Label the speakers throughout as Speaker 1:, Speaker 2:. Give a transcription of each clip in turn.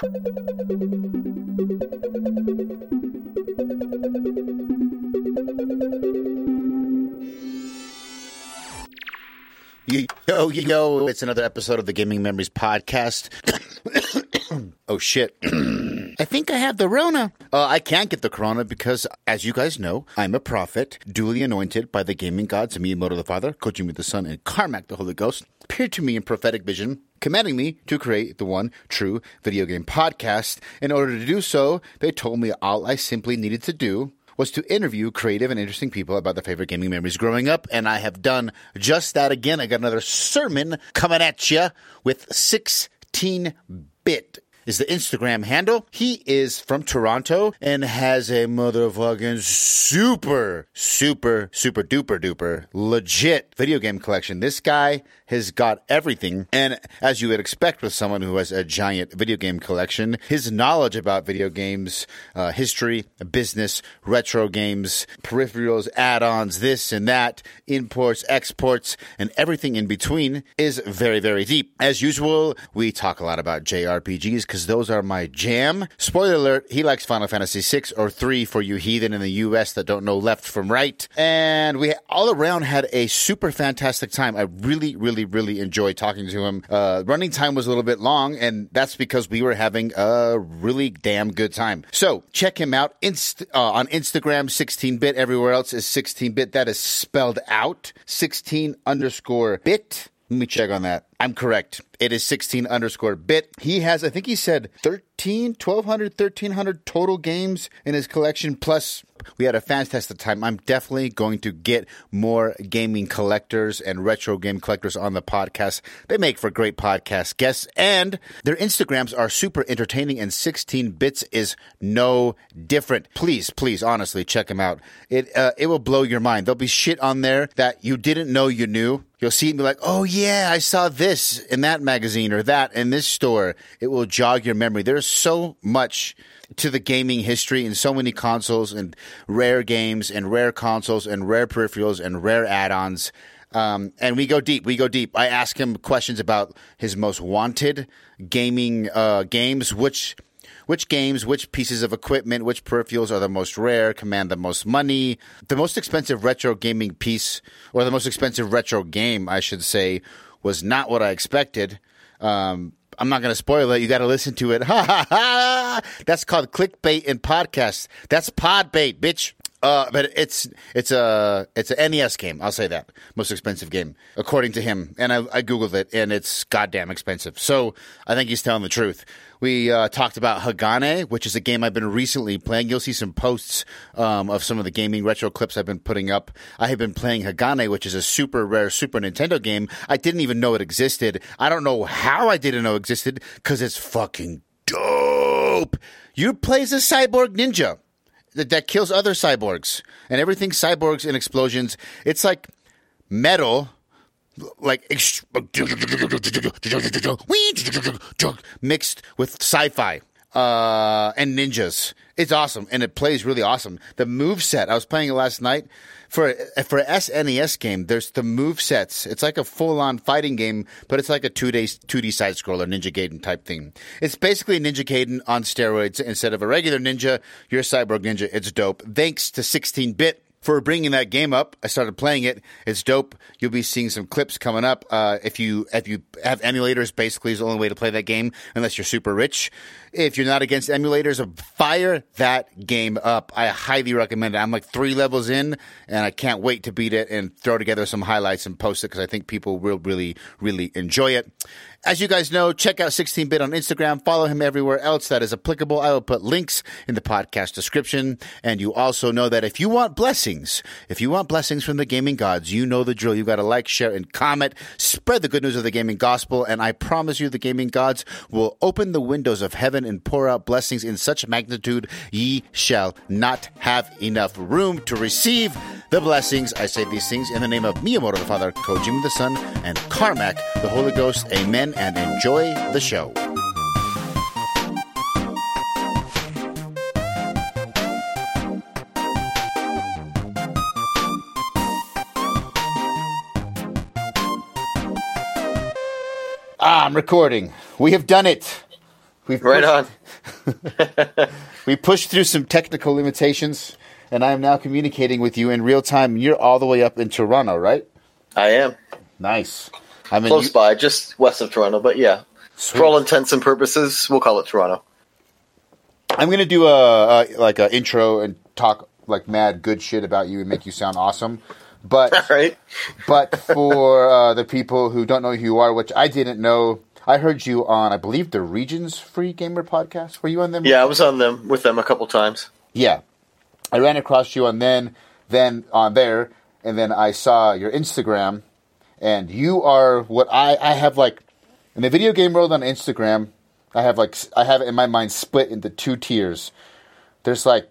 Speaker 1: Yo, yo, it's another episode of the Gaming Memories Podcast. oh, shit. I think I have the Rona. Uh, I can't get the Corona because, as you guys know, I'm a prophet, duly anointed by the gaming gods, Miyamoto the Father, Kojima the Son, and Carmack the Holy Ghost, appeared to me in prophetic vision, commanding me to create the one true video game podcast. In order to do so, they told me all I simply needed to do was to interview creative and interesting people about their favorite gaming memories growing up, and I have done just that again. I got another sermon coming at you with 16 bit is the Instagram handle. He is from Toronto and has a motherfucking super, super, super duper duper legit video game collection. This guy has got everything. And as you would expect with someone who has a giant video game collection, his knowledge about video games, uh, history, business, retro games, peripherals, add ons, this and that, imports, exports, and everything in between is very, very deep. As usual, we talk a lot about JRPGs because those are my jam. Spoiler alert, he likes Final Fantasy 6 or 3 for you heathen in the US that don't know left from right. And we all around had a super fantastic time. I really, really really, really enjoyed talking to him. Uh, running time was a little bit long, and that's because we were having a really damn good time. So check him out inst- uh, on Instagram, 16bit. Everywhere else is 16bit. That is spelled out 16 underscore bit. Let me check on that. I'm correct. It is 16 underscore bit. He has, I think he said 13, 1200, 1300 total games in his collection. Plus, we had a fantastic time. I'm definitely going to get more gaming collectors and retro game collectors on the podcast. They make for great podcast guests and their Instagrams are super entertaining and 16 bits is no different. Please, please, honestly, check them out. It, uh, it will blow your mind. There'll be shit on there that you didn't know you knew. You'll see it and be like, oh yeah, I saw this this in that magazine or that in this store. It will jog your memory. There's so much to the gaming history and so many consoles and rare games and rare consoles and rare peripherals and rare add-ons. Um, and we go deep. We go deep. I ask him questions about his most wanted gaming uh, games, which which games, which pieces of equipment, which peripherals are the most rare, command the most money. The most expensive retro gaming piece, or the most expensive retro game, I should say, was not what I expected. Um, I'm not going to spoil it. You got to listen to it. Ha ha ha! That's called clickbait in podcasts. That's podbait, bitch. Uh, but it's it's a it's an NES game. I'll say that most expensive game according to him. And I, I googled it, and it's goddamn expensive. So I think he's telling the truth. We uh, talked about Hagane, which is a game I've been recently playing. You'll see some posts um, of some of the gaming retro clips I've been putting up. I have been playing Hagane, which is a super rare Super Nintendo game. I didn't even know it existed. I don't know how I didn't know it existed because it's fucking dope. You play as a cyborg ninja that, that kills other cyborgs, and everything cyborgs and explosions. It's like metal like mixed with sci-fi uh, and ninjas. It's awesome, and it plays really awesome. The move set I was playing it last night for for SNES game. There's the move sets. It's like a full on fighting game, but it's like a two day two D side scroller Ninja Gaiden type thing. It's basically Ninja Gaiden on steroids. Instead of a regular ninja, you're a cyborg ninja. It's dope. Thanks to 16 bit for bringing that game up. I started playing it. It's dope. You'll be seeing some clips coming up. Uh, if you if you have emulators, basically is the only way to play that game unless you're super rich. If you're not against emulators, fire that game up. I highly recommend it. I'm like three levels in, and I can't wait to beat it and throw together some highlights and post it because I think people will really, really enjoy it. As you guys know, check out 16bit on Instagram. Follow him everywhere else that is applicable. I will put links in the podcast description. And you also know that if you want blessings, if you want blessings from the gaming gods, you know the drill. You've got to like, share, and comment. Spread the good news of the gaming gospel. And I promise you, the gaming gods will open the windows of heaven and pour out blessings in such magnitude ye shall not have enough room to receive the blessings. I say these things in the name of Miyamoto the Father, Kojima the Son, and Carmack the Holy Ghost. Amen and enjoy the show. Ah, I'm recording. We have done it. We've
Speaker 2: Right
Speaker 1: pushed-
Speaker 2: on.
Speaker 1: We pushed through some technical limitations, and I am now communicating with you in real time. You're all the way up in Toronto, right?
Speaker 2: I am
Speaker 1: Nice. I'm
Speaker 2: close by, just west of Toronto, but yeah,
Speaker 1: Sweet.
Speaker 2: for all intents and purposes, we'll call it Toronto.
Speaker 1: I'm gonna do a, a like a intro and talk like mad good shit about you and make you sound awesome. But
Speaker 2: right.
Speaker 1: but for uh, the people who don't know who you are, which I didn't know, I heard you on I believe the Regions Free Gamer podcast. Were you on them?
Speaker 2: Yeah, I was on them with them a couple times.
Speaker 1: Yeah. I ran across you on then, then on there, and then I saw your Instagram, and you are what I I have like in the video game world on Instagram. I have like I have in my mind split into two tiers. There's like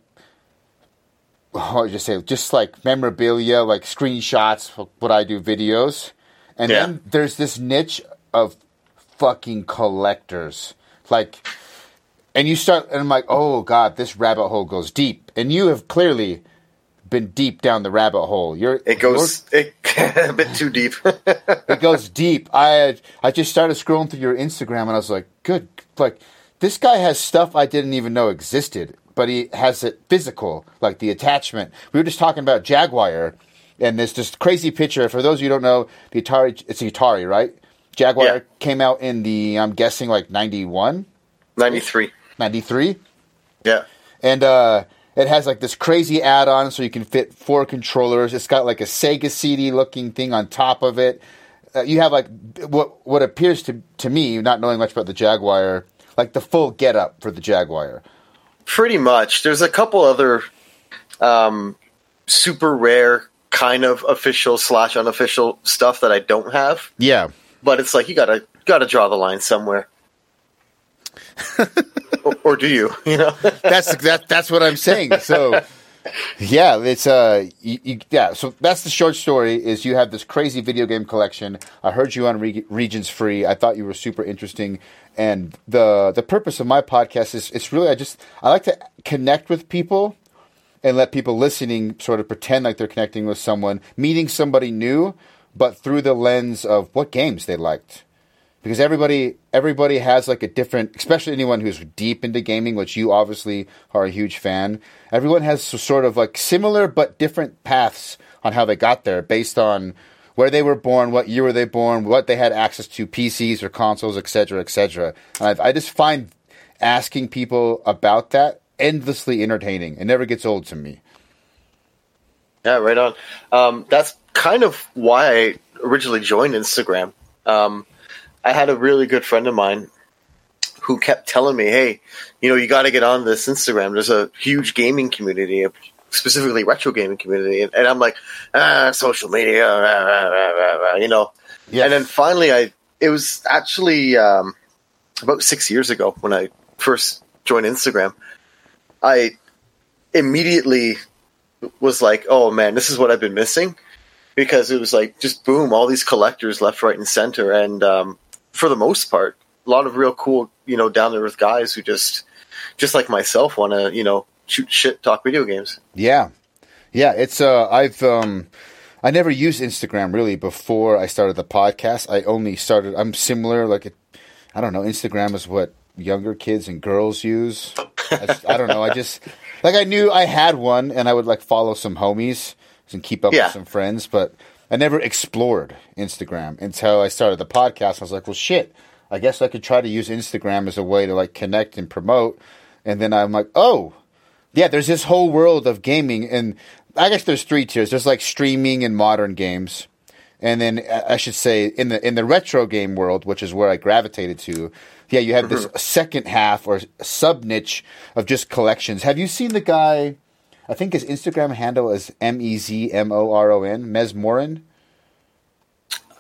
Speaker 1: oh, I just say just like memorabilia, like screenshots, what I do videos, and
Speaker 2: Yeah.
Speaker 1: then there's this niche of fucking collectors, like and you start and I'm like, oh god, this rabbit hole goes deep, and you have clearly been deep down the rabbit hole. You're
Speaker 2: It goes it, a bit too deep.
Speaker 1: it goes deep. I I just started scrolling through your Instagram and I was like, good, like this guy has stuff I didn't even know existed, but he has it physical, like the attachment. We were just talking about Jaguar, and this crazy picture. For those of you who don't know, the Atari, it's the Atari, right? Jaguar
Speaker 2: Yeah.
Speaker 1: came out in the, I'm guessing, like 91,
Speaker 2: 93.
Speaker 1: 93?
Speaker 2: Yeah.
Speaker 1: and uh, it has like this crazy add-on so you can fit four controllers. It's got like a Sega CD looking thing on top of it. Uh, you have like what what appears to to me, not knowing much about the Jaguar, like the full getup for the Jaguar.
Speaker 2: Pretty much. There's a couple other um, super rare kind of official slash unofficial stuff that I don't have,
Speaker 1: Yeah,
Speaker 2: but it's like you gotta gotta draw the line somewhere. or, or do you? You know?
Speaker 1: that's that that's what I'm saying. So. Yeah, it's uh, you, you, yeah. So that's the short story. Is you have this crazy video game collection. I heard you on Re- Regions Free. I thought you were super interesting, and the the purpose of my podcast is it's really I just I like to connect with people and let people listening sort of pretend like they're connecting with someone, meeting somebody new, but through the lens of what games they liked. Because everybody everybody has like a different, especially anyone who's deep into gaming, which you obviously are a huge fan. Everyone has sort of like similar but different paths on how they got there based on where they were born, what year were they born, what they had access to, PCs or consoles, etc., etc. And I, I just find asking people about that endlessly entertaining. It never gets old to me.
Speaker 2: Yeah, right on. Um, that's kind of why I originally joined Instagram. Um, I had a really good friend of mine who kept telling me, "Hey, you know, you got to get on this Instagram. There's a huge gaming community, specifically retro gaming community." And, and I'm like, "Ah, social media, rah, rah, rah, rah, rah," you know.
Speaker 1: Yeah.
Speaker 2: And then finally, I it was actually um, about six years ago when I first joined Instagram. I immediately was like, "Oh man, this is what I've been missing," because it was like just boom, all these collectors left, right, and center, and um, for the most part, a lot of real cool, you know, down to earth guys who just, just like myself, want to, you know, shoot shit, talk video games.
Speaker 1: Yeah, yeah. It's uh, I've um, I never used Instagram really before I started the podcast. I only started. I'm similar. Like, it, I don't know. Instagram is what younger kids and girls use. I, just- I don't know. I just like I knew I had one, and I would like follow some homies and keep up
Speaker 2: Yeah.
Speaker 1: with some friends, but I never explored Instagram until I started the podcast. I was like, well, shit. I guess I could try to use Instagram as a way to like connect and promote. And then I'm like, oh, yeah, there's this whole world of gaming, and I guess there's three tiers. There's like streaming and modern games, and then uh, I should say in the in the retro game world, which is where I gravitated to. Yeah, you have this second half or sub niche of just collections. Have you seen the guy? I think his Instagram handle is M E Z M O R O N Mesmorin.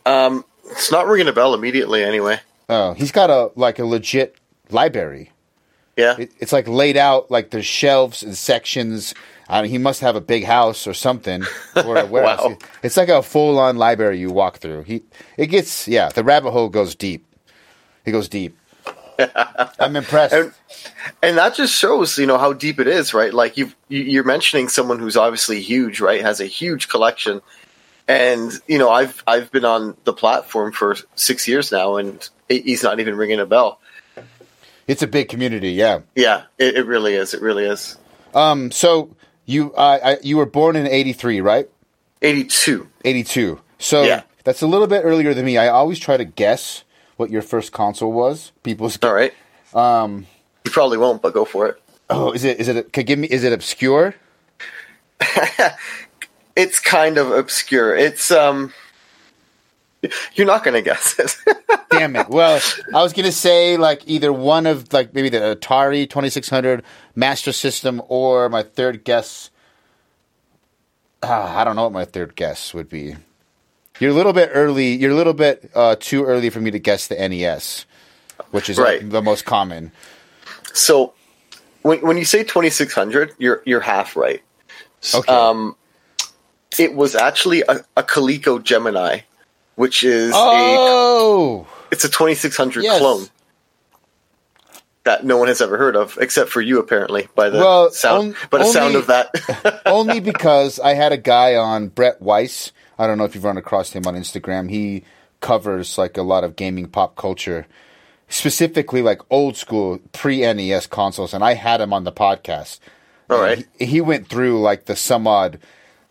Speaker 2: Um, it's not ringing a bell immediately, anyway.
Speaker 1: Oh, he's got a like a legit library.
Speaker 2: Yeah,
Speaker 1: It, it's like laid out like there's shelves and sections. I mean, he must have a big house or something or a warehouse.
Speaker 2: Wow.
Speaker 1: It's like a full on library you walk through. He it gets yeah, the rabbit hole goes deep. He goes deep. I'm impressed.
Speaker 2: and and that just shows, you know, how deep it is, right? Like you've, you, you're mentioning someone who's obviously huge, right? Has a huge collection, and you know, I've I've been on the platform for six years now, and he's not even ringing a bell.
Speaker 1: It's a big community, yeah.
Speaker 2: Yeah, it, it really is. It really is.
Speaker 1: Um, so you uh, I, you were born in '83, right?
Speaker 2: 82.
Speaker 1: '82. So
Speaker 2: Yeah.
Speaker 1: that's a little bit earlier than me. I always try to guess what your first console was. People's
Speaker 2: All right. Um, you probably won't, but go for it.
Speaker 1: oh, is it is it could give me is it obscure?
Speaker 2: It's kind of obscure. It's um, you're not gonna guess it.
Speaker 1: Damn it. Well, I was gonna say like either one of like maybe the Atari Twenty Six Hundred Master System or my third guess. Ah, I don't know what my third guess would be. You're a little bit early. You're a little bit uh, too early for me to guess the NES, which is
Speaker 2: Right.
Speaker 1: the most common.
Speaker 2: so when when you say 2600, you're you're half right.
Speaker 1: Okay.
Speaker 2: Um, it was actually a, a Coleco Gemini, which is a
Speaker 1: oh,
Speaker 2: it's a 2600
Speaker 1: Yes.
Speaker 2: clone that no one has ever heard of except for you apparently by the
Speaker 1: Well,
Speaker 2: sound
Speaker 1: on-
Speaker 2: by the sound of that
Speaker 1: only because I had a guy on Brett Weiss. I don't know if you've run across him on Instagram. He covers like a lot of gaming pop culture, specifically like old school pre NES consoles, and I had him on the podcast.
Speaker 2: All right.
Speaker 1: he, he went through like the some odd,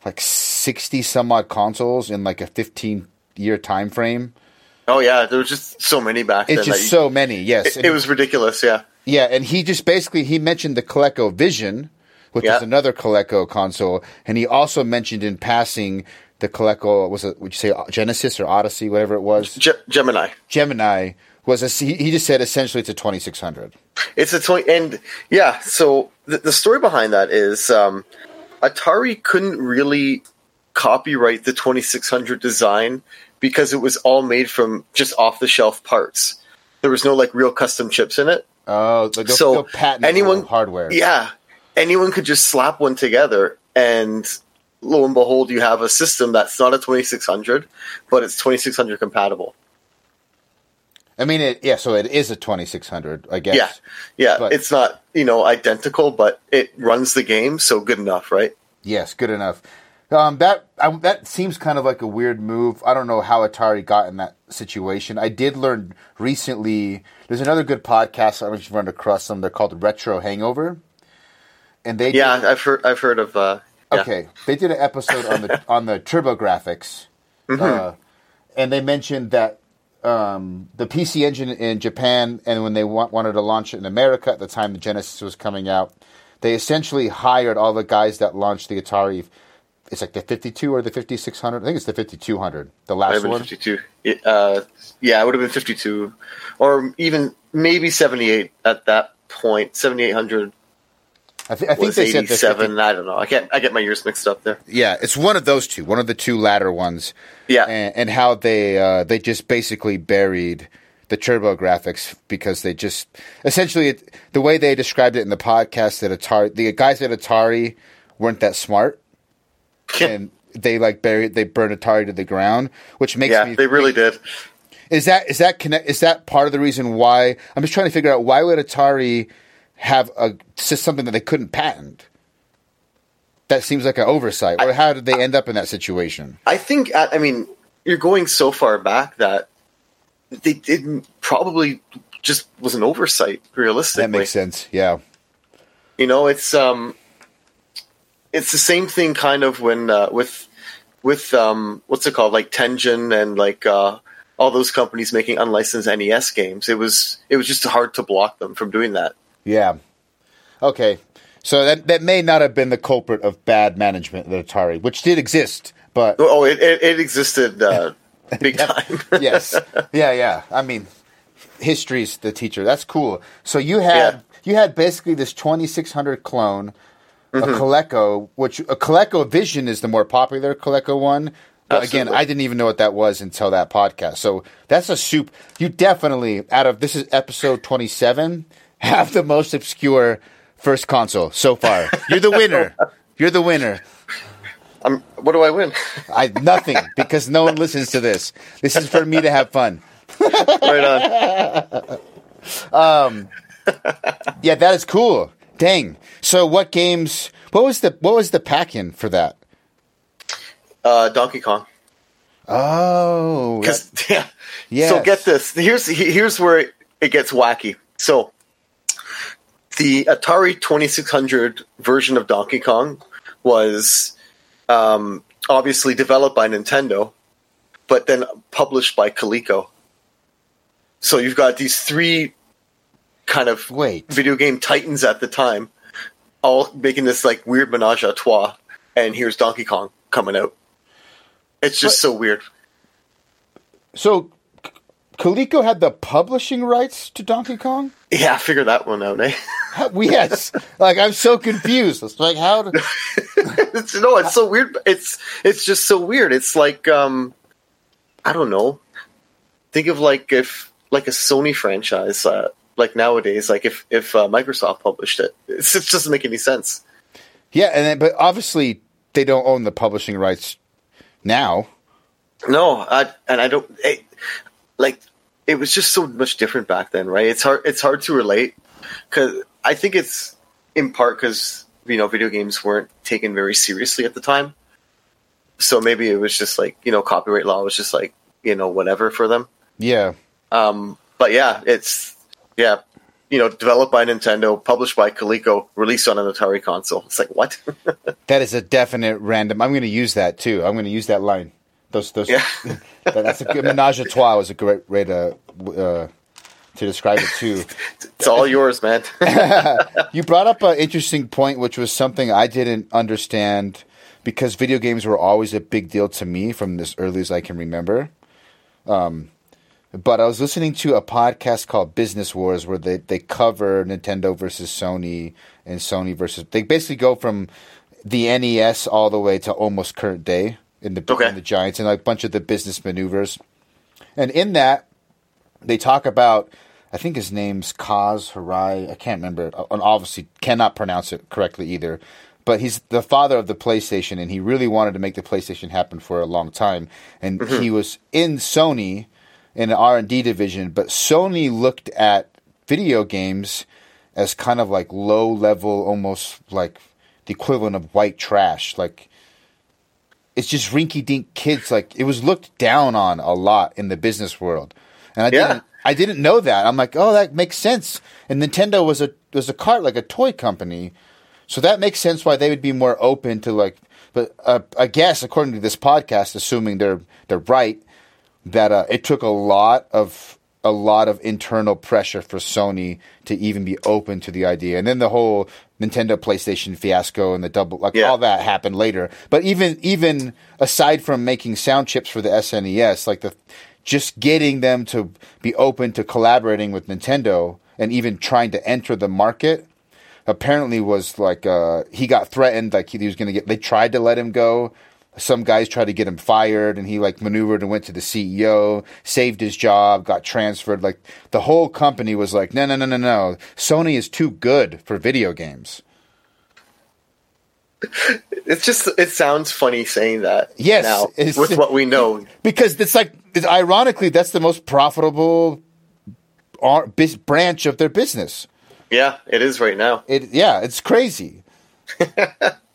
Speaker 1: like sixty some odd consoles in like a fifteen year time frame.
Speaker 2: oh yeah there was just so many back
Speaker 1: It's
Speaker 2: then
Speaker 1: just
Speaker 2: that you-
Speaker 1: so many. Yes,
Speaker 2: it, it was ridiculous yeah
Speaker 1: Yeah, and he just basically he mentioned the ColecoVision, which
Speaker 2: Yeah.
Speaker 1: is another Coleco console, and he also mentioned in passing the Coleco was it would you say Genesis or Odyssey, whatever it was,
Speaker 2: Ge- Gemini
Speaker 1: Gemini was a he he just said essentially it's a twenty six hundred.
Speaker 2: It's a 20, and yeah, so the, the story behind that is um, Atari couldn't really copyright the 2600 design because it was all made from just off the shelf parts. There was no like real custom chips in it.
Speaker 1: Oh, the
Speaker 2: So anyone-
Speaker 1: hardware.
Speaker 2: Yeah, anyone could just slap one together, and lo and behold, you have a system that's not a 2600, but it's 2600 compatible.
Speaker 1: I mean it. Yeah, so it is a twenty six hundred, I guess.
Speaker 2: Yeah, yeah,
Speaker 1: But-
Speaker 2: it's not you know identical, but it runs the game, so good enough, right?
Speaker 1: Yes, good enough. Um, that I, that seems kind of like a weird move. I don't know how Atari got in that situation. I did learn recently. There's another good podcast. I don't know if you've run across them. They're called Retro Hangover, and they
Speaker 2: Yeah,
Speaker 1: did,
Speaker 2: I've heard I've heard of. Uh, yeah.
Speaker 1: okay. They did an episode on the on the TurboGrafx, uh, and they mentioned that um, the PC Engine in Japan, and when they wa- wanted to launch it in America at the time the Genesis was coming out, they essentially hired all the guys that launched the Atari. It's like the 52 or the 5600. I think it's the 5200, the last one.
Speaker 2: 52. Uh, yeah, it would have been 52, or even maybe 78 at that point. 7800
Speaker 1: I, thi- I think they said
Speaker 2: 87.
Speaker 1: 50
Speaker 2: I don't know. I get I get my years mixed up there.
Speaker 1: Yeah, it's one of those two, one of the two latter ones.
Speaker 2: Yeah.
Speaker 1: and, and how they uh, they just basically buried the TurboGrafx because they just essentially it, the way they described it in the podcast that Atari the guys at Atari weren't that smart and they like buried they burned Atari to the ground, which makes
Speaker 2: yeah,
Speaker 1: me
Speaker 2: they really did.
Speaker 1: is that is that connect is that part of the reason why I'm just trying to figure out why would Atari have a just something that they couldn't patent. That seems like an oversight. Or how did they end up in that situation?
Speaker 2: I think. I I mean, you're going so far back that they didn't probably just was an oversight. Realistically,
Speaker 1: That makes sense. Yeah.
Speaker 2: You know, it's um, it's the same thing kind of when uh, with with um, what's it called, like Tengen and like uh, all those companies making unlicensed NES games. It was it was just hard to block them from doing that.
Speaker 1: Yeah. Okay. So that that may not have been the culprit of bad management at Atari, which did exist, but
Speaker 2: Oh, it it, it existed uh, big time.
Speaker 1: yes. Yeah, yeah. I mean, history's the teacher. That's cool. So you had
Speaker 2: Yeah.
Speaker 1: you had basically this 2600 clone a
Speaker 2: Mm-hmm.
Speaker 1: Coleco, which a ColecoVision is the more popular Coleco one. But again, I didn't even know what that was until that podcast. So that's a soup. You definitely out of this is episode 27 have the most obscure first console so far. You're the winner. You're the winner.
Speaker 2: Um, what do I win?
Speaker 1: I nothing because no one listens to this. This is for me to have fun.
Speaker 2: right on.
Speaker 1: Yeah, that is cool. Dang. So what games? What was the what was the pack in for that?
Speaker 2: Uh, Donkey Kong.
Speaker 1: Oh,
Speaker 2: Because yeah,
Speaker 1: Yes.
Speaker 2: So get this. Here's here's where it, it gets wacky. So the Atari 2600 version of Donkey Kong was um, obviously developed by Nintendo, but then published by Coleco. So you've got these three kind of
Speaker 1: Wait.
Speaker 2: video game titans at the time, all making this like weird menage a trois. And here's Donkey Kong coming out. It's just so weird.
Speaker 1: So, Coleco had the publishing rights to Donkey Kong.
Speaker 2: Yeah, I figured that one out, eh?
Speaker 1: Yes, like I'm so confused. It's like how? Do,
Speaker 2: it's, no, it's so weird. It's it's just so weird. It's like um, I don't know. Think of like if like a Sony franchise, uh, like nowadays, like if if uh, Microsoft published it, it's, it doesn't make any sense.
Speaker 1: yeah, and then, but obviously they don't own the publishing rights now.
Speaker 2: No, I, and I don't it, like. It was just so much different back then, right? It's hard. It's hard to relate because I think it's in part because you know video games weren't taken very seriously at the time. So maybe it was just like you know copyright law was just like you know whatever for them.
Speaker 1: Yeah,
Speaker 2: Um, but yeah, it's yeah, you know, developed by Nintendo, published by Coleco, released on an Atari console. It's like what?
Speaker 1: that is a definite random. I'm going to use that too. I'm going to use that line. Those those.
Speaker 2: Yeah.
Speaker 1: that, that's a good menage a trois. Was a great way to uh, to describe it too.
Speaker 2: it's all yours, man.
Speaker 1: You brought up an interesting point, which was something I didn't understand because video games were always a big deal to me from as early as I can remember. Um, but I was listening to a podcast called Business Wars where they, they cover Nintendo versus Sony and Sony versus. They basically go from the NES all the way to almost current day in the,
Speaker 2: Okay.
Speaker 1: in the Giants and like a bunch of the business maneuvers. And in that, they talk about I think his name's Kaz Harai. I can't remember. Uh, and obviously cannot pronounce it correctly either. But he's the father of the PlayStation, and he really wanted to make the PlayStation happen for a long time. And mm-hmm. he was in Sony in an R and D division, but Sony looked at video games as kind of like low level, almost like the equivalent of white trash. Like it's just rinky dink kids. Like it was looked down on a lot in the business world, and I
Speaker 2: Yeah.
Speaker 1: didn't. I didn't know that. I'm like, oh, that makes sense. And Nintendo was a was a cart like a toy company, so that makes sense why they would be more open to like. But uh, I guess according to this podcast, assuming they're they're right, that uh, it took a lot of a lot of internal pressure for Sony to even be open to the idea, and then the whole Nintendo PlayStation fiasco and the double like
Speaker 2: Yeah.
Speaker 1: all that happened later. But even even aside from making sound chips for the SNES, like the just getting them to be open to collaborating with Nintendo and even trying to enter the market apparently was like uh, he got threatened like he, was going to get they tried to let him go some guys tried to get him fired and he like maneuvered and went to the ceo saved his job got transferred like the whole company was like no no no no no sony is too good for video games
Speaker 2: it's just it sounds funny saying that.
Speaker 1: Yes,
Speaker 2: now
Speaker 1: it's-
Speaker 2: with what we know.
Speaker 1: because it's like it's, ironically that's the most profitable uh, ar- bis- branch of their business
Speaker 2: Yeah, it is right now.
Speaker 1: it yeah it's crazy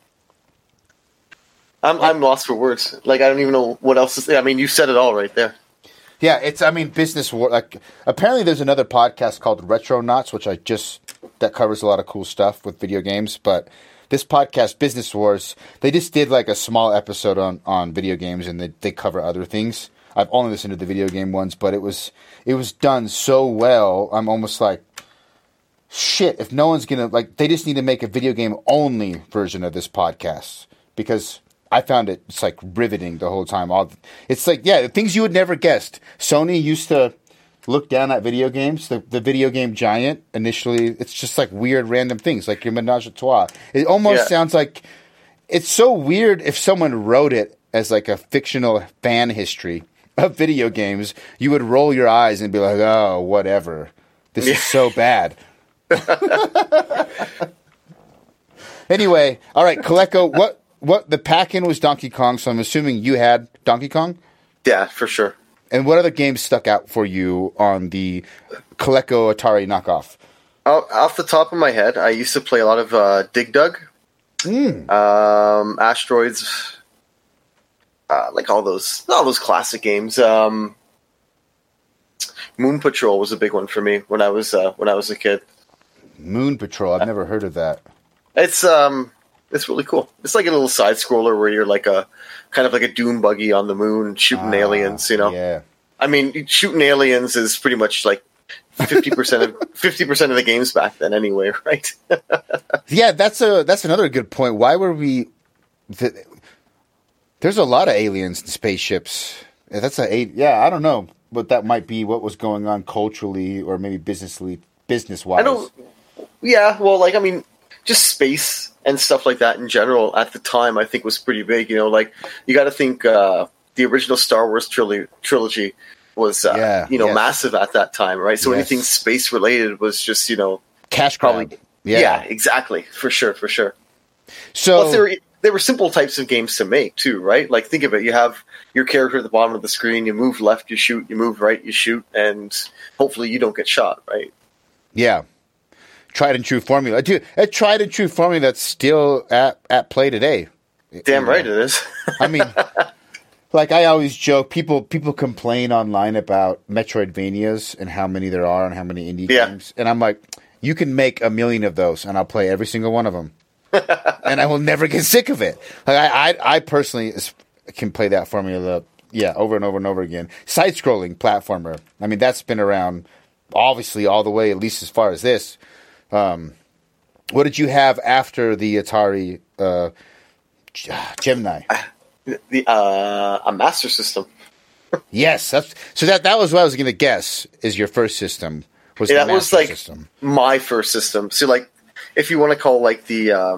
Speaker 2: I'm I'm lost for words. Like I don't even know what else to say. I mean, you said it all right there.
Speaker 1: Yeah, it's. I mean, business war. Like, apparently, there's another podcast called Retronauts, which I just that covers a lot of cool stuff with video games. But this podcast, Business Wars, they just did like a small episode on on video games, and they they cover other things. I've only listened to the video game ones, but it was it was done so well. I'm almost like, shit. If no one's gonna like, they just need to make a video game only version of this podcast because I found it it's like riveting the whole time. All it's like yeah, things you would never guessed. Sony used to look down at video games. The, the video game giant initially, it's just like weird random things like your menage a trois. It almost
Speaker 2: Yeah.
Speaker 1: sounds like it's so weird if someone wrote it as like a fictional fan history of video games. You would roll your eyes and be like, oh, whatever. This is so bad. anyway, all right, Coleco, what what the pack in was Donkey Kong, so I'm assuming you had Donkey Kong?
Speaker 2: Yeah, for sure.
Speaker 1: And what other games stuck out for you on the Coleco Atari knockoff?
Speaker 2: Off, off the top of my head, I used to play a lot of uh, Dig Dug, um, Asteroids, uh, like all those all those classic games. Um, Moon Patrol was a big one for me when I was uh, when I was a kid.
Speaker 1: Moon Patrol. I've never heard of that.
Speaker 2: It's um, it's really cool. It's like a little side scroller where you're like a kind of like a dune buggy on the moon shooting
Speaker 1: Ah,
Speaker 2: aliens. You know,
Speaker 1: Yeah.
Speaker 2: I mean, shooting aliens is pretty much like fifty percent of fifty percent of the games back then, anyway, right?
Speaker 1: Yeah, that's a that's another good point. Why were we? The, there's a lot of aliens and spaceships. That's a eight. Yeah, I don't know, but that might be what was going on culturally or maybe businessly, business wise.
Speaker 2: I don't. Yeah, well, like I mean, just space and stuff like that in general at the time, I think was pretty big. You know, like you got to think uh, the original Star Wars trilogy trilogy was uh,
Speaker 1: Yeah,
Speaker 2: you know
Speaker 1: yes.
Speaker 2: massive at that time, right? So
Speaker 1: Yes.
Speaker 2: anything space related was just you know
Speaker 1: Cash
Speaker 2: probably
Speaker 1: grab.
Speaker 2: yeah.
Speaker 1: Yeah.
Speaker 2: exactly for sure for sure.
Speaker 1: So
Speaker 2: Plus, they were they were simple types of games to make too, right? Like think of it, you have your character at the bottom of the screen. You move left, you shoot. You move right, you shoot, and hopefully you don't get shot, right?
Speaker 1: yeah, tried and true formula. Dude, a tried and true formula that's still at at play today.
Speaker 2: Damn
Speaker 1: You know?
Speaker 2: right it is.
Speaker 1: I mean, like I always joke, people people complain online about Metroidvanias and how many there are and how many indie
Speaker 2: Yeah.
Speaker 1: games, and I'm like, you can make a million of those, and I'll play every single one of them, and I will never get sick of it. Like I, I, I personally can play that formula, yeah, over and over and over again. Side scrolling platformer. I mean, that's been around, obviously, all the way at least as far as this. Um, what did you have after the Atari uh, Gemini?
Speaker 2: the uh, a master system.
Speaker 1: Yes, that's so. That that was what I was going to guess. Is your first system was
Speaker 2: Yeah,
Speaker 1: the
Speaker 2: that was like
Speaker 1: system?
Speaker 2: my first system. So like, if you want to call like the uh,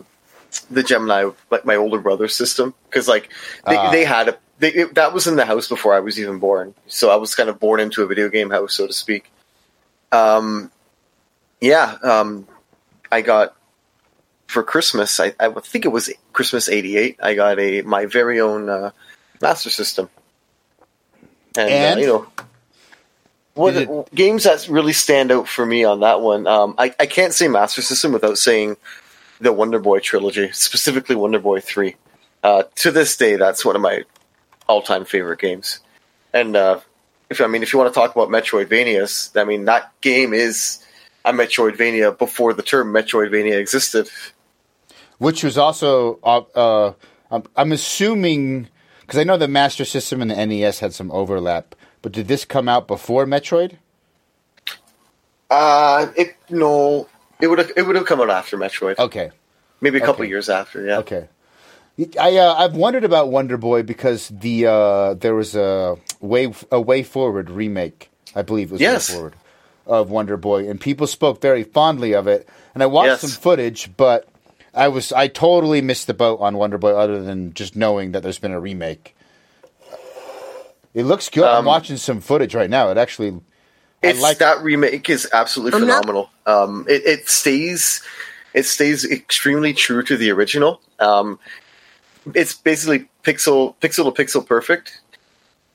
Speaker 2: the Gemini like my older brother's system, because like they,
Speaker 1: Ah.
Speaker 2: they had a they, it, that was in the house before I was even born. So I was kind of born into a video game house, so to speak. Um, yeah, um, I got for Christmas. I, I think it was Christmas '88. I got a my very own uh, master system, and,
Speaker 1: And?
Speaker 2: Uh, you know. What
Speaker 1: it-
Speaker 2: games that really stand out for me on that one? Um, I, I can't say Master System without saying the Wonder Boy trilogy, specifically Wonder Boy Three. Uh, to this day, that's one of my all-time favorite games. And uh, if I mean, if you want to talk about Metroidvanias, I mean that game is a Metroidvania before the term Metroidvania existed.
Speaker 1: Which was also, uh, uh, I'm, I'm assuming because I know the Master System and the NES had some overlap. But did this come out before Metroid?
Speaker 2: Uh, it no, it would have it would have come out after Metroid,
Speaker 1: Okay,
Speaker 2: maybe a couple
Speaker 1: okay.
Speaker 2: years after. Yeah,
Speaker 1: okay. I uh, I've wondered about Wonder Boy because the uh, there was a way a WayForward remake. I believe it was
Speaker 2: Yes.
Speaker 1: WayForward of Wonder Boy, and people spoke very fondly of it. And I watched
Speaker 2: Yes.
Speaker 1: some footage, but I was I totally missed the boat on Wonder Boy, other than just knowing that there's been a remake. It looks good. I'm
Speaker 2: Um,
Speaker 1: watching some footage right now. It actually, I
Speaker 2: it's
Speaker 1: like
Speaker 2: that remake is absolutely
Speaker 3: I'm not-
Speaker 2: phenomenal. Um, it, it stays it stays extremely true to the original. Um, it's basically pixel pixel to pixel perfect,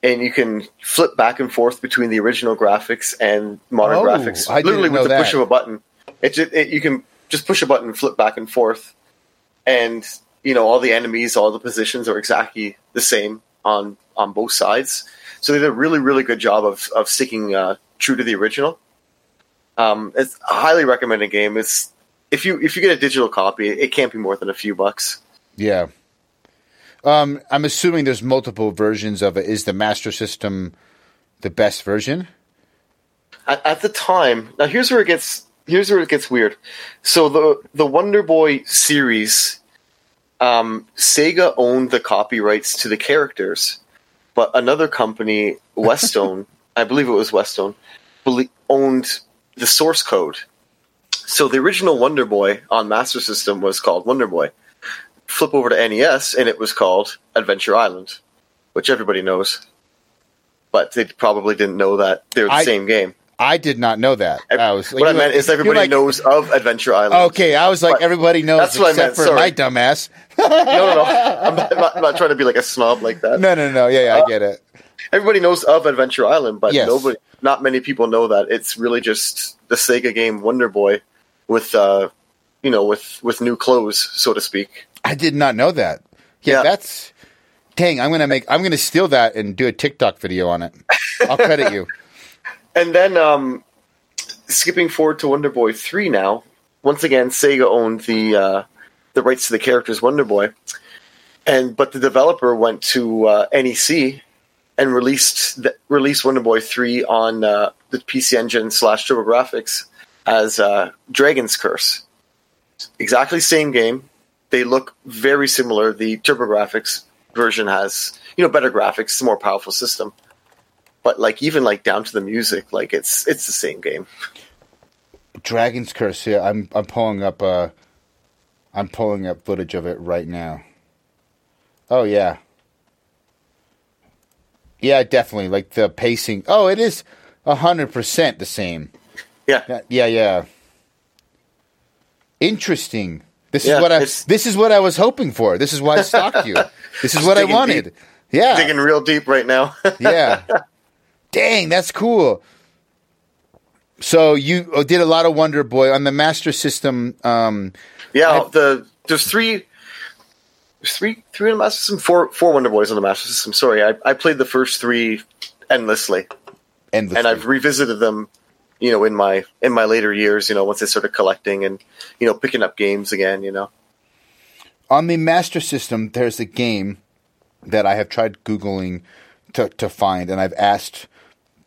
Speaker 2: and you can flip back and forth between the original graphics and modern
Speaker 1: Oh,
Speaker 2: graphics,
Speaker 1: I
Speaker 2: literally with the push of a button. It, it you can just push a button, flip back and forth, and you know all the enemies, all the positions are exactly the same on on both sides. So they did a really really good job of of sticking uh, true to the original. Um, it's a highly recommended game. It's if you if you get a digital copy, it can't be more than a few bucks.
Speaker 1: yeah. Um, I'm assuming there's multiple versions of it. Is the Master System the best version?
Speaker 2: At, at the time, now here's where it gets here's where it gets weird. So the the Wonder Boy series, um, Sega owned the copyrights to the characters, but another company, Westone, I believe it was Westone, owned the source code. So the original Wonder Boy on Master System was called Wonder Boy. Flip over to NES, and it was called Adventure Island, which everybody knows. But they probably didn't know that they're the
Speaker 1: I-
Speaker 2: same game.
Speaker 1: I did not know that. I was like,
Speaker 2: what I meant
Speaker 1: like-
Speaker 2: is everybody
Speaker 1: like-
Speaker 2: knows of Adventure Island.
Speaker 1: Okay, I was like everybody knows
Speaker 2: that's what I
Speaker 1: except
Speaker 2: meant,
Speaker 1: for
Speaker 2: sorry.
Speaker 1: my dumbass.
Speaker 2: No, no, no. I'm not, I'm not, I'm not trying to be like a snob like that.
Speaker 1: No, no, no. Yeah, yeah, I get it.
Speaker 2: Everybody knows of Adventure Island, but
Speaker 1: Yes.
Speaker 2: nobody, not many people know that it's really just the Sega game Wonder Boy with, uh, you know, with with new clothes, so to speak.
Speaker 1: I did not know that. Yeah,
Speaker 2: Yeah.
Speaker 1: that's dang. I'm gonna make. I'm gonna steal that and do a TikTok video on it. I'll credit you.
Speaker 2: And then, um, skipping forward to Wonder Boy three now, once again, Sega owned the uh, the rights to the characters Wonder Boy, and but the developer went to uh, NEC and released the, released Wonder Boy three on uh, the PC Engine slash TurboGrafx as uh, Dragon's Curse. Exactly same game. They look very similar. The TurboGrafx version has you know better graphics, it's a more powerful system. But like even like down to the music, like it's it's the same game.
Speaker 1: Dragon's Curse. Yeah, I'm I'm pulling up. Uh, I'm pulling up footage of it right now. Oh yeah. Yeah, definitely. Like the pacing. Oh, it is hundred percent the same.
Speaker 2: Yeah,
Speaker 1: yeah, yeah. Interesting. This
Speaker 2: Yeah,
Speaker 1: is what I. This is what I was hoping for. This is why I stalked you. This is what I wanted.
Speaker 2: deep.
Speaker 1: Yeah,
Speaker 2: digging real deep right now.
Speaker 1: yeah. Dang, that's cool. So you uh, did a lot of Wonder Boy on the Master System. Um,
Speaker 2: Yeah,
Speaker 1: I-
Speaker 2: the there's three, there's three, three on the Master System, four, four Wonder Boys on the Master System. Sorry, I, I played the first three endlessly,
Speaker 1: endlessly.
Speaker 2: and I've revisited them, you know, in my in my later years. You know, once I started collecting and you know picking up games again. You know,
Speaker 1: on the Master System, there's a game that I have tried googling to to find, and I've asked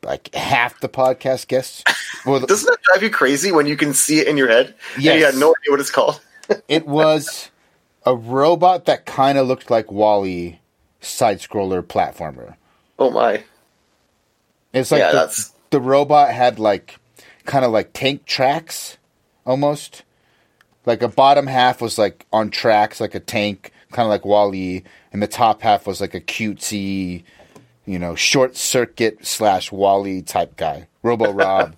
Speaker 1: like half the podcast guests. Well,
Speaker 2: doesn't that drive you crazy when you can see it in your head? and you had no idea what it's called.
Speaker 1: it was a robot that kind of looked like WALL-E side scroller platformer.
Speaker 2: Oh my!
Speaker 1: It's like
Speaker 2: Yeah,
Speaker 1: the,
Speaker 2: that's-
Speaker 1: the robot had like kind of like tank tracks almost. Like a bottom half was like on tracks like a tank, kind of like WALL-E, and the top half was like a cutesy, you know, short circuit slash WALL-E type guy. Robo Rob.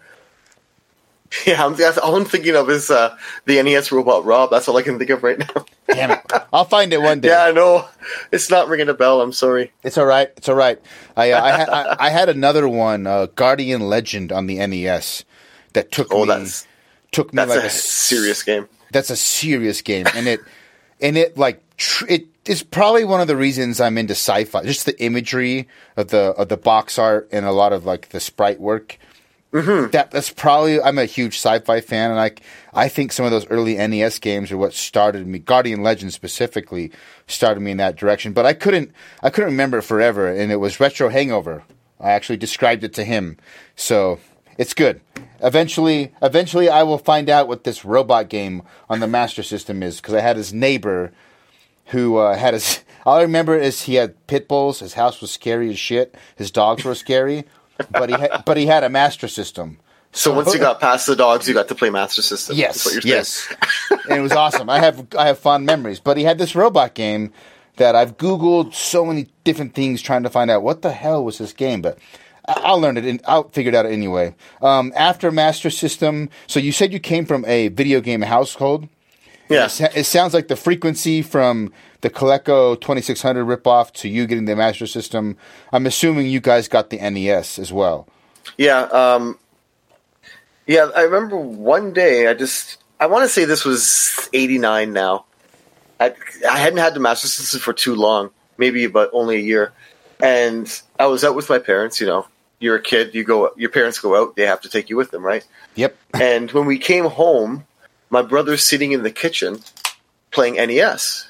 Speaker 2: Yeah, I'm, that's all I'm thinking of is uh, the NES robot Rob. That's all I can think of right now.
Speaker 1: Damn it. I'll find it one day.
Speaker 2: yeah, I know. It's not ringing a bell. I'm sorry.
Speaker 1: It's all right. It's all right. I uh, I, had, I, I had another one, uh, Guardian Legend on the NES, that took
Speaker 2: Oh,
Speaker 1: me
Speaker 2: that's
Speaker 1: took me
Speaker 2: that's
Speaker 1: like
Speaker 2: a
Speaker 1: a
Speaker 2: serious game.
Speaker 1: that's a serious game, and it and it like tr- it is probably one of the reasons I'm into sci-fi. Just the imagery of the of the box art and a lot of like the sprite work. Mm-hmm. That that's probably I'm a huge sci-fi fan, and I I think some of those early NES games are what started me. Guardian Legend specifically started me in that direction, but I couldn't I couldn't remember it forever, and it was Retro Hangover. I actually described it to him, so it's good. Eventually, eventually, I will find out what this robot game on the Master System is because I had his neighbor who uh, had his. All I remember is he had pit bulls. His house was scary as shit. His dogs were scary, but he had, but he had a Master System.
Speaker 2: So once you got past the dogs, you got to play Master System.
Speaker 1: Yes,
Speaker 2: what you're
Speaker 1: yes, and it was awesome. I have I have fond memories. But he had this robot game that I've googled so many different things trying to find out what the hell was this game, but. I- I'll learn it. In, I'll figure it out anyway. Um, after Master System, so you said you came from a video game household.
Speaker 2: Yeah.
Speaker 1: It, it sounds like the frequency from the Coleco 2600 ripoff to you getting the Master System. I'm assuming you guys got the NES as well.
Speaker 2: Yeah. Um, yeah. I remember one day. I just. I want to say this was '89. Now, I I hadn't had the Master System for too long. Maybe but only a year. And I was out with my parents. You know, you're a kid. You go. Your parents go out. They have to take you with them, right?
Speaker 1: Yep.
Speaker 2: And when we came home, my brother's sitting in the kitchen playing NES.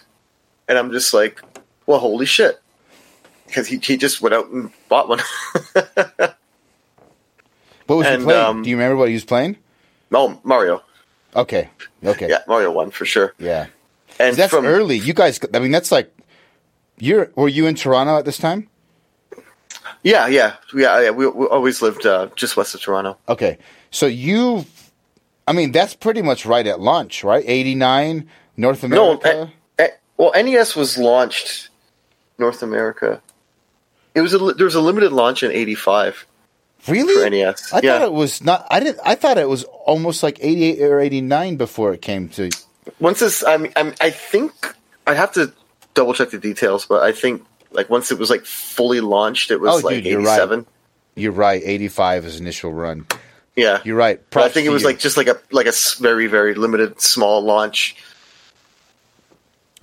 Speaker 2: And I'm just like, well, holy shit. Because he, he just went out and bought one.
Speaker 1: What was
Speaker 2: And,
Speaker 1: he playing?
Speaker 2: um,
Speaker 1: Do you remember what he was playing?
Speaker 2: oh, Mario.
Speaker 1: Okay. Okay.
Speaker 2: Yeah, Mario 1 for sure.
Speaker 1: Yeah.
Speaker 2: And
Speaker 1: That's
Speaker 2: from,
Speaker 1: early. You guys, I mean, that's like, you're, were you in Toronto at this time?
Speaker 2: Yeah, yeah. Yeah, yeah we, we always lived uh, just west of Toronto.
Speaker 1: Okay. So you, I mean, that's pretty much right at launch, right? 89, North
Speaker 2: No,
Speaker 1: America.
Speaker 2: eh, eh, well, NES was launched North America. It was a, there was a limited launch in 85
Speaker 1: really?
Speaker 2: for NES.
Speaker 1: I
Speaker 2: yeah.
Speaker 1: thought it was not, I didn't, I thought it was almost like 88 or 89 before it came to,
Speaker 2: once this I'm, I'm i think i have to double check the details but i think like once it was like fully launched it was
Speaker 1: Oh,
Speaker 2: like
Speaker 1: dude, you're right.
Speaker 2: 87
Speaker 1: you're right, 85 is initial run.
Speaker 2: yeah
Speaker 1: You're right.
Speaker 2: i think it was
Speaker 1: you.
Speaker 2: like just like a like a very very limited small launch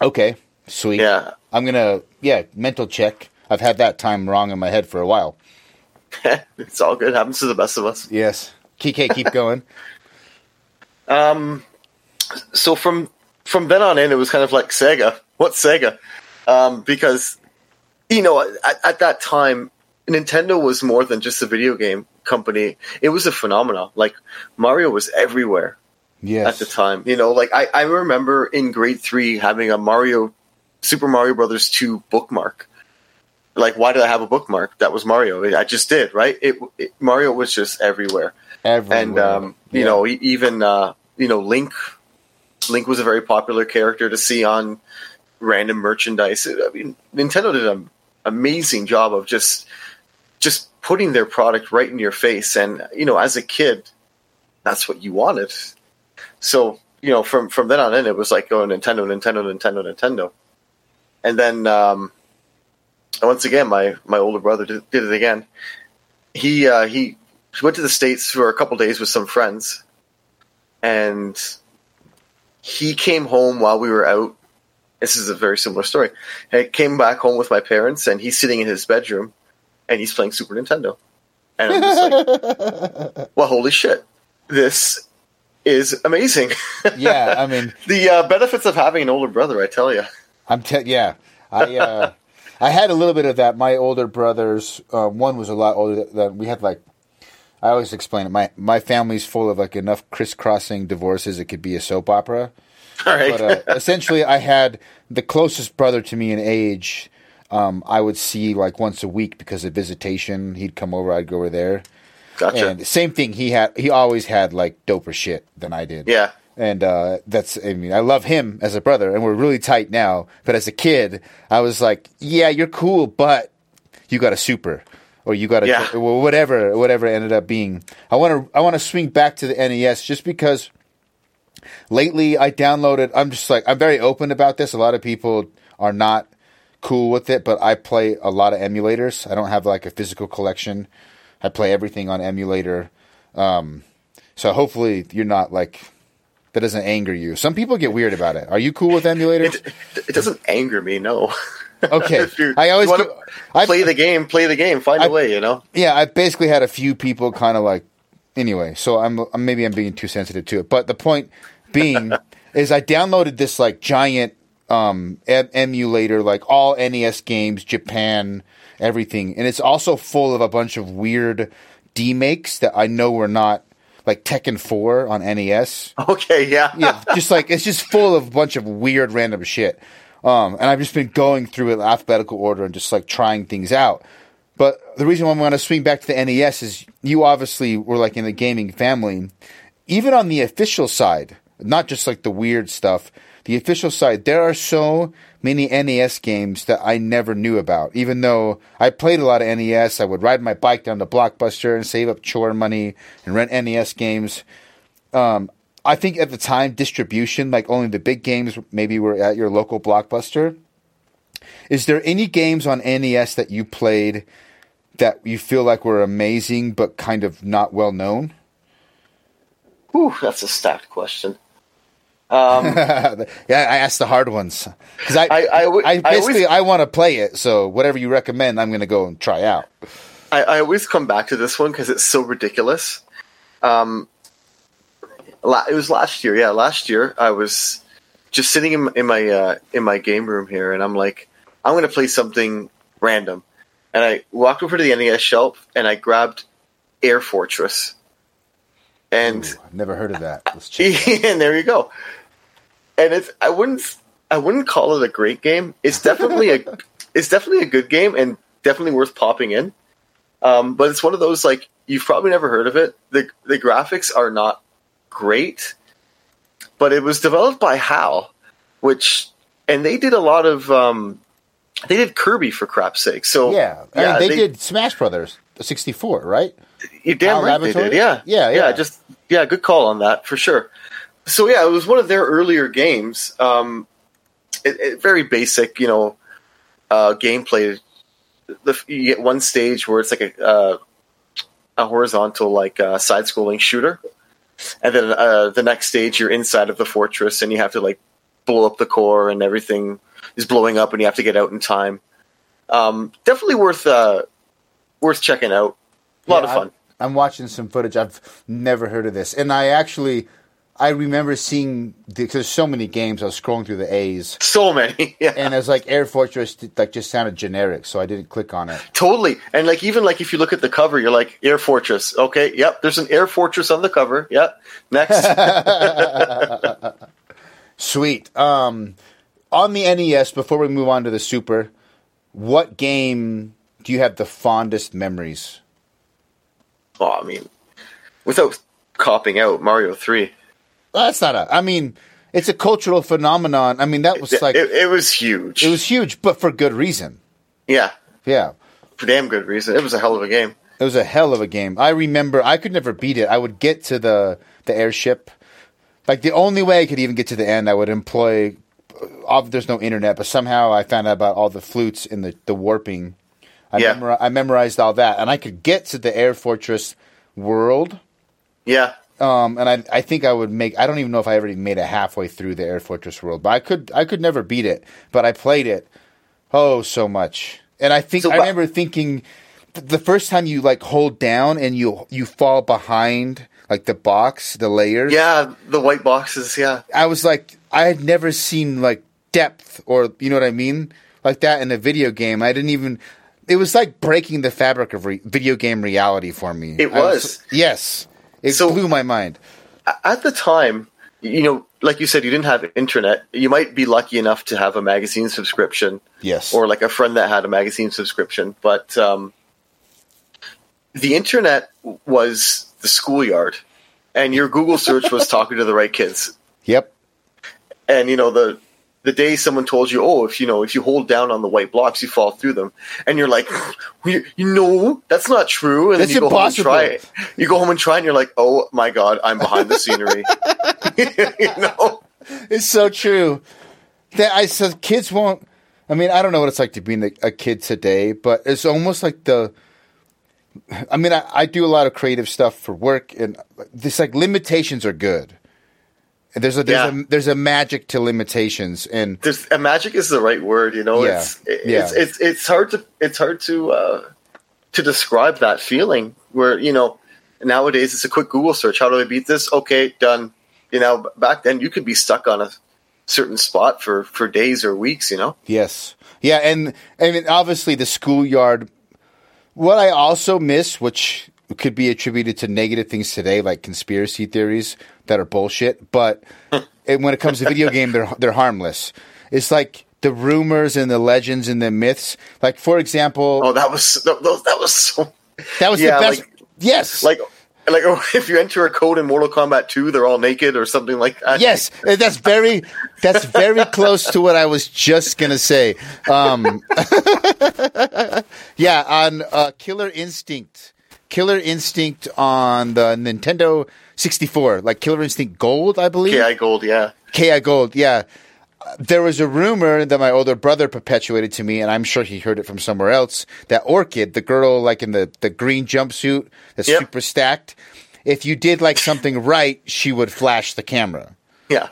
Speaker 1: Okay, sweet.
Speaker 2: yeah
Speaker 1: I'm gonna yeah mental check. I've had that time wrong in my head for a while.
Speaker 2: it's all good happens to the best of us
Speaker 1: Yes, KK, keep going.
Speaker 2: um so from from then on in, it was kind of like Sega. What's Sega? Um, because you know, at, at that time, Nintendo was more than just a video game company. It was a phenomenon. Like Mario was everywhere
Speaker 1: Yes.
Speaker 2: at the time. You know, like I, I remember in grade three having a Mario, Super Mario Brothers two bookmark. Like, why did I have a bookmark? That was Mario. I just did, right? It, it Mario was just everywhere,
Speaker 1: Everywhere.
Speaker 2: and um, you
Speaker 1: Yeah.
Speaker 2: know, even uh, you know, Link. Link was a very popular character to see on random merchandise. I mean, Nintendo did an amazing job of just just putting their product right in your face, and you know, as a kid, that's what you wanted. So you know, from from then on in, it was like, oh, Nintendo, Nintendo, Nintendo, Nintendo, and then um, once again, my my older brother did, did it again. He uh, he went to the states for a couple days with some friends, and he came home while we were out. This is a very similar story. I came back home with my parents, and he's sitting in his bedroom, and he's playing Super Nintendo, and I'm just like, well, holy shit, this is amazing.
Speaker 1: yeah, I mean,
Speaker 2: the uh, benefits of having an older brother, I tell you.
Speaker 1: I'm te- yeah. I uh, I had a little bit of that. My older brothers, uh, one was a lot older than we had. Like I always explain it. My my family's full of like enough crisscrossing divorces. It could be a soap opera.
Speaker 2: All right.
Speaker 1: But uh, essentially, I had the closest brother to me in age. Um, I would see like once a week because of visitation. He'd come over. I'd go over there.
Speaker 2: gotcha.
Speaker 1: And the same thing. He had. He always had like doper shit than I did.
Speaker 2: yeah.
Speaker 1: And uh, that's, I mean, I love him as a brother, and we're really tight now. But as a kid, I was like, yeah, you're cool, but you got a super, or you got a,
Speaker 2: Yeah.
Speaker 1: or whatever, whatever ended up being. I want to, I want to swing back to the NES just because lately I downloaded. I'm just like, I'm very open about this. A lot of people are not cool with it, but I play a lot of emulators. I don't have like a physical collection. I play everything on emulator. Um, so hopefully you're not like that doesn't anger you. Some people get weird about it. Are you cool with emulators?
Speaker 2: It, it doesn't anger me, no.
Speaker 1: Okay. I always
Speaker 2: you wanna
Speaker 1: I-
Speaker 2: play the game, play the game, find a way, you know?
Speaker 1: yeah, I basically had a few people kind of like anyway. So I'm, maybe I'm being too sensitive to it. But the point being is I downloaded this like giant um em- emulator like all NES games, Japan, everything. And it's also full of a bunch of weird demakes that I know were not like Tekken 4 on NES.
Speaker 2: Okay, yeah.
Speaker 1: yeah, just like it's just full of a bunch of weird random shit. Um, and I've just been going through it in alphabetical order and just like trying things out. But the reason why I'm going to swing back to the NES is you obviously were like in the gaming family. Even on the official side, not just like the weird stuff, the official side, there are so many NES games that I never knew about. Even though I played a lot of NES, I would ride my bike down to Blockbuster and save up chore money and rent NES games. Um, I think at the time distribution, like only the big games maybe were at your local blockbuster. Is there any games on NES that you played that you feel like were amazing but kind of not well known?
Speaker 2: Whew, that's a stacked question.
Speaker 1: yeah, I asked the hard ones because I,
Speaker 2: I-
Speaker 1: I,
Speaker 2: I w- I
Speaker 1: basically
Speaker 2: always-
Speaker 1: I want to play it. So whatever you recommend, I'm going to go and try out.
Speaker 2: I, I always come back to this one because it's so ridiculous. Um, la- it was last year, yeah, last year I was just sitting in, in my uh, in my game room here, and I'm like, I'm going to play something random, and I walked over to the NES shelf and I grabbed Air Fortress, and
Speaker 1: Ooh, I've never heard of that. Let's check.
Speaker 2: and there you go. And it's I wouldn't I wouldn't call it a great game. It's definitely a it's definitely a good game and definitely worth popping in. Um, but it's one of those like you've probably never heard of it. the The graphics are not great, but it was developed by HAL, which and they did a lot of um, they did Kirby for crap's sake. So
Speaker 1: yeah, I mean, they, did Smash Brothers 64, right?
Speaker 2: You're damn right they did. Yeah.
Speaker 1: Yeah, yeah.
Speaker 2: Just yeah, good call on that for sure. So yeah, it was one of their earlier games. Um, it, it, very basic, you know, uh, gameplay. The, you get one stage where it's like a uh, a horizontal, like uh, side-scrolling shooter, and then uh, the next stage you're inside of the fortress and you have to like blow up the core and everything is blowing up and you have to get out in time. Um, definitely worth uh, worth checking out. A lot
Speaker 1: Yeah,
Speaker 2: of fun.
Speaker 1: I'm, I'm watching some footage. I've never heard of this, and I actually, I remember seeing because there's so many games. I was scrolling through the A's,
Speaker 2: So many. Yeah.
Speaker 1: and it was like Air Fortress like just sounded generic, so I didn't click on it.
Speaker 2: Totally. And like even like if you look at the cover, you're like Air Fortress. Okay, yep, there's an Air Fortress on the cover. Yep. Next.
Speaker 1: Sweet. Um, on the NES, before we move on to the Super, what game do you have the fondest memories?
Speaker 2: oh, I mean, without copping out, Mario 3.
Speaker 1: Well, that's not a. I mean, it's a cultural phenomenon. I mean, that was like
Speaker 2: it, it was huge.
Speaker 1: it was huge, but for good reason.
Speaker 2: yeah.
Speaker 1: Yeah.
Speaker 2: For damn good reason. It was a hell of a game.
Speaker 1: It was a hell of a game. I remember I could never beat it. I would get to the the airship. Like the only way I could even get to the end, I would employ. There's no internet, but somehow I found out about all the flutes and the the warping. I,
Speaker 2: Yeah.
Speaker 1: memori- I memorized all that, and I could get to the Air Fortress world.
Speaker 2: Yeah.
Speaker 1: Um, and I I think I would make. I don't even know if I ever made it halfway through the Air Fortress world, but I could I could never beat it. But I played it oh so much, and I think
Speaker 2: So,
Speaker 1: I remember thinking th- the first time you like hold down and you you fall behind like the box, the layers.
Speaker 2: Yeah, the white boxes, yeah.
Speaker 1: I was like I had never seen like depth or you know what I mean like that in a video game. I didn't even. It was like breaking the fabric of re- video game reality for me.
Speaker 2: It
Speaker 1: I
Speaker 2: was.
Speaker 1: yes. It
Speaker 2: So-
Speaker 1: blew my mind.
Speaker 2: At the time, you know, like you said, you didn't have internet. You might be lucky enough to have a magazine subscription
Speaker 1: Yes.
Speaker 2: or like a friend that had a magazine subscription. But um, the internet was the schoolyard, and your Google search was talking to the right kids.
Speaker 1: Yep.
Speaker 2: And you know the the day someone told you, oh, if you know if you hold down on the white blocks, you fall through them, and you're like, you, know, that's not true. And
Speaker 1: That's
Speaker 2: then you go
Speaker 1: impossible.
Speaker 2: home and try it. You go home and try, it and you're like, oh my god, I'm behind the scenery. you know.
Speaker 1: It's so true. That I said kids won't. I mean, I don't know what it's like to be a, a kid today, but it's almost like the. I mean, I, I do a lot of creative stuff for work, and this like limitations are good. And there's a there's
Speaker 2: Yeah.
Speaker 1: a there's a magic to limitations, and
Speaker 2: there's uh, magic is the right word you know
Speaker 1: Yeah.
Speaker 2: it's it's,
Speaker 1: Yeah.
Speaker 2: it's it's hard to it's hard to uh to describe that feeling where you know nowadays it's a quick google search how do i beat this okay done you know back then you could be stuck on a certain spot for for days or weeks you know
Speaker 1: Yes. Yeah, and I mean obviously the schoolyard what I also miss, which could be attributed to negative things today, like conspiracy theories that are bullshit, but when it comes to video game, they're they're harmless. It's like the rumors and the legends and the myths. Like for example,
Speaker 2: oh that was that, that was- that was so
Speaker 1: that was
Speaker 2: yeah,
Speaker 1: the best.
Speaker 2: like-
Speaker 1: yes,
Speaker 2: like like oh, if you enter a code in mortal kombat 2 they're all naked or something like that
Speaker 1: Yes, uh, that's very that's very close to what I was just gonna say. Um, yeah, on uh, Killer Instinct, Killer Instinct on the Nintendo 64, like Killer Instinct Gold, I believe.
Speaker 2: ki gold yeah
Speaker 1: KI Gold, yeah. There was a rumor that my older brother perpetuated to me, and I'm sure he heard it from somewhere else. That Orchid, the girl like in the, the green jumpsuit that's
Speaker 2: Yep.
Speaker 1: super stacked, if you did like something right, she would flash the camera.
Speaker 2: yeah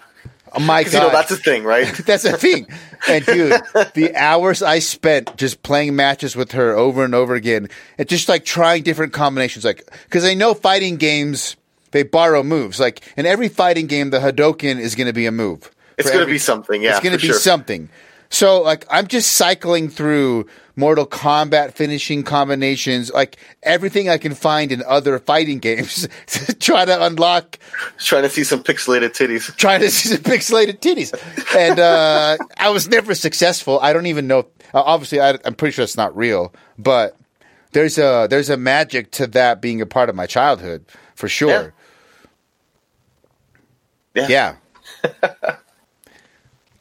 Speaker 1: Oh my
Speaker 2: 'Cause,
Speaker 1: god,
Speaker 2: you know that's a thing right
Speaker 1: that's a thing. And dude, the hours I spent just playing matches with her over and over again, and just like trying different combinations, like because I know fighting games they borrow moves. Like in every fighting game, the Hadoken is going to be a move.
Speaker 2: it's gonna be something yeah
Speaker 1: it's going to be
Speaker 2: sure.
Speaker 1: something. So like I'm just cycling through Mortal Kombat finishing combinations, like everything I can find in other fighting games to try to unlock
Speaker 2: trying to see some pixelated titties
Speaker 1: trying to see some pixelated titties, and uh, I was never successful. I don't even know. Uh, obviously, I, I'm pretty sure it's not real, but there's a there's a magic to that being a part of my childhood for sure.
Speaker 2: yeah
Speaker 1: Yeah.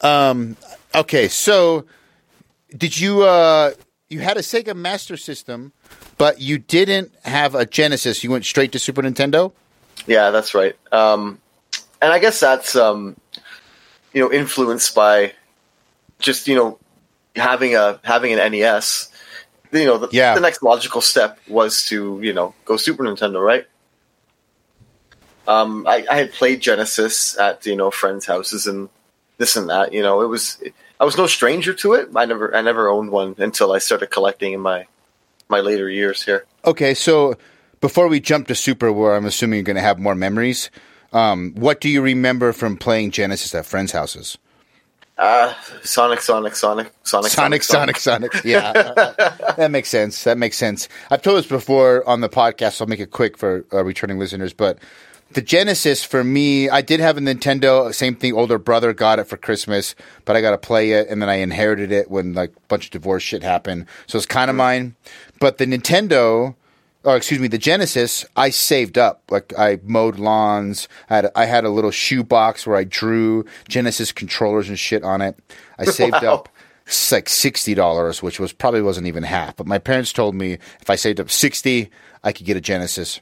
Speaker 1: um. Okay. So, did you uh you had a Sega Master System, but you didn't have a Genesis? You went straight to Super Nintendo.
Speaker 2: Yeah, that's right. Um, and I guess that's um, you know influenced by just you know having a having an NES. You know, the,
Speaker 1: Yeah.
Speaker 2: the next logical step was to you know go Super Nintendo, right? Um, I, I had played Genesis at you know friends' houses and this and that. You know, it was I was no stranger to it. I never I never owned one until I started collecting in my my later years here.
Speaker 1: Okay, so before we jump to Super, where I'm assuming you're going to have more memories, Um, what do you remember from playing Genesis at friends' houses?
Speaker 2: Uh, Sonic, Sonic, Sonic, Sonic,
Speaker 1: Sonic, Sonic, Sonic. Yeah, that makes sense. That makes sense. I've told this before on the podcast. So I'll make it quick for uh, returning listeners. But the Genesis for me, I did have a Nintendo. Same thing. Older brother got it for Christmas, but I got to play it, and then I inherited it when like a bunch of divorce shit happened. So it's kind of mine. But the Nintendo. Or excuse me, the Genesis. I saved up. Like I mowed lawns. I had I had a little shoe box where I drew Genesis controllers and shit on it. I saved
Speaker 2: Wow.
Speaker 1: up like sixty dollars, which was probably wasn't even half. But my parents told me if I saved up sixty, I could get a Genesis.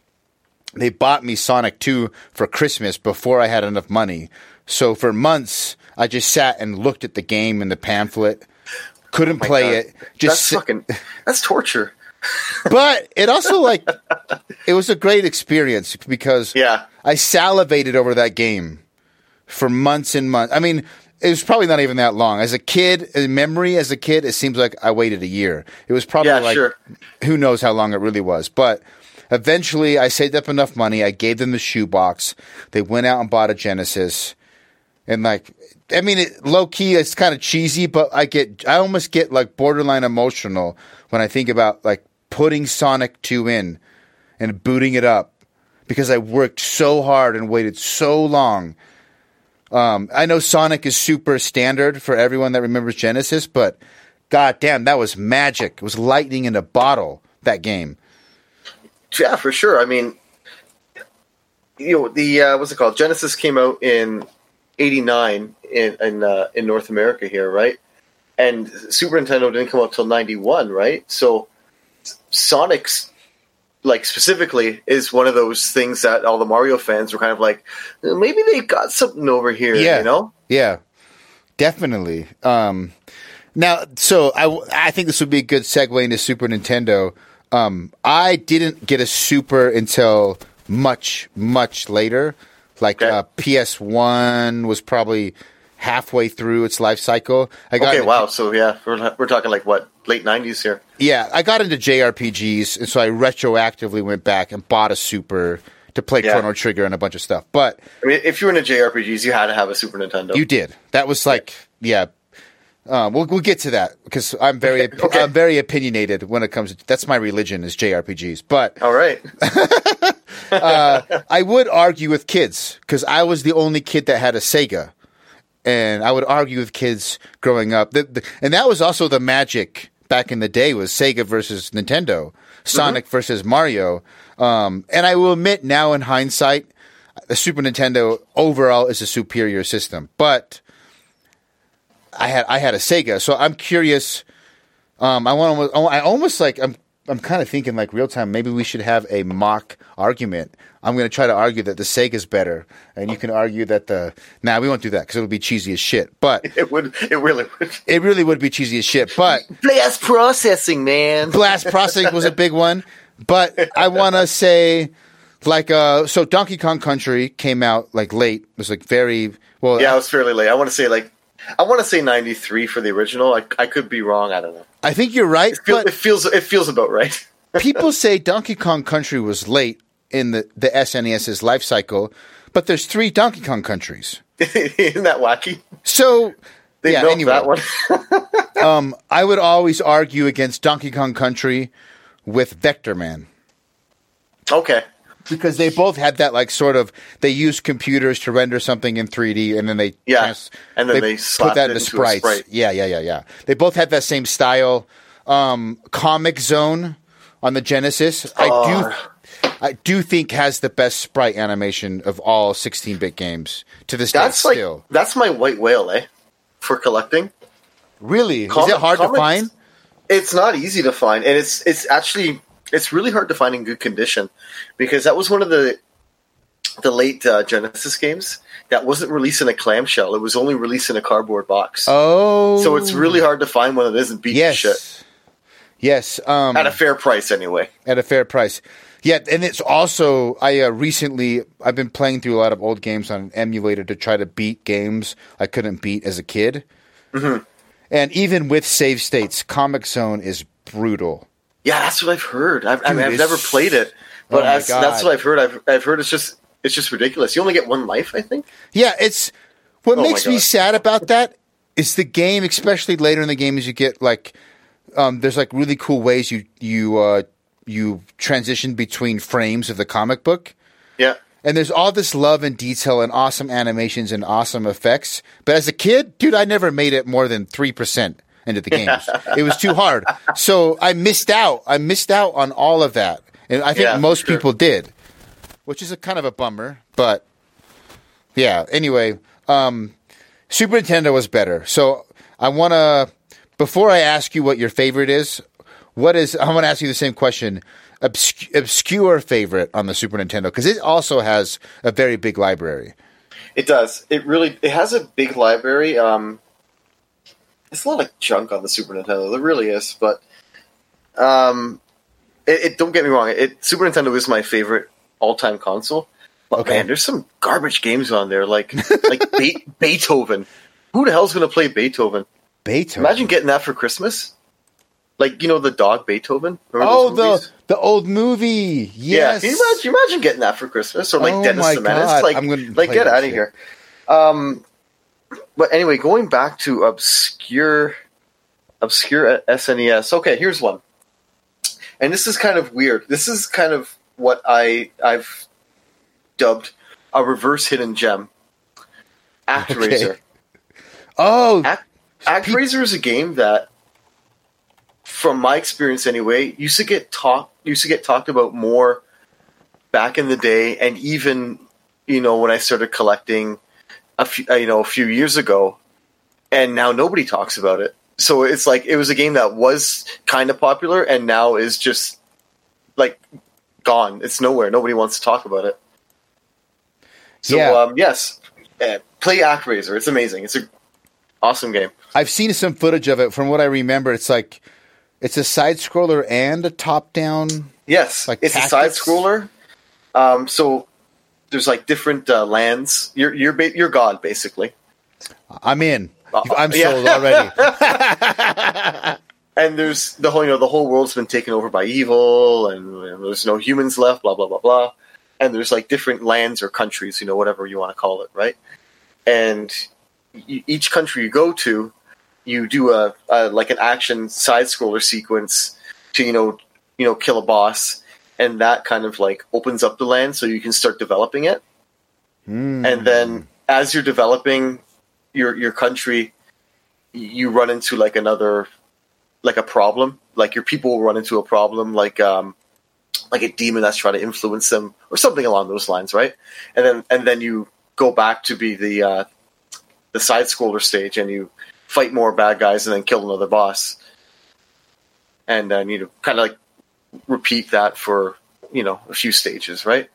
Speaker 1: They bought me Sonic Two for Christmas before I had enough money. So for months, I just sat and looked at the game and the pamphlet. Couldn't oh play
Speaker 2: God.
Speaker 1: it. Just
Speaker 2: that's
Speaker 1: sit-
Speaker 2: fucking. That's torture.
Speaker 1: but it also like it was a great experience because
Speaker 2: Yeah.
Speaker 1: I salivated over that game for months and months. I mean, it was probably not even that long. As a kid, in memory as a kid, it seems like I waited a year. It was probably
Speaker 2: Yeah,
Speaker 1: like
Speaker 2: sure.
Speaker 1: who knows how long it really was. But eventually I saved up enough money. I gave them the shoebox. They went out and bought a Genesis. And like, I mean, it, low key, it's kind of cheesy, but I get, I almost get like borderline emotional when I think about like putting Sonic 2 in and booting it up because I worked so hard and waited so long. Um, I know Sonic is super standard for everyone that remembers Genesis, but god damn, that was magic. It was lightning in a bottle, that game.
Speaker 2: Yeah, for sure. I mean, you know, the uh, what's it called? Genesis came out in '89 in in, uh, in North America here, right? And Super Nintendo didn't come out till '91, right? So Sonic's like specifically is one of those things that all the Mario fans were kind of like, maybe they got something over here,
Speaker 1: Yeah.
Speaker 2: you know?
Speaker 1: Yeah, definitely. Um, now, so I, I think this would be a good segue into Super Nintendo. Um, I didn't get a Super until much, much later. Like
Speaker 2: Okay.
Speaker 1: uh, PS1 was probably halfway through its life cycle. I got
Speaker 2: Okay,
Speaker 1: into-
Speaker 2: wow. So yeah, we're we're talking like what late '90s here.
Speaker 1: Yeah, I got into JRPGs, and so I retroactively went back and bought a Super to play
Speaker 2: Yeah.
Speaker 1: Chrono Trigger and a bunch of stuff. But
Speaker 2: I mean, if you were into JRPGs, you had to have a Super Nintendo.
Speaker 1: You did. That was like, yeah. Um, we'll we'll get to that because I'm very
Speaker 2: Okay.
Speaker 1: I'm very opinionated when it comes. to That's my religion is JRPGs. But
Speaker 2: All right.
Speaker 1: I would argue with kids because I was the only kid that had a Sega, and I would argue with kids growing up. The, the, and that was also the magic back in the day was Sega versus Nintendo, Sonic versus Mario. Um, and I will admit now in hindsight, the Super Nintendo overall is a superior system, but I had I had a Sega, so I'm curious. Um, I want to. I almost like I'm. I'm kind of thinking like real time. Maybe we should have a mock argument. I'm going to try to argue that the Sega's better, and you can argue that the. Nah, we won't do that because it'll be cheesy as shit. But
Speaker 2: It would. It really would.
Speaker 1: it really would be cheesy as shit. But
Speaker 2: Blast processing, man.
Speaker 1: blast processing was a big one. But I want to say, like, uh, so Donkey Kong Country came out like late. It was like very well.
Speaker 2: Yeah, it was fairly late. I want to say like, I want to say '93 for the original. I, I could be wrong. I don't know.
Speaker 1: I think you're right.
Speaker 2: It, feel,
Speaker 1: but
Speaker 2: it feels. It feels about right.
Speaker 1: people say Donkey Kong Country was late in the, the SNES's life cycle, but there's three Donkey Kong countries.
Speaker 2: Isn't that wacky?
Speaker 1: So,
Speaker 2: They
Speaker 1: yeah, anyway,
Speaker 2: that one.
Speaker 1: um, I would always argue against Donkey Kong Country with Vectorman
Speaker 2: okay.
Speaker 1: Because they both had that like sort of they used computers to render something in 3D and then they
Speaker 2: Yeah, and then they
Speaker 1: put that into
Speaker 2: into
Speaker 1: sprites.
Speaker 2: sprite.
Speaker 1: Yeah, yeah, yeah, yeah. They both had that same style. Um, Comix Zone on the Genesis, I do, I do think has the best sprite animation of all 16-bit games to this
Speaker 2: That's
Speaker 1: day.
Speaker 2: like
Speaker 1: Still,
Speaker 2: that's my white whale, eh? For collecting,
Speaker 1: really, is
Speaker 2: Comic-
Speaker 1: it hard to find?
Speaker 2: it's not easy to find, and it's it's actually it's really hard to find in good condition because that was one of the the late uh, Genesis games that wasn't released in a clamshell. It was only released in a cardboard box.
Speaker 1: Oh,
Speaker 2: So it's really hard to find one that isn't beat to
Speaker 1: yes,
Speaker 2: shit
Speaker 1: yes. Um,
Speaker 2: at a fair price, anyway.
Speaker 1: at a fair price. Yeah, and it's also I uh, recently I've been playing through a lot of old games on an emulator to try to beat games I couldn't beat as a kid.
Speaker 2: Mm-hmm.
Speaker 1: And even with save states, Comix Zone is brutal.
Speaker 2: Yeah, that's what I've heard. I've, I mean, I've never played it, but
Speaker 1: Oh
Speaker 2: that's, that's what I've heard. I've, I've heard it's just it's just ridiculous. You only get one life, I think.
Speaker 1: Yeah, it's what
Speaker 2: Oh
Speaker 1: makes me sad about that is the game, especially later in the game, as you get like um, there's like really cool ways you you uh, you transition between frames of the comic book.
Speaker 2: Yeah.
Speaker 1: And there's all this love and detail and awesome animations and awesome effects. But as a kid, dude, I never made it more than 3% into the games. it was too hard. So I missed out. I missed out on all of that. And I think
Speaker 2: Yeah,
Speaker 1: most
Speaker 2: sure.
Speaker 1: people did, which is a kind of a bummer. But yeah, anyway, um, Super Nintendo was better. So I want to, before I ask you what your favorite is, what is, I want to ask you the same question. Obsc- obscure favorite on the Super Nintendo because it also has a very big library.
Speaker 2: It does. It really it has a big library. Um, it's a lot of junk on the Super Nintendo. There really is, but um, it, it don't get me wrong. It Super Nintendo is my favorite all time console. But
Speaker 1: Okay.
Speaker 2: man, there's some garbage games on there, like like Be- Beethoven. Who the hell's going to play Beethoven?
Speaker 1: Beethoven.
Speaker 2: Imagine getting that for Christmas. Like you know the dog Beethoven. Remember
Speaker 1: oh, the the old movie.
Speaker 2: Yeah,
Speaker 1: Yes.
Speaker 2: can you imagine, you imagine getting that for Christmas or like
Speaker 1: Oh
Speaker 2: Dennis the Menace? Like,
Speaker 1: I'm gonna
Speaker 2: like get out of here. Um, but anyway, going back to obscure, obscure SNES. Okay, here's one, and this is kind of weird. This is kind of what I I've dubbed a reverse hidden gem. ActRaiser.
Speaker 1: Okay. Oh,
Speaker 2: Act, ActRaiser is a game that, from my experience anyway, used to get talk used to get talked about more back in the day, and even you know when I started collecting a few uh, you know a few years ago, and now nobody talks about it. So it's like it was a game that was kind of popular, and now is just like gone. It's nowhere. Nobody wants to talk about it. So
Speaker 1: Yeah.
Speaker 2: um, yes, uh, play ActRaiser. It's amazing. It's a awesome game.
Speaker 1: I've seen some footage of it. From what I remember, it's like it's a side scroller and a top down.
Speaker 2: Yes,
Speaker 1: Like
Speaker 2: it's a side scroller. Um, so there's like different uh, lands. You're you're ba- you're God basically,
Speaker 1: I'm in.
Speaker 2: Uh,
Speaker 1: I'm
Speaker 2: yeah.
Speaker 1: sold already.
Speaker 2: and there's the whole you know the whole world's been taken over by evil, and, and there's no humans left. Blah blah blah blah. And there's like different lands or countries, you know, whatever you want to call it, right? And y- each country you go to, you do a, a like an action side scroller sequence to you know you know kill a boss, and that kind of like opens up the land so you can start developing it.
Speaker 1: Hmm.
Speaker 2: and then as you're developing your your country you run into like another like a problem like your people will run into a problem like um like a demon that's trying to influence them or something along those lines right and then and then you go back to be the uh the side scroller stage and you fight more bad guys and then kill another boss and then you know kind of like repeat that for you know a few stages right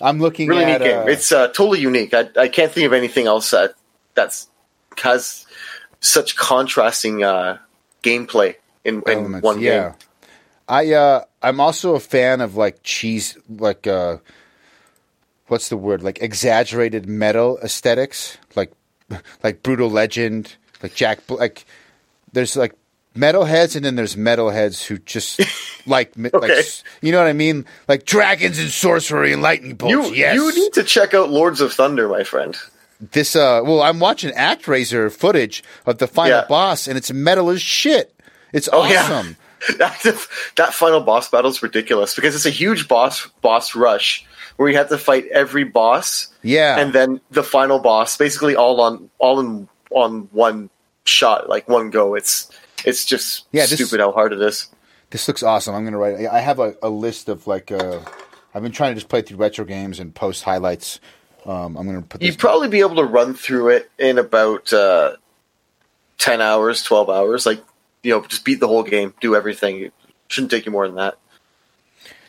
Speaker 1: I'm looking
Speaker 2: really
Speaker 1: at.
Speaker 2: neat game.
Speaker 1: uh,
Speaker 2: It's uh, totally unique. I, I can't think of anything else that that's has such contrasting uh, gameplay in, in one
Speaker 1: yeah.
Speaker 2: game.
Speaker 1: I uh, I'm also a fan of like cheese, like uh, what's the word? Like exaggerated metal aesthetics, like like brutal legend, like Jack. Like there's like metalheads, and then there's metalheads who just like mi- like you know what I mean? Like dragons and sorcery and lightning bolts.
Speaker 2: You
Speaker 1: yes,
Speaker 2: you need to check out Lords of Thunder, my friend.
Speaker 1: this. Uh, well, I'm watching ActRaiser footage of the final
Speaker 2: Yeah.
Speaker 1: boss, and it's metal as shit. It's
Speaker 2: Oh, yeah.
Speaker 1: awesome.
Speaker 2: that, that final boss battle is ridiculous because it's a huge boss boss rush where you have to fight every boss
Speaker 1: Yeah.
Speaker 2: and then the final boss basically all on all in on one shot like one go it's it's just
Speaker 1: Yeah, this-
Speaker 2: stupid how hard it is
Speaker 1: This looks awesome. I'm gonna write. I have a, a list of like. Uh, I've been trying to just play through retro games and post highlights. Um, I'm gonna put this.
Speaker 2: You'd probably be able to run through it in about uh, ten hours, twelve hours. Like you know, just beat the whole game, do everything. It shouldn't take you more than that.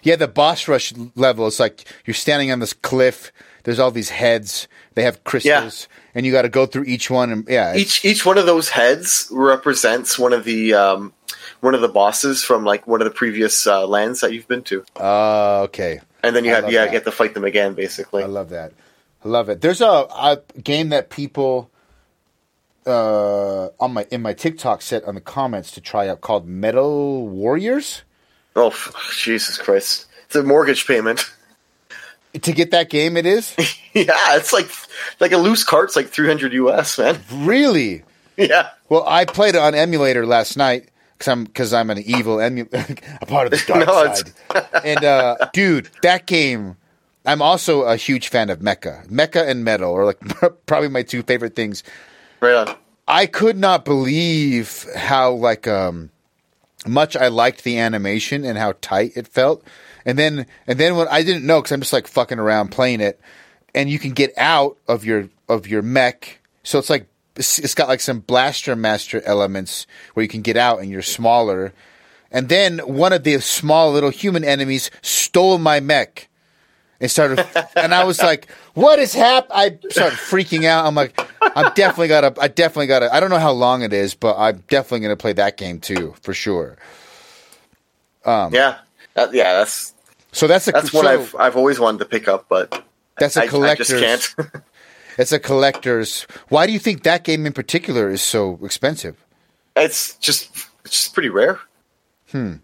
Speaker 1: yeah, the boss rush level. It's like you're standing on this cliff. There's all these heads. They have crystals, and you got to go through each one. And yeah,
Speaker 2: Each each one of those heads represents one of the um, one of the bosses from like one of the previous uh, lands that you've been to,
Speaker 1: uh, okay.
Speaker 2: and then you
Speaker 1: I
Speaker 2: have yeah
Speaker 1: you
Speaker 2: get to fight them again, basically.
Speaker 1: I love that. I love it. There's a, a game that people uh, on my in my TikTok set on the comments to try out called Metal Warriors.
Speaker 2: oh Jesus Christ! It's a mortgage payment.
Speaker 1: To get that game, it is
Speaker 2: yeah, it's like like a loose cart's like 300 US, man.
Speaker 1: really.
Speaker 2: Yeah.
Speaker 1: Well, I played it on emulator last night because I'm because I'm an evil emu- a part of the dark
Speaker 2: No,
Speaker 1: side. and uh, dude, that game. I'm also a huge fan of Mecha. Mecha and Metal are like probably my two favorite things.
Speaker 2: Right on.
Speaker 1: I could not believe how like um much I liked the animation and how tight it felt. And then and then when I didn't know because I'm just like fucking around playing it, and you can get out of your of your mech. So it's like it's got like some blaster master elements where you can get out and you're smaller. And then one of the small little human enemies stole my mech and started and I was like, "What is hap?" I started freaking out. I'm like, "I'm definitely gotta. I definitely gotta. I don't know how long it is, but I'm definitely gonna play that game too for sure."
Speaker 2: Um, yeah. That, yeah, that's
Speaker 1: So that's a
Speaker 2: that's
Speaker 1: so
Speaker 2: one I've I've always wanted to pick up, but
Speaker 1: that's
Speaker 2: I,
Speaker 1: a
Speaker 2: I
Speaker 1: collector's.
Speaker 2: just can't.
Speaker 1: It's a collector's. Why do you think that game in particular is so expensive?
Speaker 2: it's just it's just pretty rare. Hmm.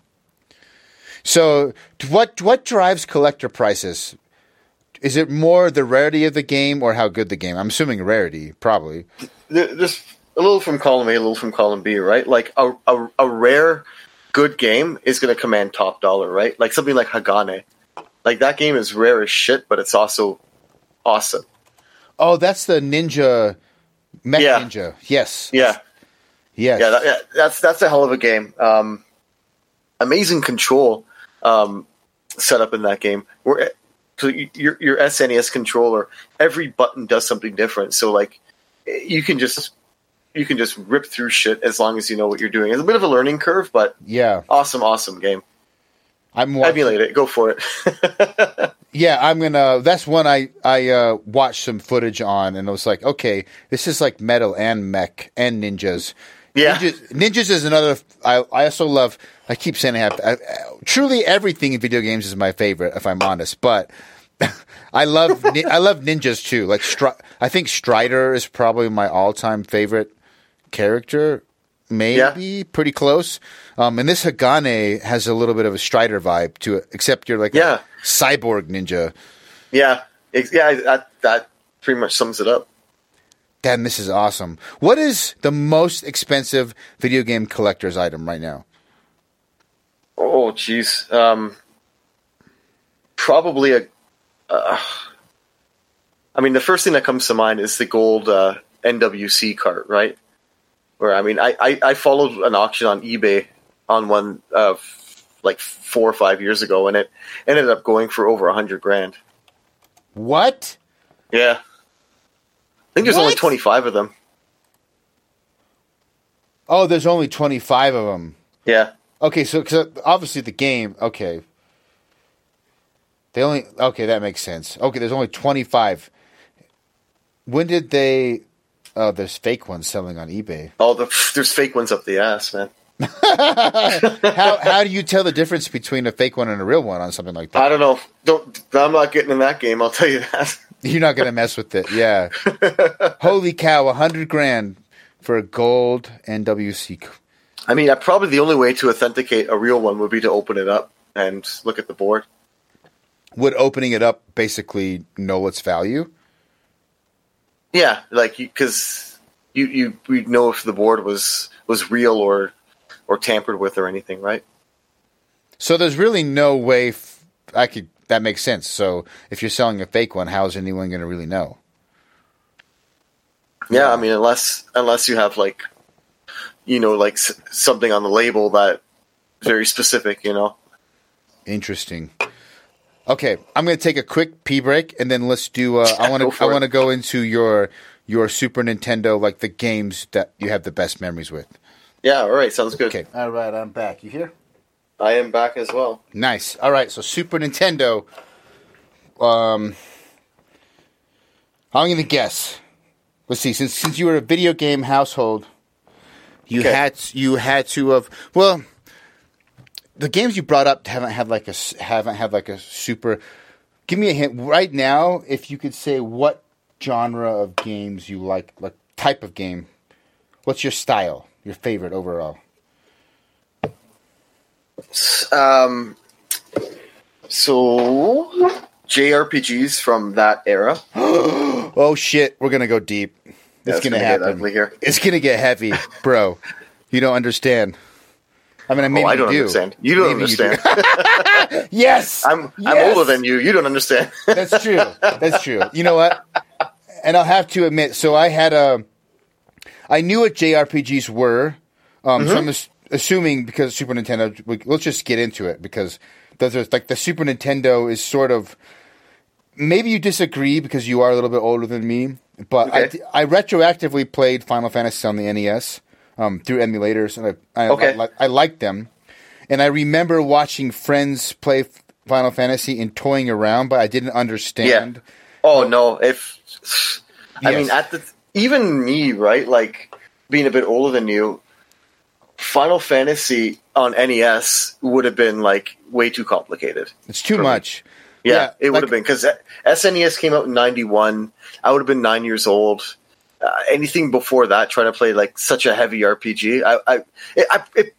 Speaker 1: So what what drives collector prices? Is it more the rarity of the game or how good the game? I'm assuming rarity, probably.
Speaker 2: There- There's a little from column A, a little from column B, right? Like a a, a rare good game is going to command top dollar, right? Like something like Hagane. Like that game is rare as shit, but it's also awesome.
Speaker 1: Oh, that's the ninja, mech
Speaker 2: Yeah.
Speaker 1: ninja. Yes,
Speaker 2: Yeah.
Speaker 1: yes.
Speaker 2: Yeah, that, yeah, that's that's a hell of a game. Um, amazing control um, setup in that game. Where so your your SNES controller, every button does something different. So like you can just you can just rip through shit as long as you know what you're doing. It's a bit of a learning curve, but
Speaker 1: yeah.
Speaker 2: awesome, awesome game.
Speaker 1: I'm watching,
Speaker 2: Emulate it, go for it.
Speaker 1: Yeah, I'm gonna. That's one I I uh, watched some footage on, and I was like, okay, this is like metal and mech and ninjas.
Speaker 2: Yeah.
Speaker 1: ninjas, ninjas is another. I I also love. I keep saying I have. I, truly, everything in video games is my favorite, if I'm honest. But I love I love ninjas too. Like Stri- I think Strider is probably my all time favorite character. Maybe pretty close. Um, and this Hagane has a little bit of a Strider vibe to it, except you're like
Speaker 2: Yeah.
Speaker 1: a cyborg ninja.
Speaker 2: yeah, yeah, that that pretty much sums it up.
Speaker 1: Damn, this is awesome. What is the most expensive video game collector's item right now?
Speaker 2: Oh, jeez. Um, probably a. Uh, I mean, the first thing that comes to mind is the gold uh, NWC cart, right? Where I mean, I, I, I followed an auction on eBay on one uh, like four or five years ago, and it ended up going for over a hundred grand.
Speaker 1: What?
Speaker 2: Yeah, I think there's only twenty five of them.
Speaker 1: Oh, there's only 25 of them.
Speaker 2: Yeah,
Speaker 1: Okay, so 'cause obviously the game, okay. They only okay, that makes sense. Okay, there's only 25. When did they Oh, there's fake ones selling on eBay.
Speaker 2: Oh, the there's fake ones up the ass, man.
Speaker 1: How how do you tell the difference between a fake one and a real one on something like that?
Speaker 2: I don't know. Don't. I'm not getting in that game. I'll tell you that.
Speaker 1: You're not going to mess with it. Yeah. Holy cow, A 100 grand for a gold NWC.
Speaker 2: I mean, probably the only way to authenticate a real one would be to open it up and look at the board.
Speaker 1: Would opening it up basically know its value?
Speaker 2: Yeah, like because you, you we know if the board was was real or or tampered with or anything, right?
Speaker 1: So there's really no way f- I could that makes sense. So if you're selling a fake one, how is anyone going to really know?
Speaker 2: Yeah, I mean, unless unless you have like you know like s- something on the label that very specific, you know.
Speaker 1: Interesting. Okay, I'm going to take a quick pee break and then let's do uh, I want to I want to go into your your Super Nintendo like the games that you have the best memories with.
Speaker 2: Yeah, all right, sounds good.
Speaker 1: Okay. All right, I'm back. You here?
Speaker 2: I am back as well.
Speaker 1: Nice. All right, so Super Nintendo. Um, I'm gonna guess. Let's see. Since since you were a video game household, you
Speaker 2: Okay.
Speaker 1: had you had to have well. The games you brought up haven't had like a haven't had like a super. Give me a hint right now. If you could say what genre of games you like, like type of game. What's your style? Your favorite overall?
Speaker 2: Um, so JRPGs from that era.
Speaker 1: Oh shit, we're gonna go deep. It's,
Speaker 2: it's
Speaker 1: gonna,
Speaker 2: gonna get
Speaker 1: happen.
Speaker 2: ugly here.
Speaker 1: It's gonna get heavy, bro. you don't understand. I mean, maybe
Speaker 2: oh, I don't
Speaker 1: you do.
Speaker 2: understand. You don't
Speaker 1: Maybe you do.
Speaker 2: understand.
Speaker 1: Yes,
Speaker 2: I'm I'm older than you. You don't understand.
Speaker 1: That's true. That's true. You know what? And I'll have to admit, so I had a, I knew what JRPGs were. Um, So I'm as- assuming because Super Nintendo, we, let's just get into it because those are like the Super Nintendo is sort of. Maybe you disagree because you are a little bit older than me, but I, I retroactively played Final Fantasy on the NES um, through emulators, and I I,
Speaker 2: Okay.
Speaker 1: I, I liked them. And I remember watching friends play Final Fantasy and toying around, but I didn't understand. Yeah.
Speaker 2: Oh no! If I
Speaker 1: Yes.
Speaker 2: mean, at the even me, right? Like being a bit older than you, Final Fantasy on NES would have been like way too complicated.
Speaker 1: It's too much.
Speaker 2: Yeah,
Speaker 1: Yeah,
Speaker 2: it would have been because SNES came out in '91. I would have been nine years old. Uh, anything before that, trying to play like such a heavy RPG, I, I, it, I it,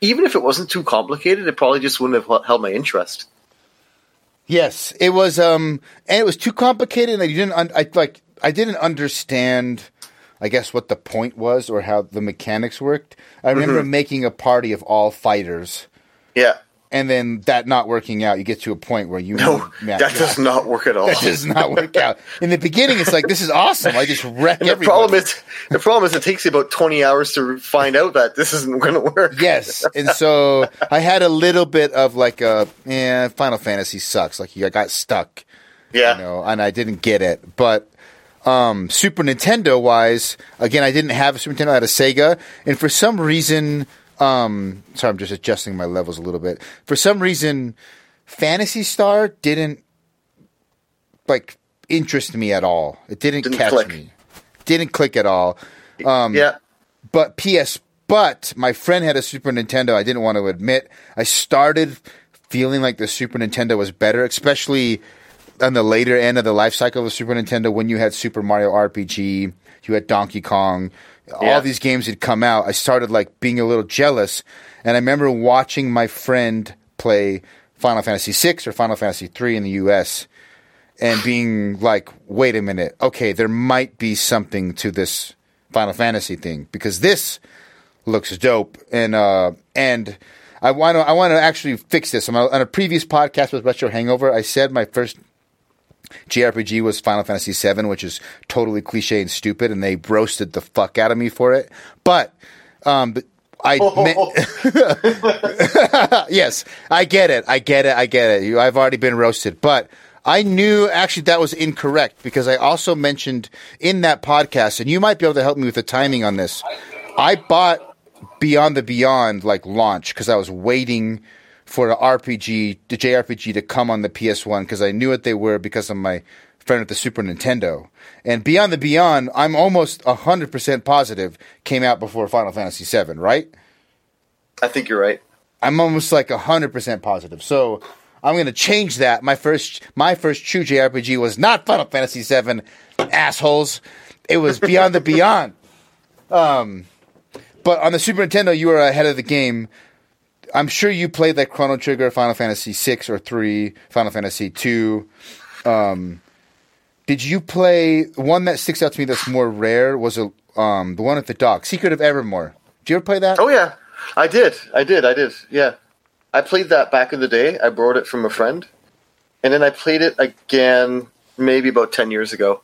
Speaker 2: even if it wasn't too complicated, it probably just wouldn't have held my interest.
Speaker 1: Yes, it was. Um, and it was too complicated. And I didn't. Un- I like. I didn't understand. I guess what the point was or how the mechanics worked. I remember
Speaker 2: Mm-hmm.
Speaker 1: making a party of all fighters,
Speaker 2: Yeah,
Speaker 1: and then that not working out. You get to a point where you
Speaker 2: no, that does not work at all.
Speaker 1: that does not work out. In the beginning, it's like this is awesome. I just wreck
Speaker 2: And the
Speaker 1: everybody.
Speaker 2: problem is, the problem is, it takes you about twenty hours to find out that this isn't going to work.
Speaker 1: Yes, and so I had a little bit of like a, yeah, Final Fantasy sucks. Like I got stuck,
Speaker 2: yeah,
Speaker 1: you know, and I didn't get it. But um, Super Nintendo wise, again, I didn't have a Super Nintendo. I had a Sega, and for some reason, um, sorry, I'm just adjusting my levels a little bit. For some reason, Phantasy Star didn't like interest me at all. It didn't,
Speaker 2: Didn't
Speaker 1: catch
Speaker 2: click.
Speaker 1: me. Didn't click at all. Um,
Speaker 2: yeah.
Speaker 1: But PS, but my friend had a Super Nintendo. I didn't want to admit. I started feeling like the Super Nintendo was better, especially on the later end of the life cycle of the Super Nintendo when you had Super Mario RPG, you had Donkey Kong,
Speaker 2: Yeah.
Speaker 1: all these games had come out. I started like being a little jealous, and I remember watching my friend play Final Fantasy VI or Final Fantasy III in the US and being like, wait a minute, okay, there might be something to this Final Fantasy thing because this looks dope, and uh, and I want to I want to actually fix this. On, a previous podcast with Retro Hangover, I said my first JRPG was Final Fantasy VII, which is totally cliche and stupid, and they roasted the fuck out of me for it. But um, but I meant, yes, I get it. I get it. I get it. I've already been roasted, but I knew actually that was incorrect because I also mentioned in that podcast, and you might be able to help me with the timing on this. I bought Beyond the Beyond like launch because I was waiting for the RPG, the JRPG to come on the PS1 because I knew what they were because of my friend with the Super Nintendo. And Beyond the Beyond, I'm almost 100% positive came out before Final Fantasy VII, right?
Speaker 2: I think you're right.
Speaker 1: I'm almost like 100% positive. So I'm going to change that. My first my first true JRPG was not Final Fantasy VII, assholes. It was Beyond the Beyond. Um, but on the Super Nintendo, you were ahead of the game. I'm sure you played like Chrono Trigger, Final Fantasy six or three, Final Fantasy two. Um, did you play one that sticks out to me that's more rare? Was a um, the one at the dock, Secret of Evermore. Did you ever play that?
Speaker 2: Oh yeah, I did. I did. I did. Yeah, I played that back in the day. I borrowed it from a friend, and then I played it again maybe about ten years ago.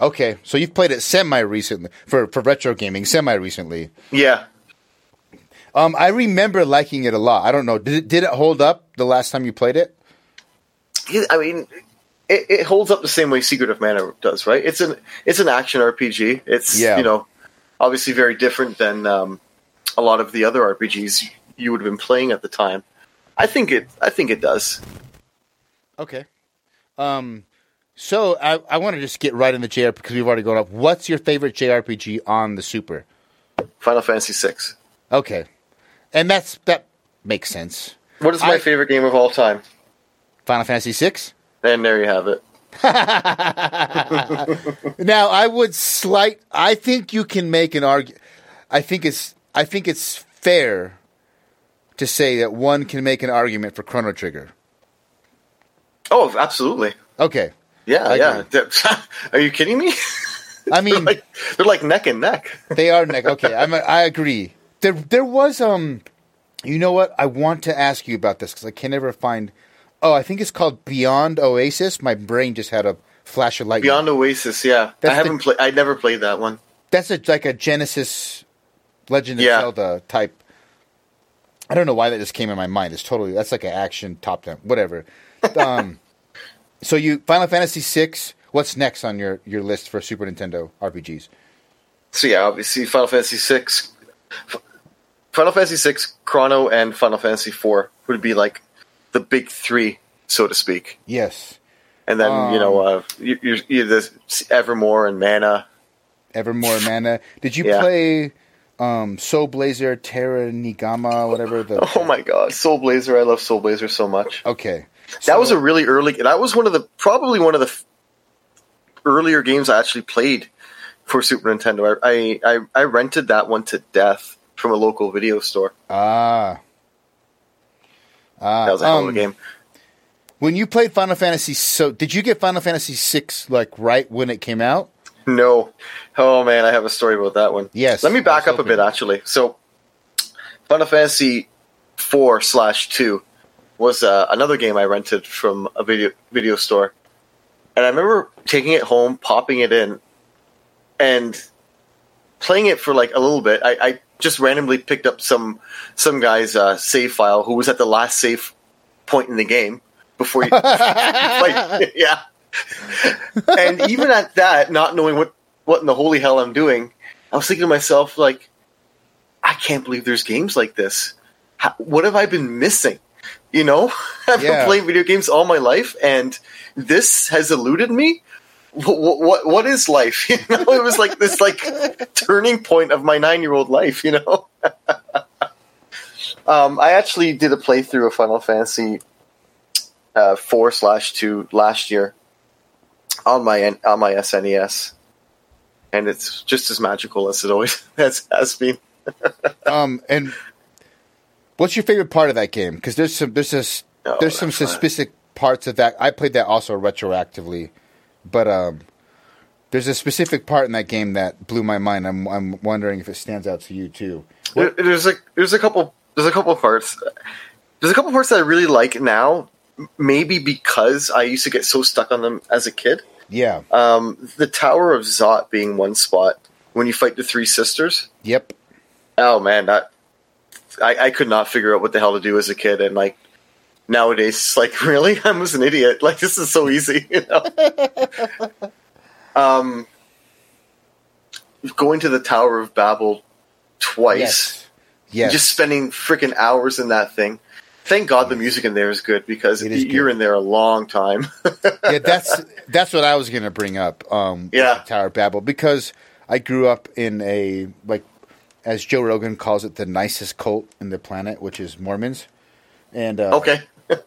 Speaker 1: Okay, so you've played it semi recently for for retro gaming, semi recently.
Speaker 2: Yeah,
Speaker 1: Um, I remember liking it a lot. I don't know, did it did it hold up the last time you played it?
Speaker 2: I mean, it, it holds up the same way Secret of Mana does, right? It's an it's an action RPG. It's
Speaker 1: Yeah.
Speaker 2: you know obviously very different than um, a lot of the other RPGs you would have been playing at the time. I think it. I think it does.
Speaker 1: Okay. Um, so I I want to just get right in the JRPG because we've already gone up. What's your favorite JRPG on the Super?
Speaker 2: Final Fantasy VI.
Speaker 1: Okay, and that's that makes sense.
Speaker 2: What is my
Speaker 1: I-
Speaker 2: favorite game of all time?
Speaker 1: Final Fantasy six.
Speaker 2: And there you have it.
Speaker 1: Now, I would slight. I think you can make an argument. I think it's. I think it's fair to say that one can make an argument for Chrono Trigger.
Speaker 2: Oh, absolutely.
Speaker 1: Okay.
Speaker 2: Yeah,
Speaker 1: I
Speaker 2: yeah.
Speaker 1: agree.
Speaker 2: Are you kidding me?
Speaker 1: I
Speaker 2: they're,
Speaker 1: mean,
Speaker 2: like, they're like neck and neck.
Speaker 1: they are neck. Okay, I'm, I agree. There, there was um, you know what? I want to ask you about this because I can never find. Oh, I think it's called Beyond Oasis. My brain just had a flash of light.
Speaker 2: Beyond Oasis, yeah.
Speaker 1: That's
Speaker 2: I haven't played. I never played that one.
Speaker 1: That's a, like a Genesis Legend of
Speaker 2: Yeah.
Speaker 1: Zelda type. I don't know why that just came in my mind. It's totally that's like an action top down, whatever. Um, so you Final Fantasy VI. What's next on your your list for Super Nintendo RPGs?
Speaker 2: So yeah, obviously Final Fantasy six, Final Fantasy six, Chrono, and Final Fantasy four would be like the big three, so to speak.
Speaker 1: Yes,
Speaker 2: And then you know, uh, you, you're, you're the Evermore and Mana.
Speaker 1: Evermore and Mana. Did you
Speaker 2: Yeah.
Speaker 1: play um, Soul Blazer, Terranigma, whatever the?
Speaker 2: Oh my god, Soul Blazer! I love Soul Blazer so much.
Speaker 1: Okay,
Speaker 2: That was a really early. That was one of the probably one of the f- earlier games I actually played for Super Nintendo. I, I I I rented that one to death from a local video store.
Speaker 1: ah. Ah,
Speaker 2: That was a hell of a
Speaker 1: um,
Speaker 2: game.
Speaker 1: When you played Final Fantasy, so did you get Final Fantasy VI like right when it came out?
Speaker 2: No, oh man, I have a story about that one.
Speaker 1: Yes,
Speaker 2: let me back up a bit actually. So, Final Fantasy four slash two was uh, another game I rented from a video video store, and I remember taking it home, popping it in, and playing it for like a little bit. I, I just randomly picked up some some guy's uh, save file who was at the last save point in the game before you like, yeah. and even at that, not knowing what what in the holy hell I'm doing, I was thinking to myself like, I can't believe there's games like this. How, what have I been missing? You know, I've
Speaker 1: Yeah.
Speaker 2: been playing video games all my life, and this has eluded me. What, what what is life? You know, it was like this like turning point of my nine year old life. You know, um, I actually did a playthrough of Final Fantasy uh, four slash two last year on my on my SNES, and it's just as magical as it always has, has been.
Speaker 1: Um, and what's your favorite part of that game? Because there's some there's this
Speaker 2: Oh,
Speaker 1: there's some specific parts of that. I played that also retroactively, but um, there's a specific part in that game that blew my mind. I'm I'm wondering if it stands out to you too.
Speaker 2: There, there's a there's a couple there's a couple parts there's a couple parts that I really like now. Maybe because I used to get so stuck on them as a kid.
Speaker 1: Yeah.
Speaker 2: Um, the Tower of Zot being one spot when you fight the three sisters.
Speaker 1: Yep.
Speaker 2: Oh man, that I, I could not figure out what the hell to do as a kid, and like nowadays, it's like really, I was an idiot. Like this is so easy, you know. um, going to the Tower of Babel twice,
Speaker 1: Yes. Yes.
Speaker 2: just spending freaking hours in that thing. Thank God the music in there is good because
Speaker 1: is
Speaker 2: you're
Speaker 1: good.
Speaker 2: in there a long time.
Speaker 1: yeah, that's that's what I was gonna bring up. Um,
Speaker 2: Yeah.
Speaker 1: Tower of Babel because I grew up in a like, as Joe Rogan calls it, the nicest cult in the planet, which is Mormons. And uh,
Speaker 2: okay,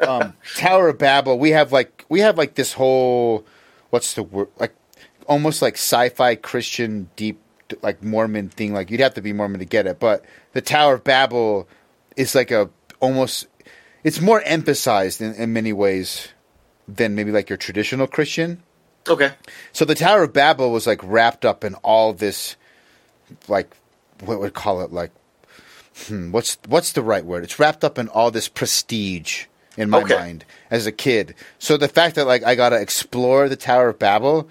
Speaker 1: um, Tower of Babel, we have like we have like this whole what's the word like almost like sci-fi Christian deep like Mormon thing. Like you'd have to be Mormon to get it, but the Tower of Babel is like a almost it's more emphasized in, in many ways than maybe like your traditional Christian.
Speaker 2: okay,
Speaker 1: So the Tower of Babel was like wrapped up in all this, like what would call it like, hmm, what's what's the right word? It's wrapped up in all this prestige in my
Speaker 2: Okay.
Speaker 1: mind as a kid. So the fact that like I got to explore the Tower of Babel,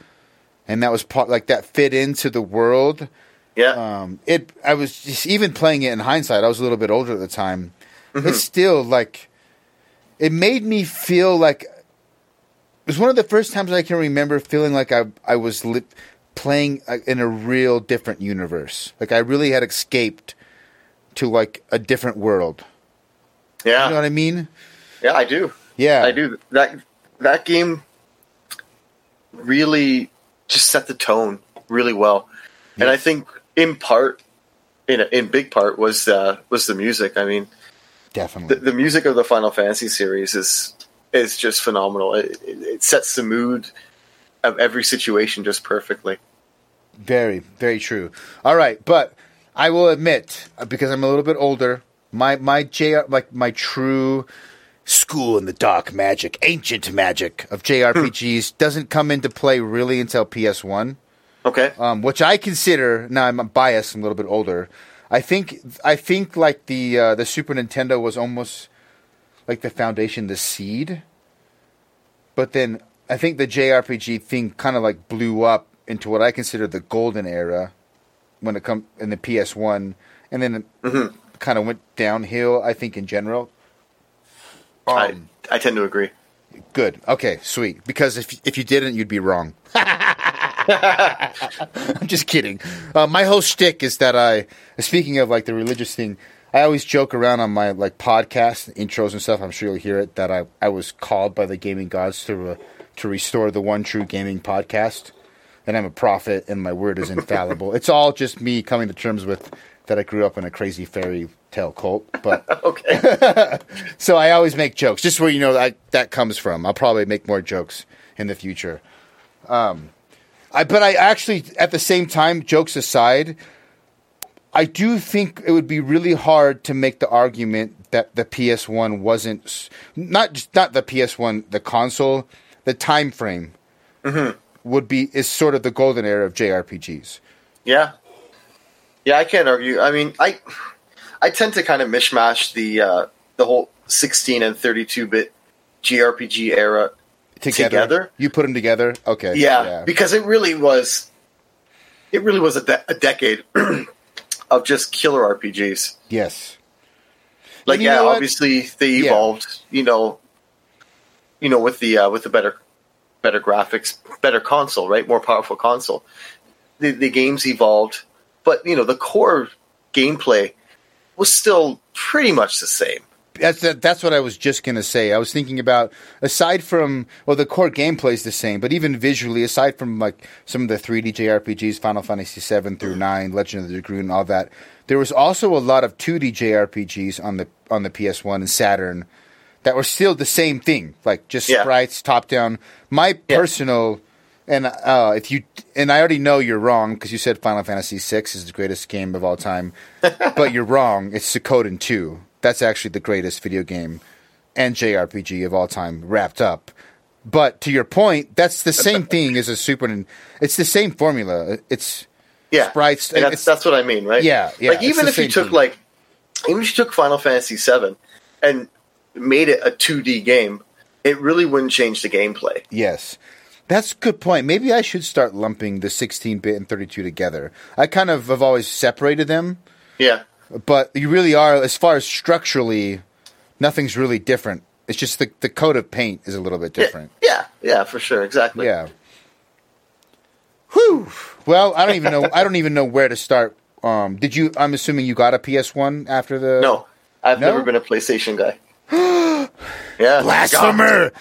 Speaker 1: and that was part like that fit into the world.
Speaker 2: yeah,
Speaker 1: Um, it I was just even playing it in hindsight. I was a little bit older at the time.
Speaker 2: Mm-hmm.
Speaker 1: It's still like it made me feel like it was one of the first times I can remember feeling like I I was li- playing uh, in a real different universe. Like I really had escaped to like a different world.
Speaker 2: yeah,
Speaker 1: You know what I mean?
Speaker 2: Yeah. I do.
Speaker 1: Yeah,
Speaker 2: I do. That that game really just set the tone really well, and I think in part, in in big part, was uh, was the music. I mean,
Speaker 1: Definitely.
Speaker 2: the, the music of the Final Fantasy series is is just phenomenal. It, it, it sets the mood of every situation just perfectly.
Speaker 1: Very, very true. All right, but I will admit uh, because I'm a little bit older, my my J like my true school in the dark magic, ancient magic of JRPGs doesn't come into play really until PS1,
Speaker 2: Okay.
Speaker 1: um, which I consider. Now I'm biased, I'm a little bit older. I think I think like the uh, the Super Nintendo was almost like the foundation, the seed. But then I think the JRPG thing kind of like blew up into what I consider the golden era when it come in the PS1, and then it kind of went downhill. I think in general.
Speaker 2: I,
Speaker 1: Um,
Speaker 2: I tend to agree.
Speaker 1: Good. Okay, sweet. Because if if you didn't, you'd be wrong. I'm just kidding. Uh, my whole shtick is that I, speaking of like the religious thing, I always joke around on my like podcast intros and stuff. I'm sure you'll hear it that I I was called by the gaming gods to uh, to restore the one true gaming podcast, and I'm a prophet and my word is infallible. it's all just me coming to terms with that I grew up in a crazy fairy tale cult, but.
Speaker 2: Okay.
Speaker 1: So I always make jokes, just where you know that that comes from. I'll probably make more jokes in the future. Um, I but I actually, at the same time, jokes aside, I do think it would be really hard to make the argument that the PS1 wasn't not just not the PS1, the console, the time frame would be is sort of the golden era of JRPGs.
Speaker 2: yeah. Yeah, I can't argue. I mean, I I tend to kind of mishmash the uh, the whole 16 and 32 bit JRPG era.
Speaker 1: Together,
Speaker 2: Together?
Speaker 1: you put them together. Okay,
Speaker 2: Yeah, because it really was it really was a, de- a decade of just killer RPGs.
Speaker 1: yes.
Speaker 2: Like yeah,
Speaker 1: what?
Speaker 2: obviously they
Speaker 1: Yeah.
Speaker 2: evolved, you know, you know with the uh, with the better better graphics, better console, right? More powerful console. The the games evolved, but you know, the core gameplay was still pretty much the same.
Speaker 1: That's that, that's what I was just gonna say. I was thinking about aside from well, the core gameplay is the same, but even visually, aside from like some of the 3D JRPGs, Final Fantasy VII through nine, Legend of the Dragoon, and all that, there was also a lot of 2D JRPGs on the on the PS1 and Saturn that were still the same thing, like just
Speaker 2: Yeah.
Speaker 1: sprites, top down. My
Speaker 2: Yeah.
Speaker 1: personal and uh, if you and I already know you're wrong because you said Final Fantasy VI is the greatest game of all time, but you're wrong. It's Suikoden 2. That's actually the greatest video game and JRPG of all time wrapped up. But to your point, that's the same thing as a Super. It's the same formula. It's
Speaker 2: Yeah,
Speaker 1: Sprites,
Speaker 2: And that's
Speaker 1: it's-
Speaker 2: that's what I mean, right?
Speaker 1: Yeah, yeah,
Speaker 2: Like even if you took
Speaker 1: thing.
Speaker 2: like even if you took Final Fantasy VII and made it a 2D game, it really wouldn't change the gameplay.
Speaker 1: yes. That's a good point. Maybe I should start lumping the 16-bit and 32 together. I kind of have always separated them.
Speaker 2: Yeah,
Speaker 1: but you really are as far as structurally nothing's really different it's just the, the coat of paint is a little bit different
Speaker 2: Yeah, yeah, for sure, exactly.
Speaker 1: yeah Whew. well i don't even know i don't even know where to start um did you i'm assuming you got a ps1 after the
Speaker 2: No, I've
Speaker 1: No?
Speaker 2: never been a PlayStation guy. yeah,
Speaker 1: blasphemer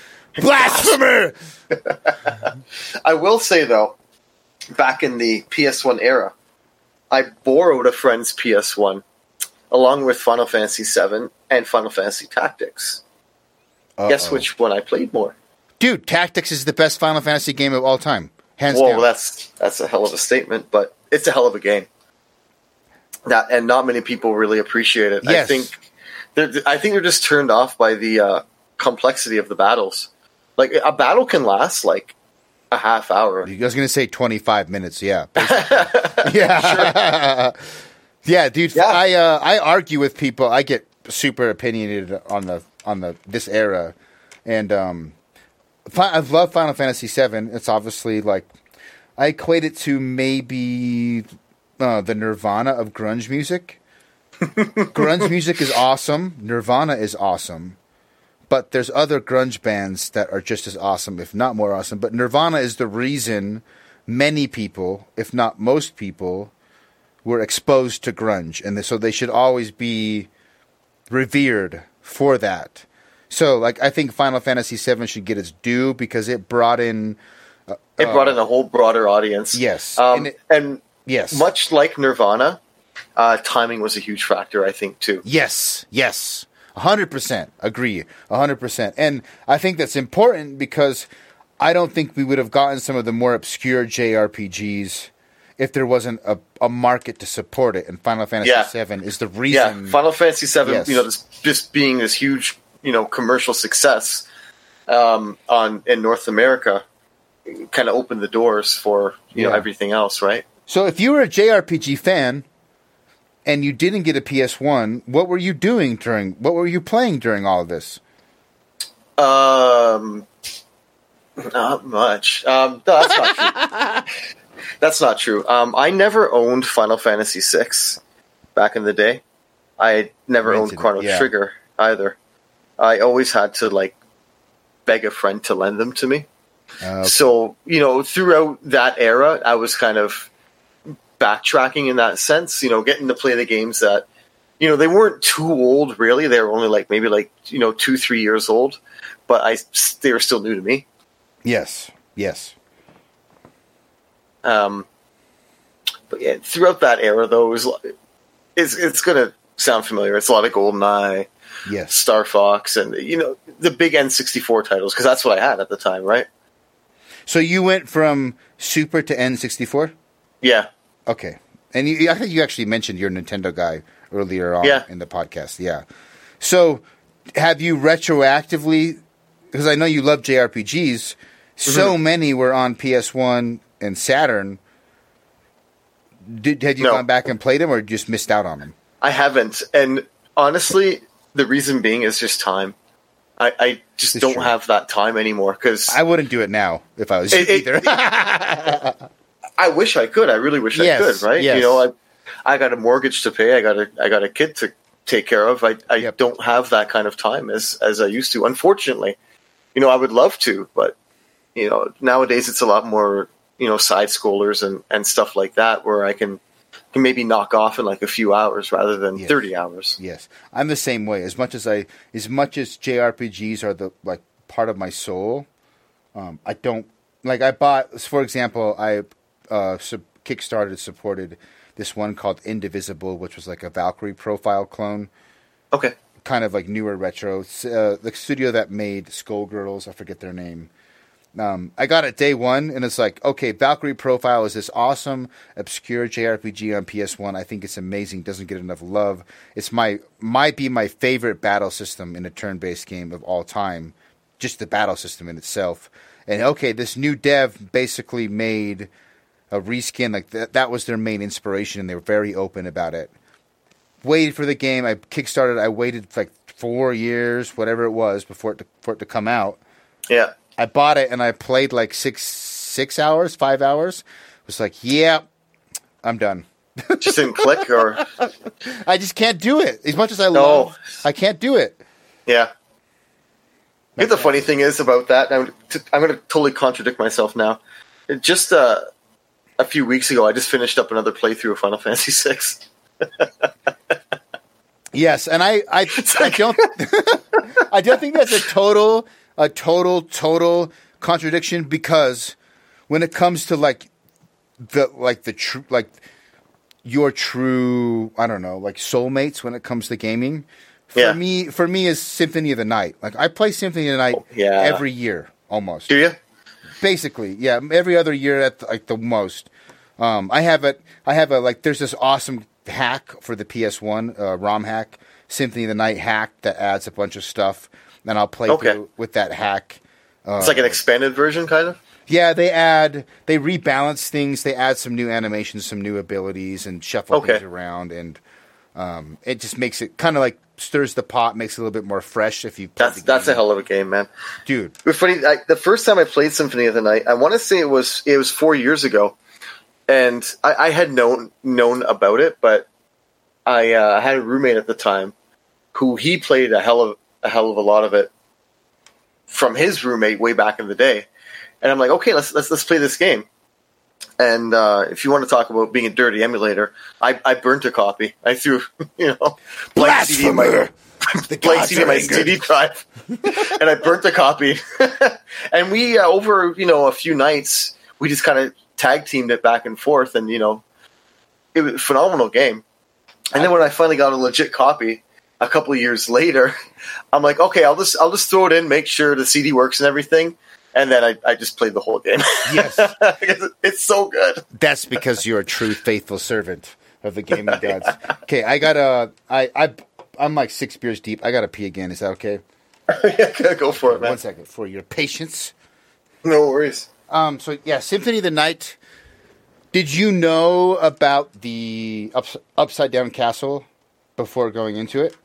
Speaker 1: blasphemer
Speaker 2: I will say though, back in the PS1 era, I borrowed a friend's PS1 along with Final Fantasy VII and Final Fantasy Tactics. Guess
Speaker 1: Uh-oh.
Speaker 2: which one I played more?
Speaker 1: dude tactics is the best final fantasy game of all time hands
Speaker 2: Whoa,
Speaker 1: down
Speaker 2: that's that's a hell of a statement, but it's a hell of a game. Not and not many people really appreciate it. I think they're, I think they're just turned off by the uh, complexity of the battles. Like a battle can last like a half hour.
Speaker 1: I was gonna say 25 minutes. Yeah, yeah, yeah, dude.
Speaker 2: Yeah.
Speaker 1: I uh, I argue with people. I get super opinionated on the on the this era, and um, Fi- I love Final Fantasy VII. It's obviously like I equate it to maybe uh, the Nirvana of grunge music. grunge music is awesome. Nirvana is awesome. But there's other grunge bands that are just as awesome, if not more awesome. But Nirvana is the reason many people, if not most people, were exposed to grunge, and so they should always be revered for that. So, like, I think Final Fantasy VII should get its due because it brought in
Speaker 2: It brought in a whole broader audience.
Speaker 1: Yes.
Speaker 2: um,
Speaker 1: And
Speaker 2: and,
Speaker 1: yes,
Speaker 2: much like Nirvana, uh, timing was a huge factor. I think too.
Speaker 1: Yes, yes. 100% agree. 100%. And I think that's important because I don't think we would have gotten some of the more obscure JRPGs if there wasn't a, a market to support it. And Final Fantasy
Speaker 2: Yeah.
Speaker 1: VII is the reason. Yeah.
Speaker 2: Final Fantasy VII.
Speaker 1: Yes.
Speaker 2: You know, this, just being this huge you know commercial success um, on in North America kind of opened the doors for you know everything else, right?
Speaker 1: So if you were a JRPG fan and you didn't get a PS1, what were you doing during? What were you playing during all of this?
Speaker 2: Um, not much. Um, no, that's not true. that's not true. Um, I never owned Final Fantasy VI back in the day. I never
Speaker 1: Rented
Speaker 2: owned Chrono
Speaker 1: yeah.
Speaker 2: Trigger either. I always had to like beg a friend to lend them to me.
Speaker 1: Uh,
Speaker 2: So you know, throughout that era, I was kind of backtracking in that sense. You know, getting to play the games that you know they weren't too old. Really, they were only like maybe like you know two three years old, but I they were still new to me.
Speaker 1: yes, yes.
Speaker 2: Um, but yeah, throughout that era, though, it was it's it's gonna sound familiar. It's a lot of GoldenEye,
Speaker 1: Yes.
Speaker 2: Star Fox, and you know the big N64 titles because that's what I had at the time, right?
Speaker 1: So you went from Super to N64?
Speaker 2: Yeah,
Speaker 1: Okay. And you, I think you actually mentioned your Nintendo guy earlier on
Speaker 2: Yeah.
Speaker 1: in the podcast. Yeah. So have you retroactively, because I know you love JRPGs, so
Speaker 2: Mm-hmm.
Speaker 1: many were on PS1 and Saturn. Did, had you
Speaker 2: No.
Speaker 1: gone back and played them or just missed out on them?
Speaker 2: I haven't, and honestly, the reason being is just time. I, I just
Speaker 1: It's
Speaker 2: don't
Speaker 1: true.
Speaker 2: have that time anymore because
Speaker 1: I wouldn't do it now if I was
Speaker 2: It-
Speaker 1: you
Speaker 2: it-
Speaker 1: either.
Speaker 2: I wish I could. I really wish
Speaker 1: Yes,
Speaker 2: I could. Right?
Speaker 1: yes.
Speaker 2: You know, I I got a mortgage to pay. I got a I got a kid to take care of. I I
Speaker 1: Yep.
Speaker 2: don't have that kind of time as as I used to. Unfortunately, you know, I would love to, but you know, nowadays it's a lot more you know side scrollers and and stuff like that where I can can maybe knock off in like a few hours rather than
Speaker 1: Yes.
Speaker 2: thirty hours.
Speaker 1: Yes, I'm the same way. As much as I, as much as JRPGs are the like part of my soul, um, I don't like. I bought, for example, I uh, sub- kickstarted supported this one called Indivisible, which was like a Valkyrie profile clone,
Speaker 2: Okay.
Speaker 1: kind of like newer retro. Uh, the studio that made Skullgirls, I forget their name. Um, I got it day one, and it's like, okay, Valkyrie Profile is this awesome, obscure JRPG on PS1. I think it's amazing. Doesn't get enough love. It's my might be my favorite battle system in a turn-based game of all time. Just the battle system in itself. And okay, this new dev basically made a reskin. Like that, that was their main inspiration, and they were very open about it. Waited for the game. I kickstarted. I waited like four years, whatever it was, before it to, for it to come out.
Speaker 2: Yeah.
Speaker 1: I bought it and I played like six six hours, five hours. It was like, yeah, I'm done.
Speaker 2: Just didn't click or
Speaker 1: I just can't do it. As much as I
Speaker 2: No.
Speaker 1: love, I can't do it.
Speaker 2: Yeah. You know, the funny thing is about that, I'm, t- I'm going to totally contradict myself now. It just uh, a few weeks ago, I just finished up another playthrough of Final Fantasy VI.
Speaker 1: Yes, and I, I, I don't, I don't think that's a total, a total, total contradiction because when it comes to like the, like the true, like your true, I don't know, like soulmates when it comes to gaming. For
Speaker 2: Yeah.
Speaker 1: me, for me is Symphony of the Night. Like I play Symphony of the Night
Speaker 2: Oh, yeah.
Speaker 1: every year almost.
Speaker 2: Do you?
Speaker 1: Basically, yeah, every other year at the, like the most. Um, I have it. I have a like. There's this awesome hack for the PS1 uh, ROM hack, Symphony of the Night hack that adds a bunch of stuff, and I'll play
Speaker 2: Okay.
Speaker 1: through with that hack.
Speaker 2: It's like an expanded version, kind of?
Speaker 1: Yeah, they add, they rebalance things. They add some new animations, some new abilities, and shuffle
Speaker 2: Okay.
Speaker 1: things around, and um, it just makes it kind of like stirs the pot, makes it a little bit more fresh. If you
Speaker 2: That's that's a hell of a game, man.
Speaker 1: dude.
Speaker 2: It's funny. I, the first time I played Symphony of the Night, I want to say it was it was four years ago, and I, I had known known about it, but I uh, had a roommate at the time who he played a hell of a hell of a lot of it from his roommate way back in the day, and I'm like, okay, let's let's let's play this game. And uh, if you want to talk about being a dirty emulator, I, I burnt a copy. I threw, you know, blank CD my,
Speaker 1: The
Speaker 2: blank CD my. CD drive, and I burnt a copy. and we uh, over you know a few nights, we just kind of tag teamed it back and forth, and you know, it was a phenomenal game. And then when I finally got a legit copy a couple of years later, I'm like, okay, I'll just I'll just throw it in, make sure the CD works and everything, and then I, I just played the whole game.
Speaker 1: Yes.
Speaker 2: It's so good.
Speaker 1: That's because you're a true faithful servant of the gaming gods. Okay, I got a. I I I'm like six beers deep. I got to pee again. Is that okay?
Speaker 2: yeah, go for it, man.
Speaker 1: One second for your patience.
Speaker 2: No worries.
Speaker 1: Um, so yeah, Symphony of the Night. Did you know about the ups- upside down castle before going into it?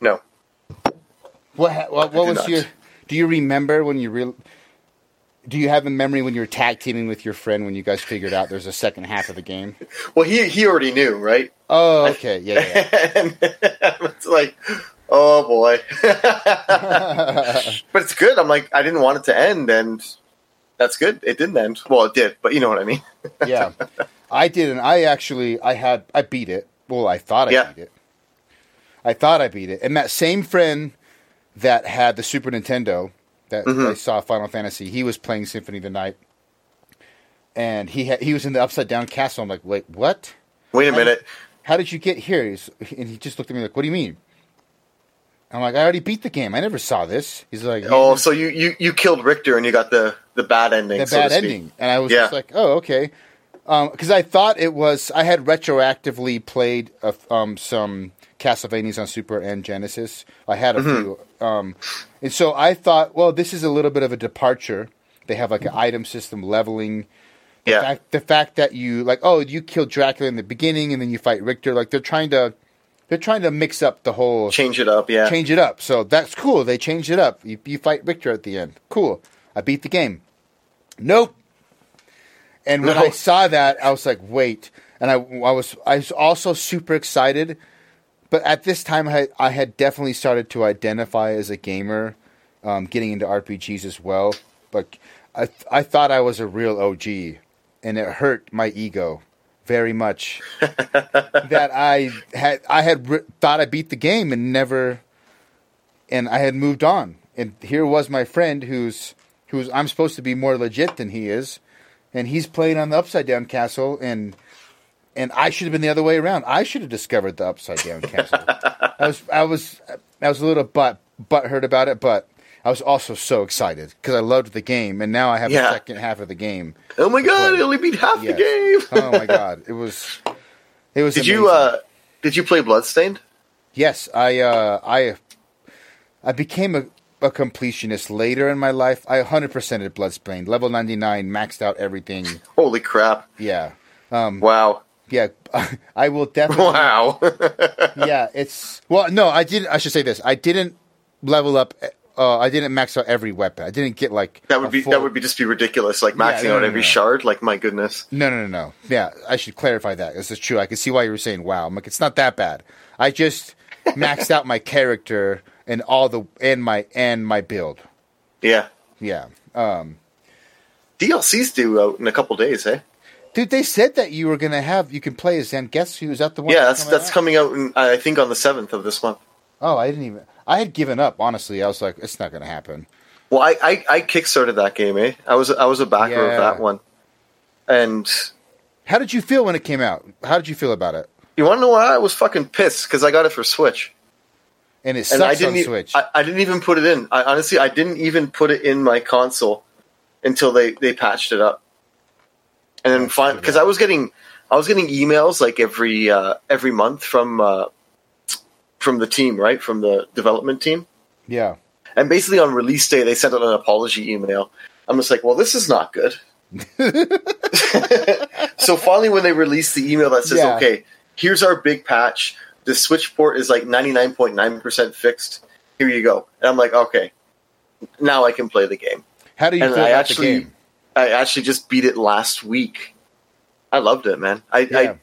Speaker 2: No.
Speaker 1: What ha- what, what was
Speaker 2: not.
Speaker 1: your? Do you remember when you real? Do you have a memory when you were tag teaming with your friend when you guys figured out there's a second half of the game?
Speaker 2: Well, he he already knew, right?
Speaker 1: Oh, okay, yeah, yeah.
Speaker 2: it's like, oh boy. but it's good. I'm like, I didn't want it to end, and that's good. It didn't end. Well, it did, but you know what I mean.
Speaker 1: yeah. I didn't. I actually, I had, I beat it. Well, I thought I
Speaker 2: Yeah.
Speaker 1: beat it. I thought I beat it. And that same friend that had the Super Nintendo that
Speaker 2: Mm-hmm.
Speaker 1: I saw Final Fantasy, he was playing Symphony of the Night, and he had, he was in the Upside Down Castle. I'm like, wait, what?
Speaker 2: Wait a minute.
Speaker 1: How did you get here? He's, and he just looked at me like, what do you mean? I'm like, I already beat the game. I never saw this. He's like,
Speaker 2: Oh, so you, you you killed Richter and you got the the bad ending.
Speaker 1: the
Speaker 2: so
Speaker 1: bad ending, and I was
Speaker 2: Yeah.
Speaker 1: just like, "Oh, okay," because I thought it was. I had retroactively played uh, um, some Castlevanias on Super and Genesis. I had a
Speaker 2: Mm-hmm.
Speaker 1: few, um, and so I thought, well, this is a little bit of a departure. They have like an item system leveling. The
Speaker 2: Yeah.
Speaker 1: fact, the fact that you like, oh, you killed Dracula in the beginning, and then you fight Richter. Like they're trying to, they're trying to mix up the whole
Speaker 2: Change it up, yeah.
Speaker 1: change it up. So that's cool. They changed it up. You, you fight Richter at the end. Cool. I beat the game. Nope. And when
Speaker 2: No.
Speaker 1: I saw that, I was like, wait. And I, I was I was also super excited. But at this time, I, I had definitely started to identify as a gamer, um, getting into RPGs as well. But I I thought I was a real OG, and it hurt my ego very much that I had I had re- thought I beat the game and never, and I had moved on. And here was my friend who's who's I'm supposed to be more legit than he is, and he's playing on the Upside Down Castle, and and I should have been the other way around. I should have discovered the Upside Down Castle. I was I was I was a little butt butt hurt about it, but I was also so excited because I loved the game, and now I have the second half of the game.
Speaker 2: Oh my god,
Speaker 1: play.
Speaker 2: I only beat half
Speaker 1: Yes.
Speaker 2: the game.
Speaker 1: oh my god, it was it was.
Speaker 2: Did you uh did you play Bloodstained?
Speaker 1: Yes, I uh, I I became a, a completionist later in my life. I 100% at Bloodstained, level 99, maxed out everything.
Speaker 2: Holy crap.
Speaker 1: Yeah, um,
Speaker 2: Wow.
Speaker 1: Yeah. I will definitely.
Speaker 2: Wow.
Speaker 1: Yeah, it's well. No, I didn't. I should say this. I didn't level up. Uh, I didn't max out every weapon. I didn't get like
Speaker 2: that would be
Speaker 1: full-
Speaker 2: that would be just be ridiculous. Like
Speaker 1: Yeah,
Speaker 2: maxing
Speaker 1: no,
Speaker 2: out
Speaker 1: no,
Speaker 2: every shard. Like my goodness.
Speaker 1: No, no, no, no. Yeah, I should clarify that. This is true. I can see why you were saying wow. I'm like, it's not that bad. I just maxed out my character and all the and my and my build.
Speaker 2: Yeah.
Speaker 1: Yeah. Um,
Speaker 2: DLC's due out in a couple days, eh?
Speaker 1: Dude, they said that you were gonna have you can play as Zen. Guess who? Is that the one?
Speaker 2: Yeah, that's
Speaker 1: coming
Speaker 2: that's
Speaker 1: out?
Speaker 2: coming out in, I think on the seventh of this month.
Speaker 1: Oh, I didn't even. I had given up. Honestly, I was like, it's not gonna happen.
Speaker 2: Well, I, I, I kickstarted that game, eh? I was I was a backer
Speaker 1: Yeah.
Speaker 2: of that one. And
Speaker 1: How did you feel when it came out? How did you feel about it?
Speaker 2: you want to know why I was fucking pissed because I got it for Switch,
Speaker 1: And it
Speaker 2: and I
Speaker 1: sucks
Speaker 2: didn't
Speaker 1: on
Speaker 2: e-
Speaker 1: Switch.
Speaker 2: I, I didn't even put it in. I honestly I didn't even put it in my console until they they patched it up. And then
Speaker 1: too
Speaker 2: because. I was getting I was getting emails like every uh, every month from uh, from the team, right? From the development team.
Speaker 1: yeah.
Speaker 2: And basically on release day, they sent out an apology email. I'm just like, well, this is not good. so finally, when they released the email that says,
Speaker 1: Yeah.
Speaker 2: okay, here's our big patch. The switch port is like 99.9% fixed. Here you go. And I'm like, okay, now I can play the game.
Speaker 1: How do you
Speaker 2: And
Speaker 1: feel
Speaker 2: I
Speaker 1: about
Speaker 2: actually,
Speaker 1: the game?
Speaker 2: I actually just beat it last week. I loved it, man. I,
Speaker 1: Yeah.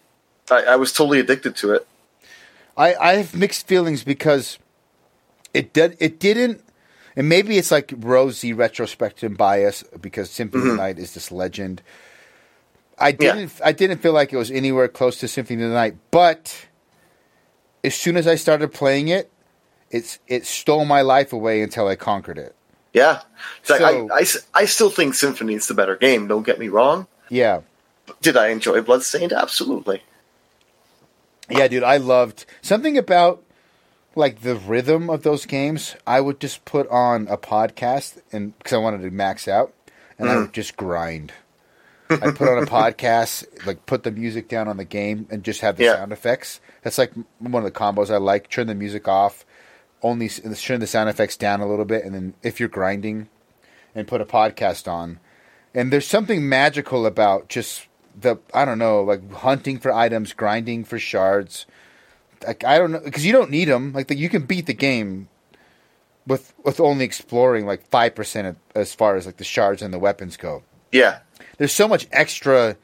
Speaker 2: I, I, I was totally addicted to it.
Speaker 1: I, I have mixed feelings because it did it didn't and maybe it's like rosy retrospective bias because Symphony of the Night is this legend. I
Speaker 2: Mm-hmm. Yeah.
Speaker 1: didn't I didn't feel like it was anywhere close to Symphony of the Night, but as soon as I started playing it, it's it stole my life away until I conquered it.
Speaker 2: Yeah. It's like,
Speaker 1: So-
Speaker 2: I, I I still think Symphony is the better game. Don't get me wrong.
Speaker 1: Yeah.
Speaker 2: Did I enjoy Bloodstained? Absolutely.
Speaker 1: Yeah, dude, I loved something about like the rhythm of those games. I would just put on a podcast and because I wanted to max out, and I mm. would just grind. I put on a podcast, like put the music down on the game, and just have the
Speaker 2: Yeah.
Speaker 1: sound effects. That's like one of the combos I like. Turn the music off, only turn the sound effects down a little bit, and then if you're grinding, and put a podcast on. And there's something magical about just the I don't know, like hunting for items, grinding for shards. Like I don't know, because you don't need them. Like the, you can beat the game with with only exploring like five percent as far as like the shards and the weapons go.
Speaker 2: Yeah.
Speaker 1: There's so much extra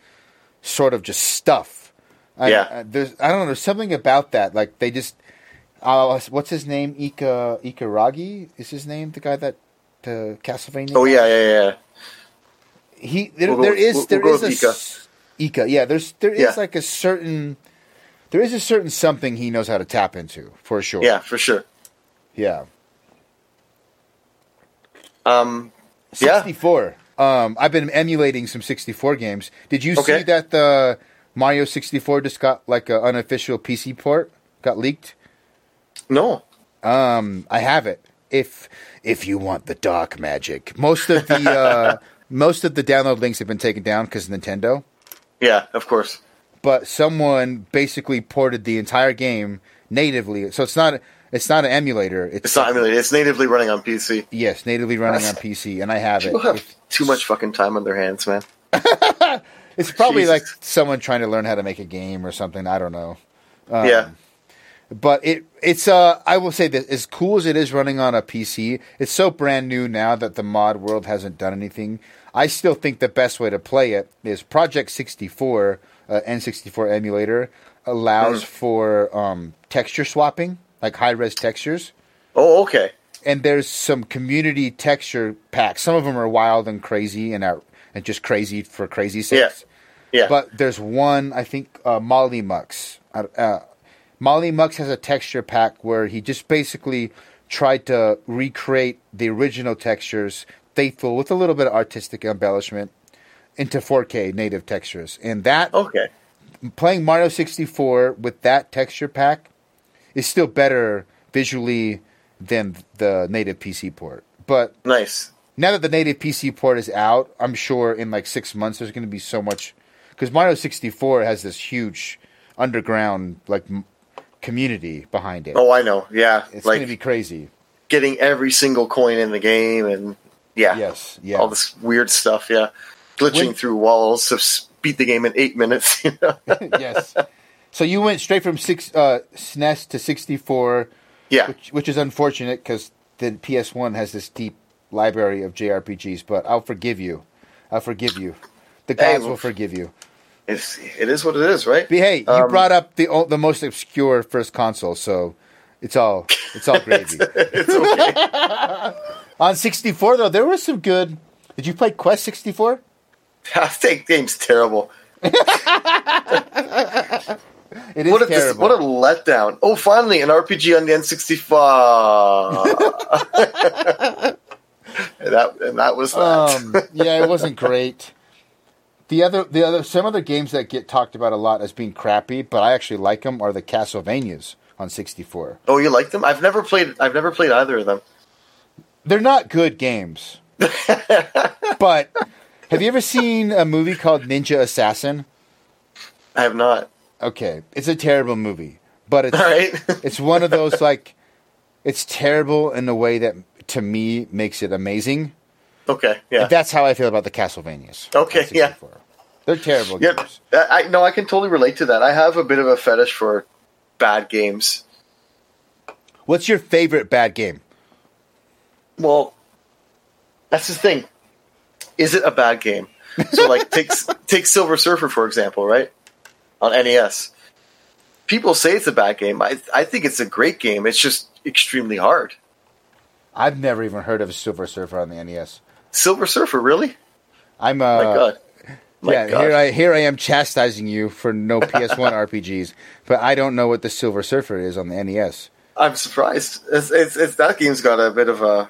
Speaker 1: sort of just stuff. I,
Speaker 2: Yeah.
Speaker 1: I, there's I don't know. There's something about that. Like they just. Uh, what's his name? Ika Ikaragi is his name. The guy that the Castlevania.
Speaker 2: Oh yeah, yeah, yeah.
Speaker 1: he there,
Speaker 2: We'll
Speaker 1: there is
Speaker 2: we'll-
Speaker 1: there
Speaker 2: we'll
Speaker 1: is a
Speaker 2: Ika.
Speaker 1: Ika. Yeah, there's there is
Speaker 2: Yeah.
Speaker 1: like a certain there is a certain something he knows how to tap into for sure.
Speaker 2: Yeah, for sure.
Speaker 1: yeah.
Speaker 2: Um, yeah.
Speaker 1: 64. Um, I've been emulating some 64 games. Did you
Speaker 2: Okay.
Speaker 1: see that the Mario 64 just got like an unofficial PC port? Got leaked.
Speaker 2: No.
Speaker 1: Um, I have it. If if you want the dark magic, most of the uh, most of the download links have been taken down because Nintendo.
Speaker 2: Yeah, of course.
Speaker 1: but someone basically ported the entire game natively. So it's not it's not an emulator. It's,
Speaker 2: It's not emulated. It's natively running on PC.
Speaker 1: yes, natively running on PC, and I have it.
Speaker 2: People have too much fucking time on their hands, man.
Speaker 1: It's probably
Speaker 2: Jesus.
Speaker 1: like someone trying to learn how to make a game or something. I don't know. Um,
Speaker 2: yeah.
Speaker 1: But it it's uh I will say that as cool as it is running on a PC, it's so brand new now that the mod world hasn't done anything. I still think the best way to play it is Project 64 uh, N64 emulator allows for um, texture swapping, like high res textures.
Speaker 2: Oh, okay.
Speaker 1: and there's some community texture packs. Some of them are wild and crazy and are and just crazy for crazy sakes.
Speaker 2: Yeah. yeah.
Speaker 1: But there's one I think uh, Molly Mux. Uh, uh, Molly Mux has a texture pack where he just basically tried to recreate the original textures, faithful with a little bit of artistic embellishment, into 4K native textures. And that
Speaker 2: okay.
Speaker 1: playing Mario 64 with that texture pack is still better visually than the native PC port. But
Speaker 2: Nice.
Speaker 1: now that the native PC port is out, I'm sure in like six months there's going to be so much because Mario 64 has this huge underground like community behind it.
Speaker 2: Oh, I know. Yeah.
Speaker 1: it's
Speaker 2: like
Speaker 1: going to be crazy.
Speaker 2: getting every single coin in the game and yeah.
Speaker 1: Yes, yeah.
Speaker 2: All this weird stuff. Yeah. Glitching
Speaker 1: When-
Speaker 2: through walls to beat the game in eight minutes. You know?
Speaker 1: yes. So you went straight from six uh, SNES to 64,
Speaker 2: yeah.
Speaker 1: which, which is unfortunate because the PS1 has this deep library of JRPGs. But I'll forgive you. I'll forgive you. The
Speaker 2: Hey,
Speaker 1: gods
Speaker 2: well-
Speaker 1: will forgive you.
Speaker 2: It's, it is what it is, right?
Speaker 1: But hey, you
Speaker 2: Um,
Speaker 1: brought up the the most obscure first console, so it's all it's all gravy.
Speaker 2: It's okay.
Speaker 1: On 64 though, there was some good. Did you play Quest 64?
Speaker 2: I that game's terrible.
Speaker 1: It is
Speaker 2: What a,
Speaker 1: terrible.
Speaker 2: what a letdown. Oh, finally, an RPG on the N64. and that, and that was that.
Speaker 1: um, yeah, it wasn't great. The other, the other, some other games that get talked about a lot as being crappy, but I actually like them are the Castlevanias on 64.
Speaker 2: oh, you like them? I've never played. I've never played either of them.
Speaker 1: They're not good games, but have you ever seen a movie called Ninja Assassin?
Speaker 2: I have not.
Speaker 1: Okay, it's a terrible movie, but it's
Speaker 2: right.
Speaker 1: it's one of those like it's terrible in a way that to me makes it amazing.
Speaker 2: Okay. Yeah.
Speaker 1: That's how I feel about the Castlevanias.
Speaker 2: Okay, yeah.
Speaker 1: 64. They're terrible
Speaker 2: Yeah.
Speaker 1: games.
Speaker 2: I I- no, I can totally relate to that. I have a bit of a fetish for bad games.
Speaker 1: What's your favorite bad game?
Speaker 2: Well, that's the thing. Is it a bad game? So, like, take take Silver Surfer for example, right? On NES, people say it's a bad game. I I think it's a great game. It's just extremely hard.
Speaker 1: I've never even heard of Silver Surfer on the NES.
Speaker 2: Silver Surfer, really?
Speaker 1: I'm uh,
Speaker 2: My God. My
Speaker 1: yeah,
Speaker 2: God.
Speaker 1: here I here I am chastising you for no PS1 RPGs, but I don't know what the Silver Surfer is on the NES.
Speaker 2: I'm surprised. It's, it's, it's that game's got a bit of a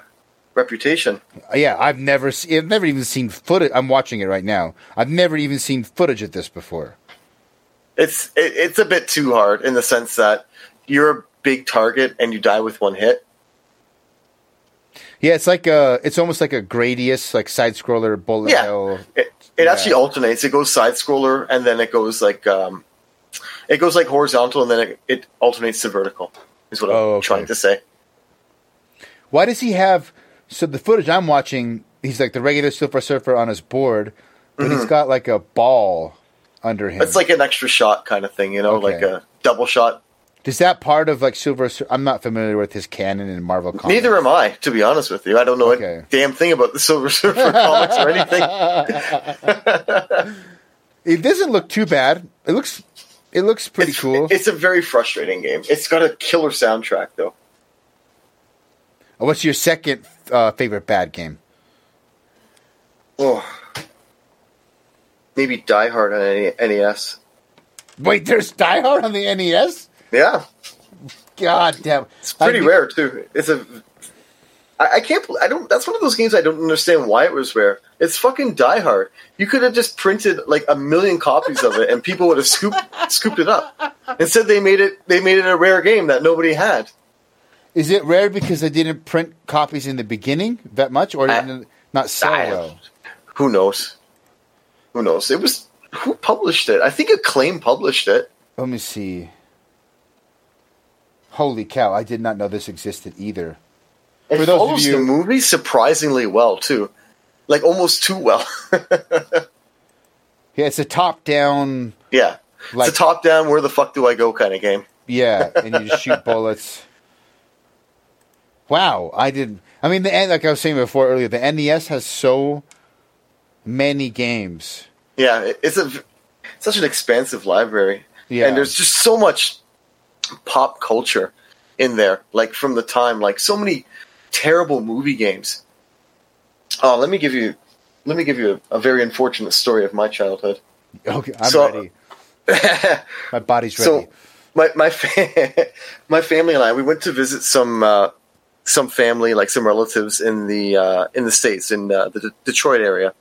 Speaker 2: reputation.
Speaker 1: Uh, Yeah, I've never se- I've never even seen footage. I'm watching it right now. I've never even seen footage of this before.
Speaker 2: It's it, it's a bit too hard in the sense that you're a big target and you die with one hit.
Speaker 1: Yeah, it's like a it's almost like a Gradius like side scroller bullet
Speaker 2: Yeah.
Speaker 1: hell.
Speaker 2: It, it
Speaker 1: Yeah.
Speaker 2: actually alternates. It goes side scroller and then it goes like um, it goes like horizontal and then it, it alternates to vertical. Is what I'm
Speaker 1: Oh, okay.
Speaker 2: trying to say.
Speaker 1: Why does he have? So the footage I'm watching, he's like the regular Silver Surfer on his board, but he's got like a ball under him.
Speaker 2: Mm-hmm. It's like an extra shot kind of thing, you know,
Speaker 1: Okay.
Speaker 2: like a double shot.
Speaker 1: Is that part of like Silver? Sur- I'm not familiar with his canon in Marvel comics.
Speaker 2: Neither am I, to be honest with you. I don't know
Speaker 1: Okay.
Speaker 2: a damn thing about the Silver Surfer comics or anything.
Speaker 1: It doesn't look too bad. It looks, it looks pretty
Speaker 2: it's,
Speaker 1: cool.
Speaker 2: It's a very frustrating game. It's got a killer soundtrack, though.
Speaker 1: What's your second uh, favorite bad game?
Speaker 2: Oh, maybe Die Hard on NES.
Speaker 1: Wait, there's Die Hard on the NES.
Speaker 2: Yeah,
Speaker 1: God damn,
Speaker 2: it's pretty
Speaker 1: I-
Speaker 2: rare too. It's a. I, I can't. I don't. That's one of those games I don't understand why it was rare. It's fucking Die Hard. You could have just printed like a million copies of it, and people would have scooped scooped it up. Instead, they made it. They made it a rare game that nobody had.
Speaker 1: Is it rare because they didn't print copies in the beginning that much, or
Speaker 2: I-
Speaker 1: not sell well?
Speaker 2: Who knows? Who knows? It was who published it? I think Acclaim published it.
Speaker 1: Let me see. Holy cow! I did not know this existed either.
Speaker 2: It
Speaker 1: For those of
Speaker 2: follows
Speaker 1: you-
Speaker 2: the movie surprisingly well too, like almost too well.
Speaker 1: Yeah, it's a top-down.
Speaker 2: yeah,
Speaker 1: Like-
Speaker 2: it's a top-down. Where the fuck do I go kind of game.
Speaker 1: Yeah, and you just shoot bullets. Wow, I didn't. I mean, the like I was saying before earlier, the NES has so many games.
Speaker 2: Yeah, it's a such an expansive library,
Speaker 1: Yeah.
Speaker 2: and there's just so much pop culture in there. Like from the time, like so many terrible movie games. Oh, let me give you, let me give you a, a very unfortunate story of my childhood.
Speaker 1: Okay, I'm
Speaker 2: So-
Speaker 1: ready. My body's ready.
Speaker 2: So my my fa- my family and I we went to visit some uh, some family like some relatives in the uh, in the states in uh, the D- Detroit area.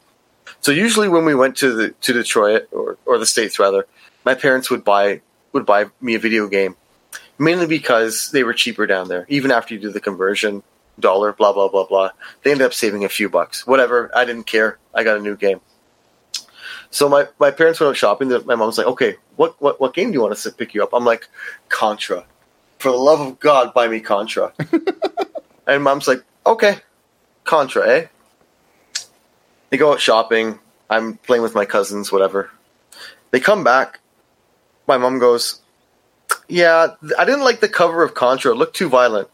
Speaker 2: So usually when we went to the to Detroit or or the states rather, my parents would buy would buy me a video game, mainly because they were cheaper down there. Even after you do the conversion, dollar blah blah blah blah, they ended up saving a few bucks. Whatever, I didn't care. I got a new game. So my, my parents went out shopping. My mom's like, "Okay, what, what what game do you want us to pick you up?" I'm like, "Contra." For the love of God, buy me Contra. and mom's like, "Okay, Contra, eh?" They go out shopping. I'm playing with my cousins, whatever. They come back. My mom goes, "Yeah, I didn't like the cover of Contra. It looked too violent.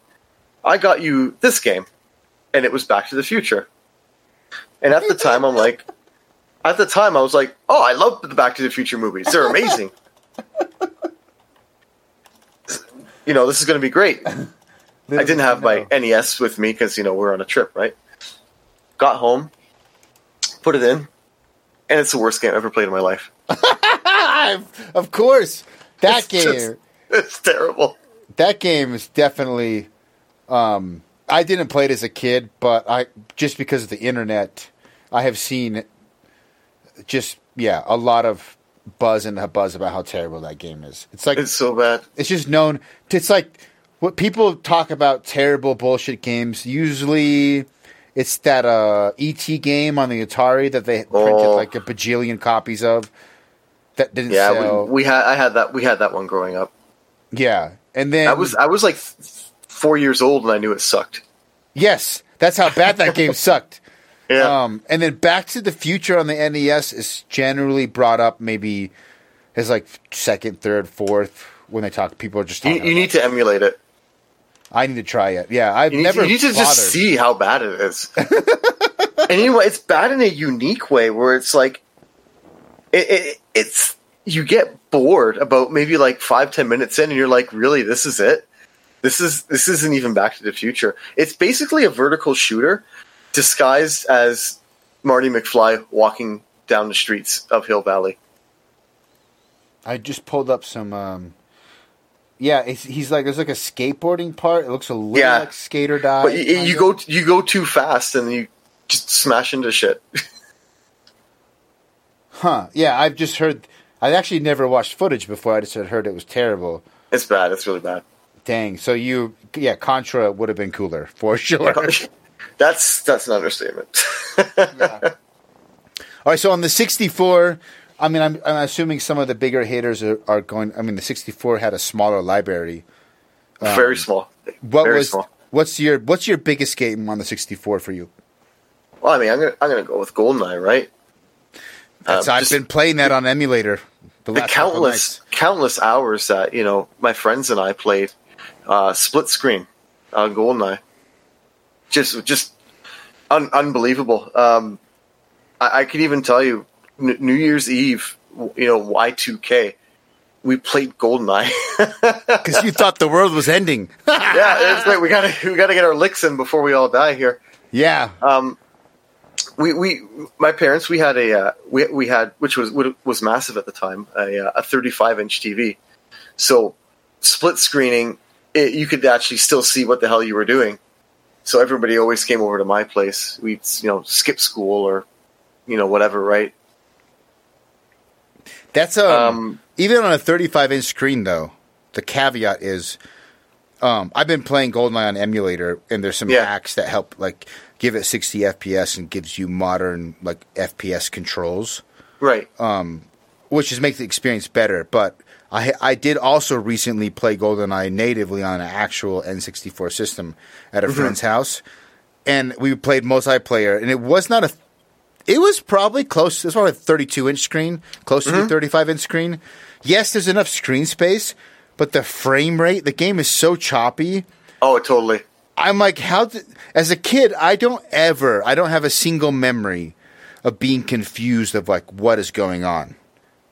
Speaker 2: I got you this game." And it was Back to the Future. And at the time, I'm like, at the time, I was like, "Oh, I love the Back to the Future movies. They're amazing." you know, this is going to be great. I didn't have my NES with me because you know we're on a trip, right? Got home, put it in, and it's the worst game I've ever played in my life.
Speaker 1: of course, that
Speaker 2: It's
Speaker 1: game.
Speaker 2: just- it's terrible.
Speaker 1: that game is definitely. Um, I didn't play it as a kid, but I just because of the internet, I have seen just yeah a lot of buzz and buzz about how terrible that game is. It's like
Speaker 2: It's so bad.
Speaker 1: it's just known. It's like what people talk about terrible bullshit games. Usually, it's that uh, ET game on the Atari that they printed
Speaker 2: Oh.
Speaker 1: like a bajillion copies of. That didn't
Speaker 2: Yeah,
Speaker 1: sell.
Speaker 2: we, we had I had that we had that one growing up.
Speaker 1: Yeah, and then
Speaker 2: I was I was like four years old and I knew it sucked.
Speaker 1: yes, that's how bad that game sucked.
Speaker 2: Yeah,
Speaker 1: Um, and then Back to the Future on the NES is generally brought up maybe as like second, third, fourth when they talk. People are just
Speaker 2: you,
Speaker 1: talking.
Speaker 2: you need to emulate it.
Speaker 1: I need to try it. Yeah, I've
Speaker 2: You
Speaker 1: never.
Speaker 2: to, you need to
Speaker 1: bothered.
Speaker 2: just see how bad it is. and you know? It's bad in a unique way where it's like, it, it, it's you get bored about maybe like five ten minutes in, and you're like, really, this is it. This is this isn't even Back to the Future. It's basically a vertical shooter disguised as Marty McFly walking down the streets of Hill Valley.
Speaker 1: I just pulled up some. Um, yeah, it's, he's like there's like a skateboarding part. It looks a little
Speaker 2: Yeah.
Speaker 1: like Skate or Die.
Speaker 2: But you, you go you go too fast and you just smash into shit.
Speaker 1: huh? Yeah, I've just heard. I actually never watched footage before. I just had heard it was terrible.
Speaker 2: It's bad. It's really bad.
Speaker 1: Dang. So you, yeah, Contra would have been cooler for sure.
Speaker 2: That's that's an understatement.
Speaker 1: All right, so on the 64, I mean, I'm, I'm assuming some of the bigger haters are, are going. I mean, the 64 had a smaller library.
Speaker 2: Um, Very small.
Speaker 1: What
Speaker 2: Very
Speaker 1: was
Speaker 2: small.
Speaker 1: What's your What's your biggest game on the 64 for you?
Speaker 2: Well, I mean, I'm gonna I'm gonna go with Goldeneye, right?
Speaker 1: That's,
Speaker 2: Um,
Speaker 1: I've
Speaker 2: just
Speaker 1: been playing that on emulator. The,
Speaker 2: the countless countless hours that you know my friends and I played uh, split screen on Goldeneye. Just just un- unbelievable. Um, I-, I could even tell you, N- New Year's Eve, you know, Y2K, we played Goldeneye.
Speaker 1: because you thought the world was ending.
Speaker 2: yeah, it's. We gotta we gotta get our licks in before we all die here.
Speaker 1: yeah,
Speaker 2: Um, we we my parents we had a uh, we we had which was was massive at the time a uh, a 35 inch TV, so split screening it, you could actually still see what the hell you were doing. So everybody always came over to my place. We'd you know skip school or you know whatever, right?
Speaker 1: that's um,
Speaker 2: Um,
Speaker 1: even on a 35 inch screen though. The caveat is, um, I've been playing GoldenEye on emulator, and there's some
Speaker 2: Yeah.
Speaker 1: hacks that help like give it 60 FPS and gives you modern like FPS controls.
Speaker 2: Right.
Speaker 1: Um, which is make the experience better. But I I did also recently play GoldenEye natively on an actual N64 system at a mm-hmm. friend's house, and we played multiplayer, and it was not a. It was probably close. It was probably a 32 inch screen, close to the mm-hmm. 35 inch screen. Yes, there's enough screen space, but the frame rate, the game is so choppy.
Speaker 2: oh, totally.
Speaker 1: I'm like, how? Did, as a kid, I don't ever, I don't have a single memory of being confused of like what is going on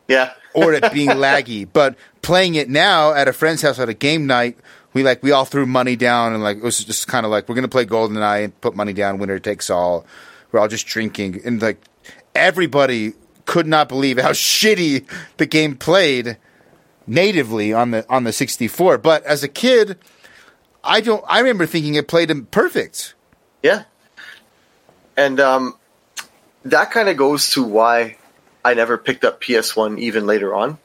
Speaker 2: Yeah.
Speaker 1: or it being laggy. But playing it now at a friend's house at a game night, we like we all threw money down and like it was just kind of like we're gonna play GoldenEye and put money down. Winner takes all. We're all just drinking and like everybody could not believe how shitty the game played natively on the on the 64. But as a kid, I don't. I remember thinking it played him perfect.
Speaker 2: Yeah. And um, that kind of goes to why I never picked up PS1 even later on.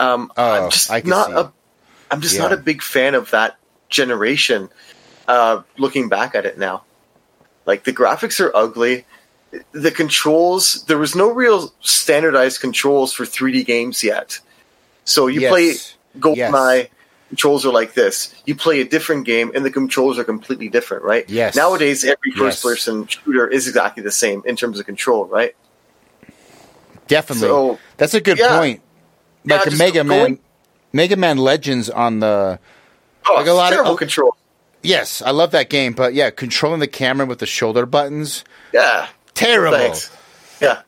Speaker 2: Um,
Speaker 1: Oh,
Speaker 2: I'm just not
Speaker 1: see.
Speaker 2: a I'm just
Speaker 1: Yeah.
Speaker 2: not a big fan of that generation uh, looking back at it now. Like the graphics are ugly. The controls, there was no real standardized controls for 3D games yet. So you
Speaker 1: Yes.
Speaker 2: play GoldenEye,
Speaker 1: Yes.
Speaker 2: Controls are like this. You play a different game, and the controls are completely different, right?
Speaker 1: Yes.
Speaker 2: Nowadays, every
Speaker 1: Yes.
Speaker 2: first-person shooter is exactly the same in terms of control, right?
Speaker 1: Definitely.
Speaker 2: So-
Speaker 1: That's a good
Speaker 2: Yeah.
Speaker 1: point. Like
Speaker 2: just
Speaker 1: Mega Man, Mega Man Legends on the
Speaker 2: Oh,
Speaker 1: Like a lot of-
Speaker 2: terrible control.
Speaker 1: yes, I love that game, but yeah, controlling the camera with the shoulder buttons,
Speaker 2: Yeah.
Speaker 1: terrible.
Speaker 2: Thanks. Yeah.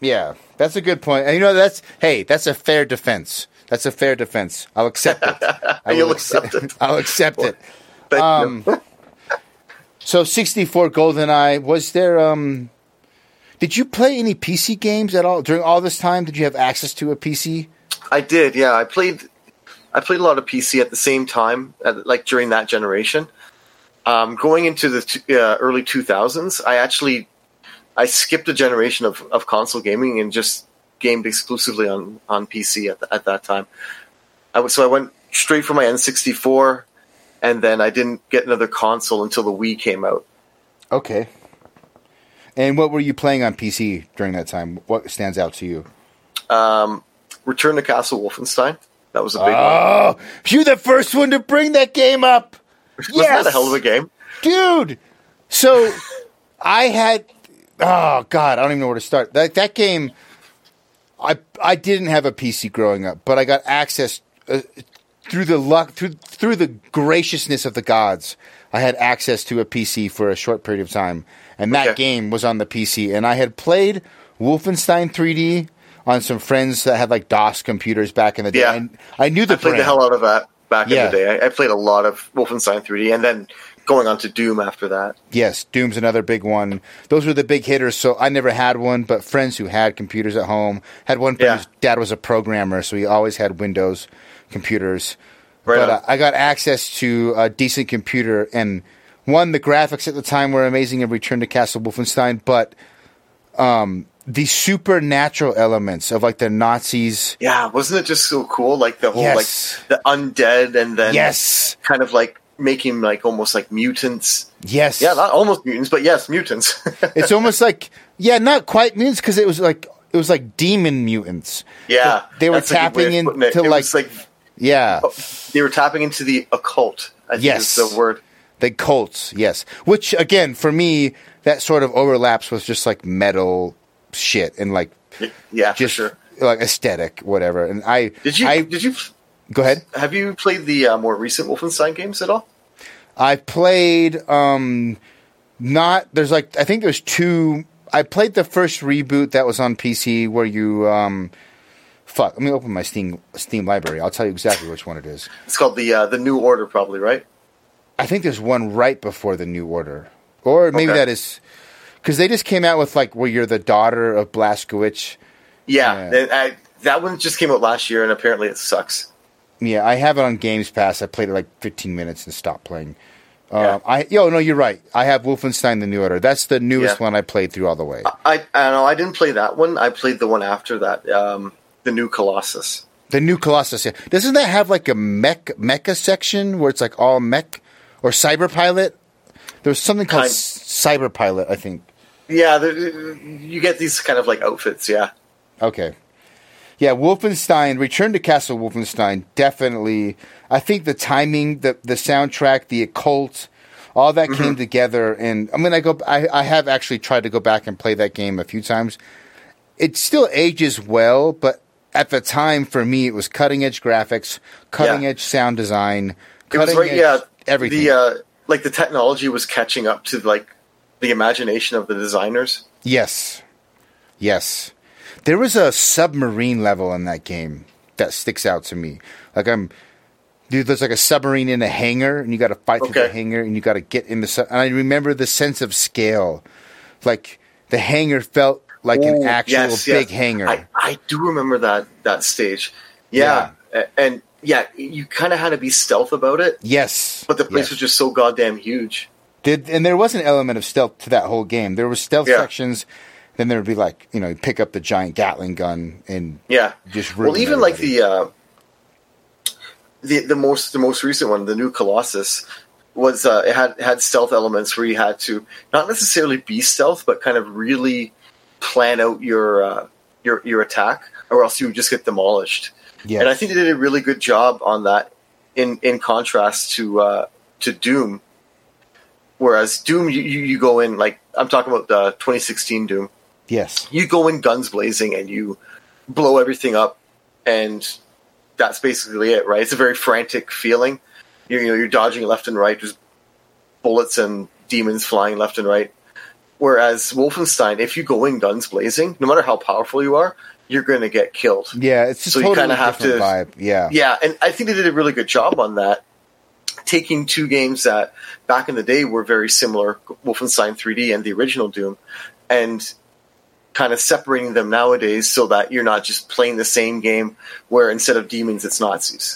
Speaker 1: Yeah, that's a good point. And you know, that's hey, that's a fair defense. That's a fair defense. I'll accept it. I
Speaker 2: You'll
Speaker 1: will
Speaker 2: accept it.
Speaker 1: I'll accept it.
Speaker 2: Thank
Speaker 1: Um,
Speaker 2: you.
Speaker 1: So, sixty four GoldenEye. Was there? um Did you play any PC games at all during all this time? Did you have access to a PC?
Speaker 2: I did. Yeah, I played. I played a lot of PC at the same time, at, like during that generation. Um, going into the t- uh, early 2000s, I actually I skipped a generation of, of console gaming and just gamed exclusively on, on PC at, the, at that time. I was, so I went straight for my N64, and then I didn't get another console until the Wii came out.
Speaker 1: Okay. And what were you playing on PC during that time? What stands out to you?
Speaker 2: Um, Return to Castle Wolfenstein. That was a big one.
Speaker 1: Oh, you the first one to bring that game up.
Speaker 2: Wasn't that a hell of a game?
Speaker 1: dude. So I had oh god, I don't even know where to start. That that game, I I didn't have a PC growing up, but I got access uh, through the luck through through the graciousness of the gods. I had access to a PC for a short period of time, and that
Speaker 2: Okay.
Speaker 1: game was on the PC. And I had played Wolfenstein 3D on some friends that had like DOS computers back in the day.
Speaker 2: Yeah.
Speaker 1: And I knew the
Speaker 2: I played the hell out of that back
Speaker 1: Yeah.
Speaker 2: in the day. I, I played a lot of Wolfenstein 3D, and then going on to Doom after that.
Speaker 1: Yes, Doom's another big one. Those were the big hitters. So I never had one, but friends who had computers at home had one.
Speaker 2: Yeah.
Speaker 1: dad was a programmer, so he always had Windows computers.
Speaker 2: Right
Speaker 1: but uh, I got access to a decent computer, and one, the graphics at the time were amazing in Return to Castle Wolfenstein, but um, the supernatural elements of like the Nazis.
Speaker 2: Yeah, wasn't it just so cool? Like the whole
Speaker 1: Yes.
Speaker 2: like the undead, and then
Speaker 1: Yes,
Speaker 2: kind of like making like almost like mutants.
Speaker 1: yes,
Speaker 2: Yeah, not almost mutants, but yes, mutants.
Speaker 1: it's almost like yeah, not quite mutants because it was like it was like demon mutants.
Speaker 2: yeah,
Speaker 1: they were
Speaker 2: that's a good way
Speaker 1: tapping
Speaker 2: of putting it.
Speaker 1: into like,
Speaker 2: like
Speaker 1: Yeah.
Speaker 2: Oh, they were tapping into the occult. I think
Speaker 1: Yes.
Speaker 2: is the word.
Speaker 1: The cults, yes. Which again, for me, that sort of overlaps with just like metal shit and like
Speaker 2: Yeah, for
Speaker 1: just
Speaker 2: sure.
Speaker 1: like aesthetic, whatever. And I
Speaker 2: Did you
Speaker 1: I
Speaker 2: did you
Speaker 1: go ahead.
Speaker 2: have you played the uh, more recent Wolfenstein games at all?
Speaker 1: I played um not there's like I think there's two I played the first reboot that was on PC where you um fuck, let me open my Steam Steam library. I'll tell you exactly which one it is.
Speaker 2: It's called the uh, the New Order, probably right.
Speaker 1: I think there's one right before the New Order. Or maybe
Speaker 2: Okay.
Speaker 1: that is cuz they just came out with like where you're the daughter of Blazkowicz.
Speaker 2: Yeah,
Speaker 1: Yeah.
Speaker 2: I, that one just came out last year, and apparently it sucks.
Speaker 1: Yeah, I have it on Games Pass. I played it like 15 minutes and stopped playing. Uh,
Speaker 2: Yeah.
Speaker 1: I yo no, you're right. I have Wolfenstein: The New Order. That's the newest
Speaker 2: Yeah.
Speaker 1: one I played through all the way.
Speaker 2: I I know I didn't play that one. I played the one after that, um, the New Colossus.
Speaker 1: The new Colossus. yeah. Doesn't that have like a mech mecha section where it's like all mech or cyber pilot? There's something called
Speaker 2: Kind-
Speaker 1: cyber pilot, I think.
Speaker 2: Yeah, there- you get these kind of like outfits. Yeah,
Speaker 1: Okay. Yeah, Wolfenstein, Return to Castle Wolfenstein, definitely. I think the timing, the the soundtrack, the occult, all that came together. And I mean, I go, I, I have actually tried to go back and play that game a few times. It still ages well, but at the time, for me, it was cutting edge graphics, cutting edge sound design, cutting
Speaker 2: right.
Speaker 1: edge
Speaker 2: Yeah,
Speaker 1: everything.
Speaker 2: The uh, like the technology was catching up to like the imagination of the designers.
Speaker 1: Yes. Yes. There was a submarine level in that game that sticks out to me. Like I'm dude, there's like a submarine in a hangar and you gotta fight through the hangar and you gotta get in the su- and I remember the sense of scale. Like the hangar felt like an actual
Speaker 2: yes,
Speaker 1: big
Speaker 2: yes.
Speaker 1: hangar.
Speaker 2: I, I do remember that that stage. Yeah, A- and yeah, you kind of had to be stealth about it,
Speaker 1: yes.
Speaker 2: but the place
Speaker 1: yes.
Speaker 2: was just so goddamn huge.
Speaker 1: Did and there was an element of stealth to that whole game. There was stealth
Speaker 2: Yeah.
Speaker 1: sections, then there would be like, you know, you pick up the giant Gatling gun and
Speaker 2: Yeah,
Speaker 1: just
Speaker 2: well, even like the uh, the the most the most recent one, the new Colossus, was uh, it had had stealth elements where you had to not necessarily be stealth, but kind of really plan out your uh, your your attack, or else you would just get demolished.
Speaker 1: Yes.
Speaker 2: And I think they did a really good job on that. In in contrast to uh, to Doom, whereas Doom you you go in like I'm talking about the 2016 Doom
Speaker 1: Yes.
Speaker 2: you go in guns blazing and you blow everything up and that's basically it right it's a very frantic feeling you're, you know you're dodging left and right there's bullets and demons flying left and right whereas wolfenstein if you go in guns blazing no matter how powerful you are you're going to get killed
Speaker 1: Yeah, it's a
Speaker 2: So you kinda have to-
Speaker 1: vibe. Yeah.
Speaker 2: yeah and i think they did a really good job on that taking two games that back in the day were very similar wolfenstein 3d and the original doom and kind of separating them nowadays so that you're not just playing the same game where instead of demons it's nazis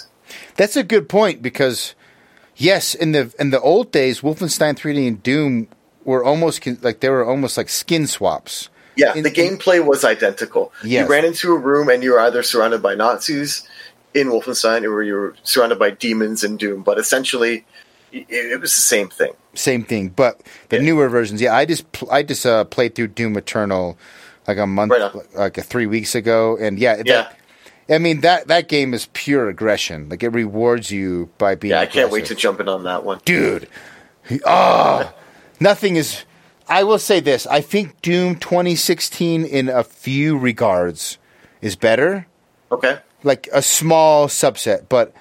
Speaker 1: That's a good point because yes, in the in the old days, Wolfenstein 3D and Doom were almost like they were almost like skin swaps.
Speaker 2: yeah
Speaker 1: In-
Speaker 2: the gameplay was identical
Speaker 1: Yes.
Speaker 2: you ran into a room and you were either surrounded by nazis in wolfenstein or you were surrounded by demons in doom but essentially it, it was the same thing
Speaker 1: Same thing, but the
Speaker 2: Yeah.
Speaker 1: newer versions. Yeah, I just I just uh, played through Doom Eternal like a month,
Speaker 2: Right
Speaker 1: like a three weeks ago, and yeah,
Speaker 2: Yeah.
Speaker 1: that- I mean that that game is pure aggression. Like it rewards you by being.
Speaker 2: yeah i can't wait to jump in on that one
Speaker 1: dude. Oh, nothing is. I will say this: I think Doom 2016, in a few regards, is better.
Speaker 2: okay
Speaker 1: Like a small subset, but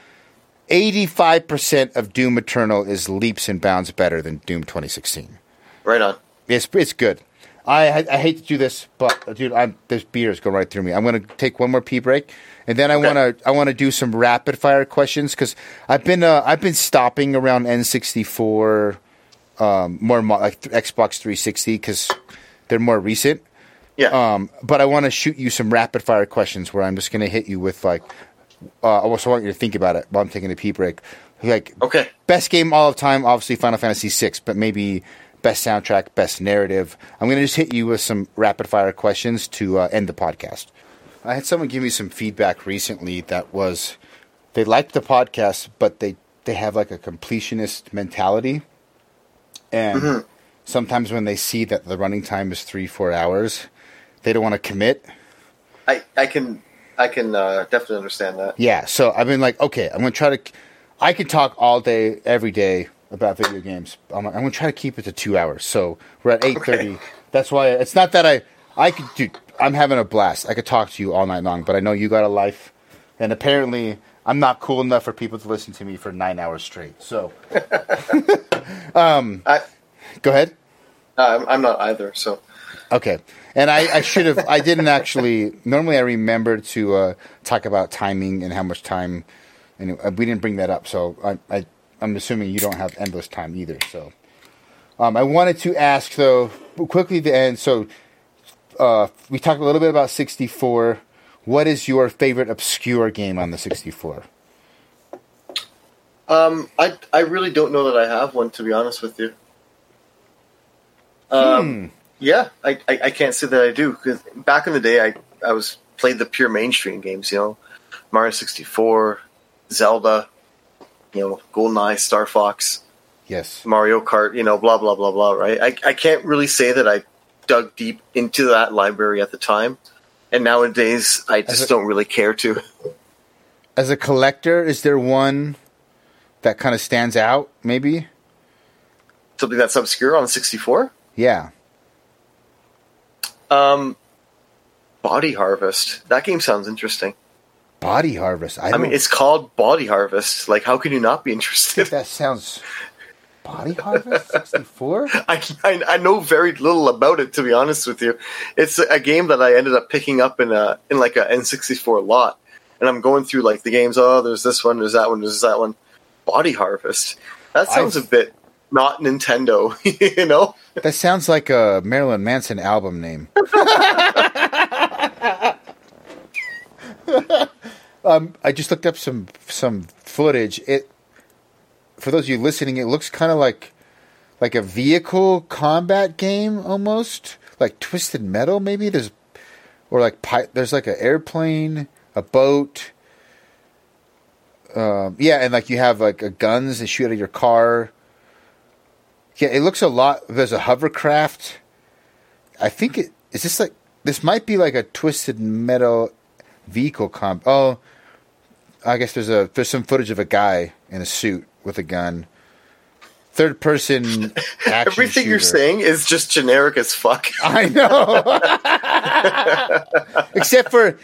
Speaker 1: 85% of Doom Eternal is leaps and bounds better than Doom 2016.
Speaker 2: right on
Speaker 1: It's it's good. I I, hate to do this, but dude, I'm this beer is going right through me. I'm going to take one more pee break, and then I
Speaker 2: Okay.
Speaker 1: want to I want to do some rapid fire questions because I've been uh, I've been stopping around N64, um, more mo- like Xbox 360 because they're more recent.
Speaker 2: yeah
Speaker 1: Um, but I want to shoot you some rapid fire questions where I'm just going to hit you with like. Uh, I also want you to think about it while I'm taking a pee break. Like
Speaker 2: okay
Speaker 1: best game all of time, obviously Final Fantasy VI, but maybe best soundtrack, best narrative. I'm going to just hit you with some rapid fire questions to uh, end the podcast. I had someone give me some feedback recently that was they liked the podcast, but they they have like a completionist mentality, and sometimes when they see that the running time is three four hours, they don't want to commit.
Speaker 2: I, I can I can uh, definitely understand that.
Speaker 1: Yeah, so I've been like, okay, I'm gonna try to. I can talk all day, every day about video games. I'm, I'm gonna try to keep it to two hours. So we're at eight thirty.
Speaker 2: Okay.
Speaker 1: That's why it's not that I I could do. I'm having a blast. I could talk to you all night long, but I know you got a life, and apparently I'm not cool enough for people to listen to me for nine hours straight. So um,
Speaker 2: I,
Speaker 1: go ahead.
Speaker 2: I'm, I'm not either. So
Speaker 1: Okay. And I, I should have. I didn't actually. Normally, I remembered to uh, talk about timing and how much time, and uh, we didn't bring that up. So I, I, I'm assuming you don't have endless time either. So, um, I wanted to ask though quickly to end. So, uh, we talked a little bit about 64. What is your favorite obscure game on the 64?
Speaker 2: um, I I really don't know that I have one to be honest with you. Um, yeah, I, I I can't say that I do because back in the day I I was played the pure mainstream games. You know, Mario 64, Zelda, you know, GoldenEye, Star Fox.
Speaker 1: Yes.
Speaker 2: Mario Kart, you know, blah blah blah blah. Right? I I can't really say that I dug deep into that library at the time, and nowadays I just
Speaker 1: a-
Speaker 2: don't really care to.
Speaker 1: As a collector, is there one that kind of stands out? Maybe.
Speaker 2: Something that's obscure on 64.
Speaker 1: Yeah.
Speaker 2: Um, Body Harvest. That game sounds interesting.
Speaker 1: Body Harvest. I,
Speaker 2: I mean, it's called Body Harvest. Like, how can you not be interested?
Speaker 1: that sounds. Body Harvest 64?
Speaker 2: I, I I know very little about it to be honest with you. It's a game that I ended up picking up in a in like a N64 lot, and I'm going through like the games. Oh, there's this one, there's that one, there's that one. Body Harvest. That sounds
Speaker 1: I've-
Speaker 2: a bit not Nintendo, you know.
Speaker 1: That sounds like a Marilyn Manson album name. um, I just looked up some some footage. It for those of you listening, it looks kind of like like a vehicle combat game almost, like Twisted Metal. Maybe there's or like pi- there's like an airplane, a boat. Um, yeah, and like you have like guns that shoot of your car. Yeah, it looks a lot. There's a hovercraft. I think it is this like this might be like a twisted metal vehicle comp. Oh, I guess there's a there's some footage of a guy in a suit with a gun. Third person action
Speaker 2: Everything you're saying is just generic as fuck.
Speaker 1: I know. Except for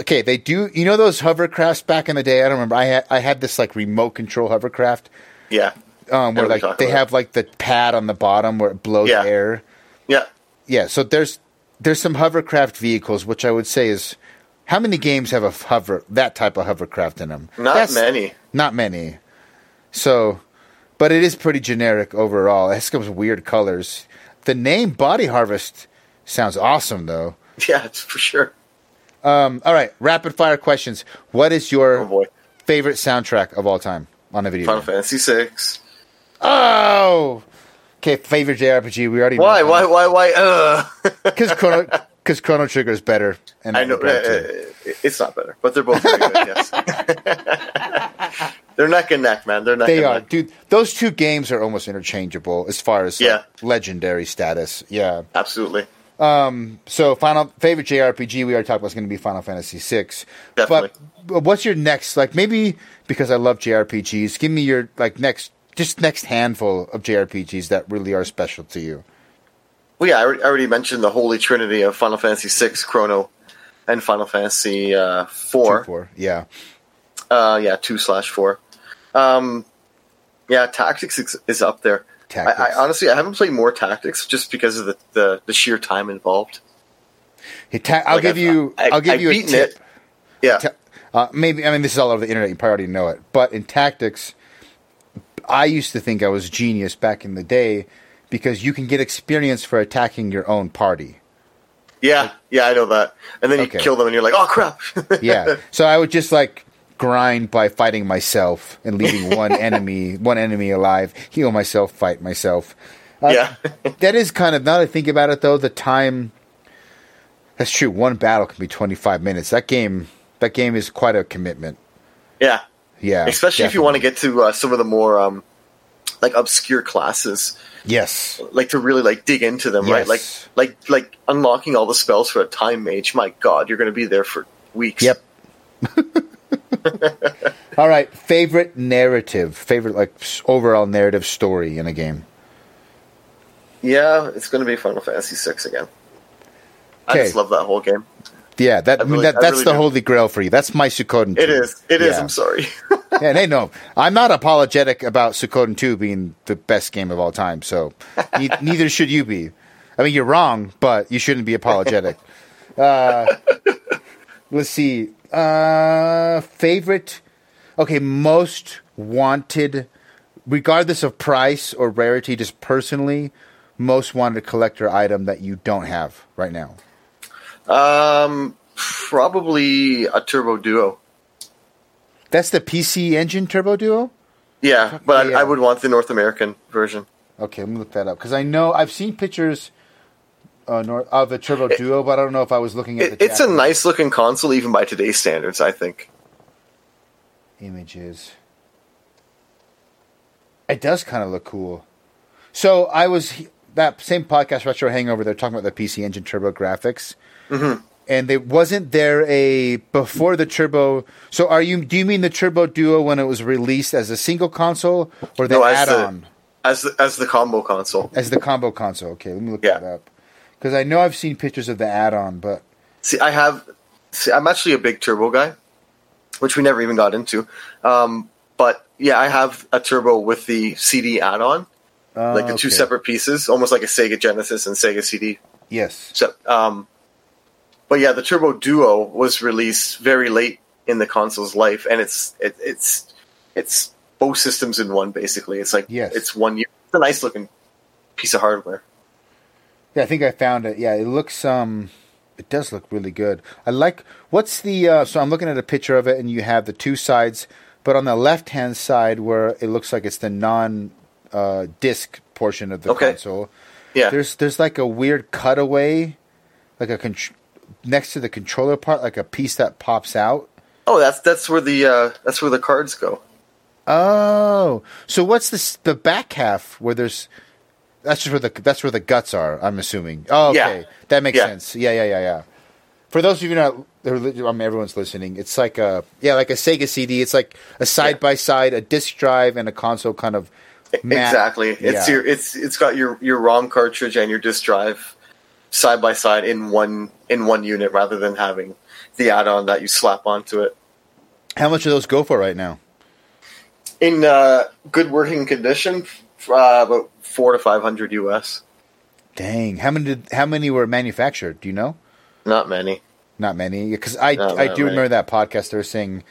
Speaker 1: okay, they do. You know those hovercrafts back in the day? I don't remember. I had I had this like remote control hovercraft
Speaker 2: yeah,
Speaker 1: um, where like they
Speaker 2: about.
Speaker 1: have like the pad on the bottom where it blows
Speaker 2: Yeah.
Speaker 1: air.
Speaker 2: yeah.
Speaker 1: Yeah, so there's there's some hovercraft vehicles, which I would say is how many games have a hover that type of hovercraft in them?
Speaker 2: Not many.
Speaker 1: Not many. So, but it is pretty generic overall. It has some weird colors. The name Body Harvest sounds awesome, though.
Speaker 2: Yeah, it's for sure.
Speaker 1: Um, all right, rapid fire questions. What is
Speaker 2: Oh
Speaker 1: your
Speaker 2: boy,
Speaker 1: favorite soundtrack of all time on a video
Speaker 2: Final
Speaker 1: game?
Speaker 2: Fantasy Six.
Speaker 1: Oh, okay. Favorite JRPG? We already
Speaker 2: Why? Why? Why? Why? Uh.
Speaker 1: Because Chrono, because Chrono Trigger is better. And
Speaker 2: I know
Speaker 1: better,
Speaker 2: uh, it's not better, but they're both very good. Yes, they're neck and neck, man. They're neck
Speaker 1: They
Speaker 2: and
Speaker 1: are,
Speaker 2: neck.
Speaker 1: dude. Those two games are almost interchangeable as far as like,
Speaker 2: Yeah.
Speaker 1: legendary status. Yeah.
Speaker 2: Absolutely.
Speaker 1: Um, So, final favorite JRPG we already talked about is going to be Final Fantasy VI.
Speaker 2: Definitely.
Speaker 1: But what's your next? Like maybe because I love JRPGs, give me your like next, just next handful of JRPGs that really are special to you.
Speaker 2: Well, yeah, I already, I already mentioned the holy trinity of Final Fantasy VI, Chrono, and Final Fantasy uh,
Speaker 1: Two,
Speaker 2: four.
Speaker 1: four. Yeah.
Speaker 2: Uh, yeah, two slash four. Um, yeah, Tactics is, is up there. I,
Speaker 1: Tactics.
Speaker 2: I honestly I haven't played more Tactics just because of the, the, the sheer time involved.
Speaker 1: Hey, ta- I'll
Speaker 2: Like,
Speaker 1: give
Speaker 2: I've-
Speaker 1: you.
Speaker 2: I-
Speaker 1: I'll give
Speaker 2: I've
Speaker 1: you a tip.
Speaker 2: it. Yeah,
Speaker 1: Ta- uh, maybe I mean this is all over the internet. You probably already know it. But in tactics, I used to think I was genius back in the day because you can get experience for attacking your own party.
Speaker 2: yeah, yeah. I know that. And then you
Speaker 1: Okay.
Speaker 2: kill them, and you're like, oh crap.
Speaker 1: Yeah. so I would just like grind by fighting myself and leaving one enemy one enemy alive, heal myself, fight myself. Uh,
Speaker 2: yeah,
Speaker 1: That is kind of now that I think about it though, the time that's true. One battle can be twenty five minutes. That game that game is quite a commitment.
Speaker 2: yeah.
Speaker 1: Yeah.
Speaker 2: Especially if you want to get to uh, some of the more um, like obscure classes.
Speaker 1: Yes.
Speaker 2: like to really like dig into them, right? Like like like unlocking all the spells for a time mage. My God, you're going to be there for weeks.
Speaker 1: Yep. All right, favorite narrative, favorite like overall narrative story in a game.
Speaker 2: Yeah, it's going to be Final Fantasy VI again. I just love that whole game.
Speaker 1: Yeah, that, I mean,
Speaker 2: really-
Speaker 1: that
Speaker 2: I
Speaker 1: that's
Speaker 2: really
Speaker 1: the
Speaker 2: do.
Speaker 1: holy grail for you. That's my Suikoden.
Speaker 2: It
Speaker 1: 2.
Speaker 2: is. It is.
Speaker 1: Yeah.
Speaker 2: I'm sorry.
Speaker 1: yeah, hey, no, I'm not apologetic about Suikoden 2 being the best game of all time. So ne- neither should you be. I mean, you're wrong, but you shouldn't be apologetic. Uh, let's see. Uh, favorite. Okay, most wanted, regardless of price or rarity, just personally, most wanted collector item that you don't have right now.
Speaker 2: Um, probably a Turbo Duo.
Speaker 1: That's the PC Engine Turbo Duo.
Speaker 2: Yeah, but
Speaker 1: Yeah.
Speaker 2: I, I would want the North American version.
Speaker 1: Okay, let me look that up because I know I've seen pictures uh, of the Turbo Duo, but I don't know if I was looking at
Speaker 2: It,
Speaker 1: the
Speaker 2: it's a nice looking console, even by today's standards. I think.
Speaker 1: images. It does kind of look cool. So I was that same podcast retro hangover. They're talking about the PC Engine TurboGrafx,
Speaker 2: Mm-hmm.
Speaker 1: and it wasn't there a before the Turbo. So are you? Do you mean the Turbo Duo when it was released as a single console or the
Speaker 2: No,
Speaker 1: add-on?
Speaker 2: As the, as the combo console.
Speaker 1: As the combo console. Okay, let me look
Speaker 2: Yeah.
Speaker 1: that up. Because I know I've seen pictures of the add-on, but
Speaker 2: See, I have. See, I'm actually a big Turbo guy, which we never even got into. Um, but yeah, I have a Turbo with the CD add-on,
Speaker 1: uh,
Speaker 2: like the two separate pieces, almost like a Sega Genesis and Sega CD.
Speaker 1: Yes.
Speaker 2: So, um, but yeah, the Turbo Duo was released very late in the console's life, and it's it, it's it's both systems in one. Basically, it's like
Speaker 1: Yes.
Speaker 2: it's one. u- It's a nice looking piece of hardware.
Speaker 1: Yeah, I think I found it. Yeah, it looks um it does look really good. I like what's the uh so I'm looking at a picture of it and you have the two sides, but on the left-hand side where it looks like it's the non uh disc portion of the
Speaker 2: Okay.
Speaker 1: console.
Speaker 2: Yeah,
Speaker 1: There's there's like a weird cutaway like a con- next to the controller part like a piece that pops out.
Speaker 2: Oh, that's that's where the uh, that's where the cards go.
Speaker 1: Oh, so what's this? The back half where there's that's just where the that's where the guts are. I'm assuming. Oh, okay,
Speaker 2: Yeah.
Speaker 1: that makes
Speaker 2: Yeah.
Speaker 1: sense. Yeah, yeah, yeah, yeah. For those of you not, I mean, everyone's listening. It's like a yeah, like a Sega CD. It's like a side by side, a disc drive, and a console kind of. mat-
Speaker 2: exactly. It's
Speaker 1: yeah.
Speaker 2: your it's it's got your your ROM cartridge and your disk drive side by side in one in one unit rather than having the add-on that you slap onto it.
Speaker 1: How much do those go for right now?
Speaker 2: In uh, good working condition, uh, about four to five hundred US.
Speaker 1: Dang, how many did how many were manufactured? Do you know?
Speaker 2: Not many.
Speaker 1: Not many, because I
Speaker 2: Not
Speaker 1: I do
Speaker 2: many.
Speaker 1: remember that podcast. They were saying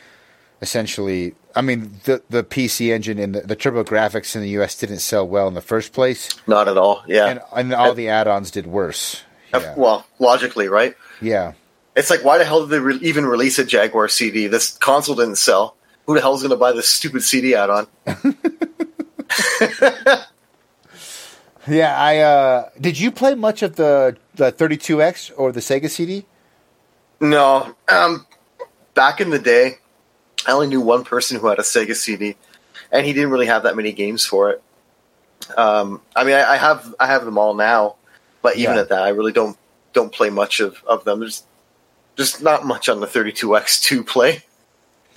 Speaker 1: essentially, I mean, the the PC engine and the, the TurboGrafx in the U.S. didn't sell well in the first place,
Speaker 2: Not at all. Yeah.
Speaker 1: and and all the add-ons did worse. Yeah,
Speaker 2: Well, logically, right?
Speaker 1: yeah.
Speaker 2: It's like, why the hell did they re- even release a Jaguar CD? This console didn't sell. Who the hell's going to buy this stupid CD add-on?
Speaker 1: Yeah, I uh did you play much of the the 32X or the Sega CD?
Speaker 2: No. Um, back in the day, I only knew one person who had a Sega CD, and he didn't really have that many games for it. Um, I mean, I, I have I have them all now, but even
Speaker 1: Yeah.
Speaker 2: at that, I really don't don't play much of, of them. There's just not much on the 32X to play.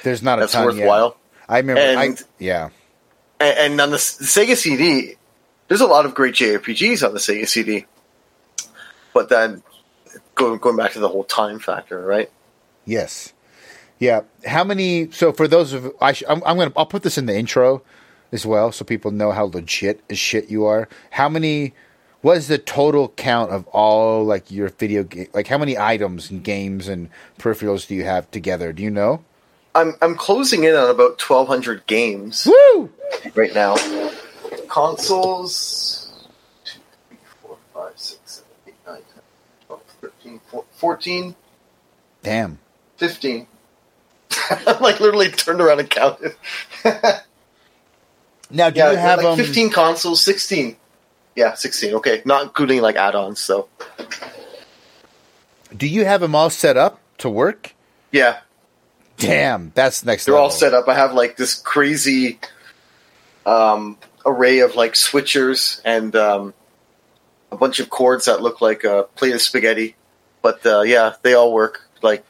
Speaker 1: There's not a
Speaker 2: That's
Speaker 1: ton. yeah.
Speaker 2: worthwhile.
Speaker 1: I remember. I, yeah,
Speaker 2: And, and on the, the Sega CD, there's a lot of great JRPGs on the Sega CD. But then going going back to the whole time factor, right?
Speaker 1: yes, yeah. How many? So for those of I, sh, I'm, I'm gonna I'll put this in the intro as well, so people know how legit as shit you are. How many? What is the total count of all like your video game? Like how many items and games and peripherals do you have together? Do you know?
Speaker 2: I'm I'm closing in on about 1,200 games
Speaker 1: Woo!
Speaker 2: right now. Consoles. 2, 3, 4, 5, 6, 7, 8, 9, 10, 12, 13, 14,
Speaker 1: Damn.
Speaker 2: 15. I like literally turned around and counted.
Speaker 1: Now, do
Speaker 2: yeah,
Speaker 1: you have
Speaker 2: like
Speaker 1: um,
Speaker 2: 15 consoles, 16. Yeah, 16. Okay, not including like add-ons. So
Speaker 1: Do you have them all set up to work?
Speaker 2: yeah,
Speaker 1: Damn, that's next.
Speaker 2: they're
Speaker 1: level.
Speaker 2: all set up. I have like this crazy um, array of like switchers and um, a bunch of cords that look like a plate of spaghetti. But uh, yeah, they all work. Like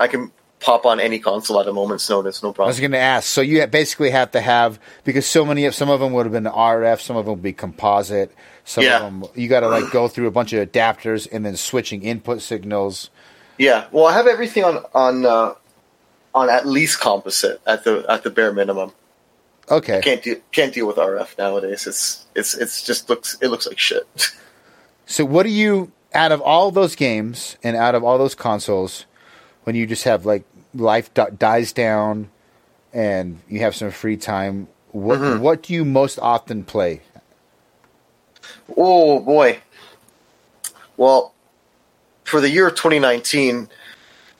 Speaker 2: I can pop on any console at a moment's notice. No problem.
Speaker 1: I was going to ask. So you basically have to have because so many of some of them would have been RF, some of them would be composite. Some
Speaker 2: Yeah.
Speaker 1: of them you got to like go through a bunch of adapters and then switching input signals.
Speaker 2: Yeah. Well, I have everything on on uh, on at least composite at the at the bare minimum.
Speaker 1: Okay.
Speaker 2: Can't deal can't deal with RF nowadays. It's it's it's just looks it looks like shit.
Speaker 1: So what do you out of all those games and out of all those consoles when you just have like life di- dies down and you have some free time what
Speaker 2: Mm-hmm.
Speaker 1: what do you most often play?
Speaker 2: oh boy. Well, for the year of 2019,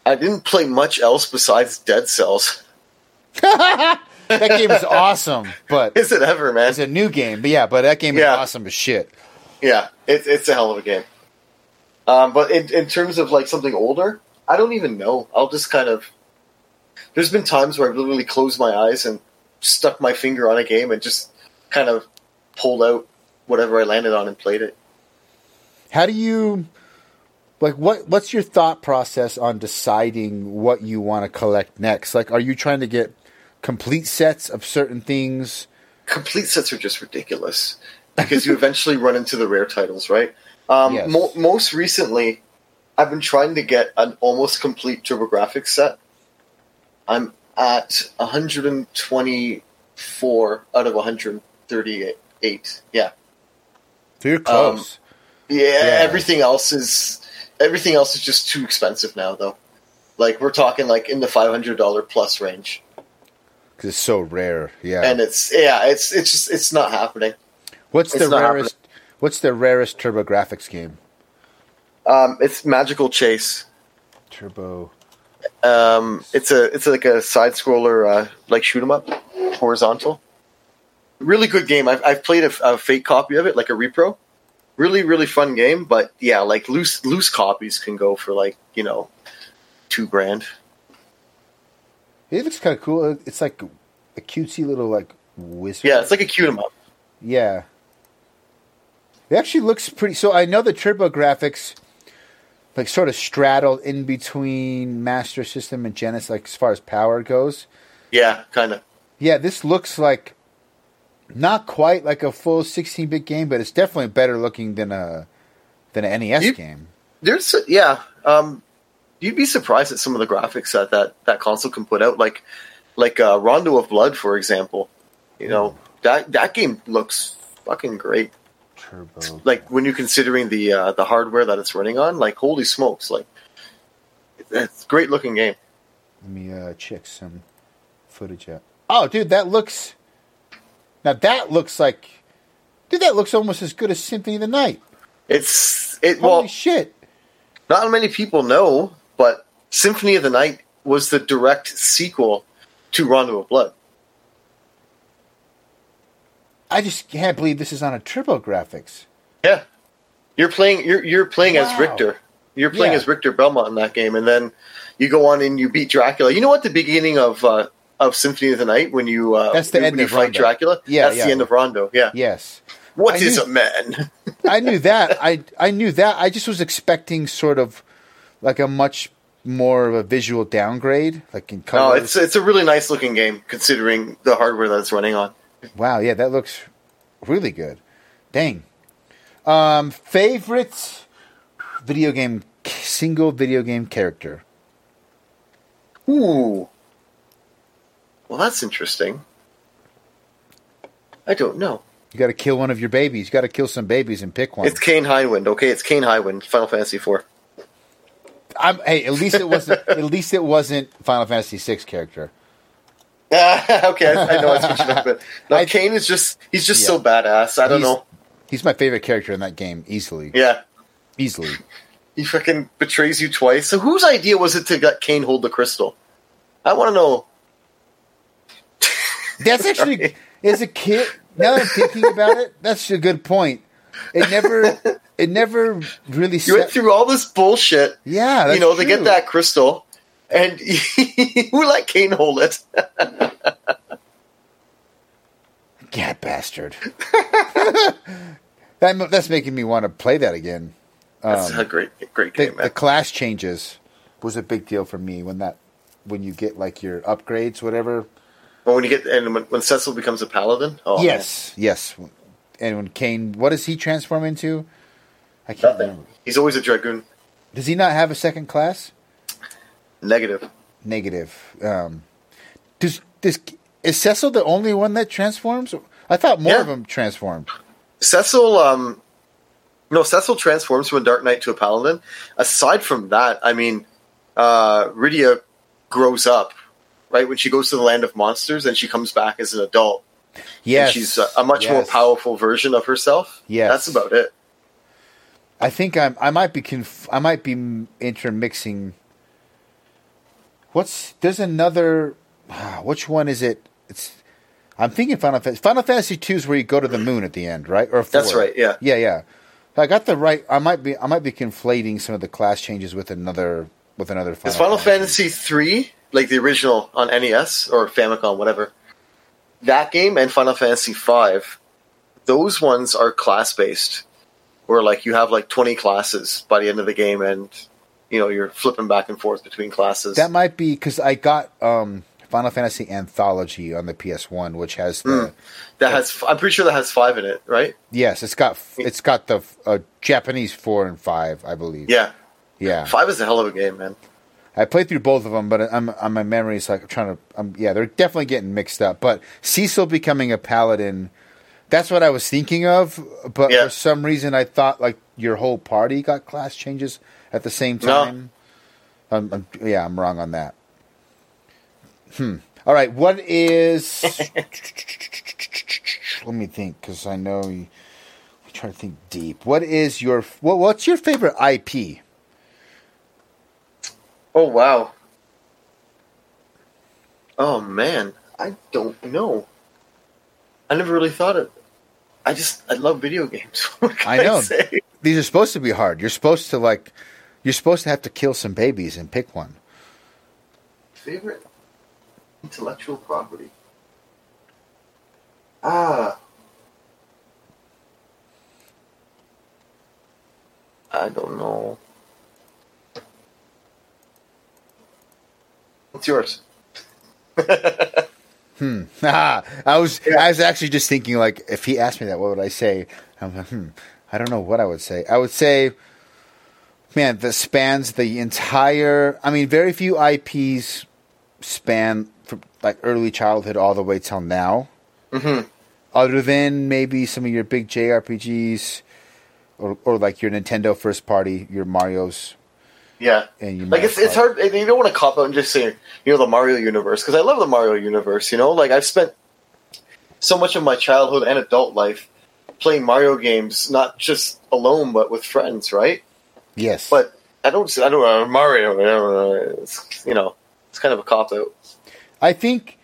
Speaker 2: I didn't play much else besides Dead Cells.
Speaker 1: That game is awesome, but
Speaker 2: Is it ever, man?
Speaker 1: it's a new game. But yeah, but that game
Speaker 2: Yeah.
Speaker 1: is awesome as shit.
Speaker 2: Yeah, it, it's a hell of a game. Um, but in, in terms of like something older, I don't even know. I'll just kind of. There's been times where I've literally closed my eyes and stuck my finger on a game and just kind of pulled out whatever I landed on and played it.
Speaker 1: How do you like what what's your thought process on deciding what you want to collect next? Like are you trying to get complete sets of certain things?
Speaker 2: Complete sets are just ridiculous because you eventually run into the rare titles, right? Um,
Speaker 1: Yes.
Speaker 2: mo- most recently, I've been trying to get an almost complete TurboGrafx set. I'm at 124 out of 138. Yeah.
Speaker 1: So you're close.
Speaker 2: Um, yeah,
Speaker 1: Yeah.
Speaker 2: everything else is everything else is just too expensive now though. Like we're talking like in the $500 plus range.
Speaker 1: Cuz it's so rare. Yeah.
Speaker 2: And it's yeah, it's it's just it's not happening.
Speaker 1: what's
Speaker 2: it's
Speaker 1: the rarest what's the rarest TurboGrafx game?
Speaker 2: Um, it's Magical Chase.
Speaker 1: Turbo
Speaker 2: Um, it's a it's like a side scroller, uh, like shoot 'em up, horizontal. Really good game. I've I've played a, a fake copy of it, like a repro. Really really fun game, but yeah, like loose loose copies can go for like you know two grand.
Speaker 1: It looks kind of cool. It's like a cutesy little like wizard.
Speaker 2: Yeah, it's like a cute 'em up.
Speaker 1: Yeah. It actually looks pretty. So I know the TurboGrafx, like, sort of straddled in between Master System and Genesis, like as far as power goes.
Speaker 2: Yeah, kind of.
Speaker 1: Yeah, this looks like not quite like a full 16-bit game, but it's definitely better looking than a than an NES
Speaker 2: You-
Speaker 1: game.
Speaker 2: There's yeah. Um, you'd be surprised at some of the graphics that that, that console can put out. Like like uh, Rondo of Blood, for example. You know that that game looks fucking great.
Speaker 1: Turbo.
Speaker 2: like when you're considering the uh, the hardware that it's running on, like holy smokes, like it's a great looking game.
Speaker 1: Let me uh, check some footage out. Oh, dude, that looks. Now that looks like, dude, that looks almost as good as Symphony of the Night.
Speaker 2: It's it
Speaker 1: Holy
Speaker 2: well,
Speaker 1: shit!
Speaker 2: not many people know, but Symphony of the Night was the direct sequel to Rondo of Blood.
Speaker 1: I just can't believe this is on a TurboGrafx.
Speaker 2: Yeah, you're playing you're you're playing as
Speaker 1: Wow.
Speaker 2: Richter. You're playing
Speaker 1: Yeah.
Speaker 2: as Richter Belmont in that game, and then you go on and you beat Dracula. You know what? The beginning of uh, of Symphony of the Night when you uh,
Speaker 1: That's the
Speaker 2: when
Speaker 1: end
Speaker 2: you
Speaker 1: of
Speaker 2: fight
Speaker 1: Rondo.
Speaker 2: Dracula.
Speaker 1: Yeah,
Speaker 2: that's
Speaker 1: yeah.
Speaker 2: the end of Rondo. Yeah.
Speaker 1: Yes,
Speaker 2: What
Speaker 1: I
Speaker 2: is
Speaker 1: knew-
Speaker 2: a man?
Speaker 1: I knew that. I I knew that. I just was expecting sort of like a much more of a visual downgrade, like in
Speaker 2: No,
Speaker 1: color.
Speaker 2: it's it's a really nice looking game considering the hardware that it's running on.
Speaker 1: Wow, yeah, that looks really good. Dang. Um, favorite video game single video game character.
Speaker 2: Ooh. Well, that's interesting. I don't know.
Speaker 1: You got to kill one of your babies. You got to kill some babies and pick one.
Speaker 2: It's Kain Highwind. Okay, it's Kain Highwind. Final Fantasy IV.
Speaker 1: I'm, hey, at least it wasn't. at least it wasn't Final Fantasy VI character.
Speaker 2: okay, I, I know I switched it up, but no,
Speaker 1: I-
Speaker 2: Kain is just he's just so
Speaker 1: Yeah.
Speaker 2: badass. I don't
Speaker 1: He's-
Speaker 2: know.
Speaker 1: He's my favorite character in that game, easily.
Speaker 2: Yeah,
Speaker 1: Easily.
Speaker 2: he fucking betrays you twice. So whose idea was it to let Kain hold the crystal? I want to know.
Speaker 1: That's actually, as a kid, now I'm thinking about it, that's a good point. It never, it never really.
Speaker 2: You went through all this bullshit,
Speaker 1: yeah, that's
Speaker 2: you know, to get that crystal, and who let Kain hold it?
Speaker 1: Yeah, bastard. that, that's making me want to play that again.
Speaker 2: That's
Speaker 1: Um,
Speaker 2: a great, great
Speaker 1: the,
Speaker 2: game,
Speaker 1: the
Speaker 2: man.
Speaker 1: class changes was a big deal for me when that when you get like your upgrades, whatever.
Speaker 2: Well, when you get and when, when Cecil becomes a paladin, oh
Speaker 1: yes, yes. And when Kain, what does he transform into? I can't
Speaker 2: nothing.
Speaker 1: remember.
Speaker 2: He's always a dragoon.
Speaker 1: Does he not have a second class?
Speaker 2: Negative.
Speaker 1: Negative. Um, does this is Cecil the only one that transforms? I thought more
Speaker 2: Yeah.
Speaker 1: of them transformed.
Speaker 2: Cecil, um, no, Cecil transforms from a Dark Knight to a Paladin. Aside from that, I mean, uh, Rydia grows up, right? When she goes to the land of monsters and she comes back as an adult.
Speaker 1: Yes,
Speaker 2: And she's a, a much more powerful version of herself.
Speaker 1: Yes.
Speaker 2: That's about it.
Speaker 1: I think I'm. I might be. Conf- I might be intermixing. What's there's another? Ah, which one is it? It's. I'm thinking Final Fantasy. Final Fantasy Two is where you go to the moon at the end, right? Or
Speaker 2: That's right, yeah.
Speaker 1: yeah, yeah. I got the right. I might be. I might be conflating some of the class changes with another. With another Final,
Speaker 2: Is Final Fantasy three like the original on NES or Famicom, whatever? That game and Final Fantasy five, those ones are class based, where like you have like twenty classes by the end of the game, and you know you're flipping back and forth between classes.
Speaker 1: That might be because I got um, Final Fantasy Anthology on the PS One, which has the.
Speaker 2: that has, I'm pretty sure that has five in it, right?
Speaker 1: Yes, it's got it's got the uh, Japanese four and five, I believe.
Speaker 2: Yeah,
Speaker 1: yeah.
Speaker 2: five is a hell of a game, man.
Speaker 1: I played through both of them, but I'm on my memory is like I'm trying to. Um, yeah, they're definitely getting mixed up. But Cecil becoming a paladin, that's what I was thinking of. But
Speaker 2: Yeah.
Speaker 1: for some reason, I thought like your whole party got class changes at the same
Speaker 2: No.
Speaker 1: time. Um, um, yeah, I'm wrong on that. Hmm. All right. What is? let me think, because I know you. I try to think deep. What is your what? What's your favorite IP?
Speaker 2: Oh wow. Oh man, I don't know. I never really thought of. I just I love video games.
Speaker 1: I know.
Speaker 2: say?
Speaker 1: These are supposed to be hard. You're supposed to like, you're supposed to have to kill some babies and pick one.
Speaker 2: Favorite intellectual property. Ah. I don't know. What's yours? hmm.
Speaker 1: Ah, I was
Speaker 2: Yeah.
Speaker 1: I was actually just thinking like, if he asked me that, what would I say? I'm like, hmm, I don't know what I would say. I would say, man, that spans the entire. I mean, very few IPs span from like early childhood all the way till now.
Speaker 2: Mm-hmm.
Speaker 1: Other than maybe some of your big JRPGs, or or like your Nintendo first party, your Mario's
Speaker 2: Yeah.
Speaker 1: and your
Speaker 2: Like it's it's hard. You don't want to cop out and just say you know the Mario universe because I love the Mario universe. You know, like I've spent so much of my childhood and adult life playing Mario games, not just alone but with friends, right?
Speaker 1: Yes,
Speaker 2: But I don't. I don't know Mario. It's, you know, it's kind of a cop out.
Speaker 1: I think.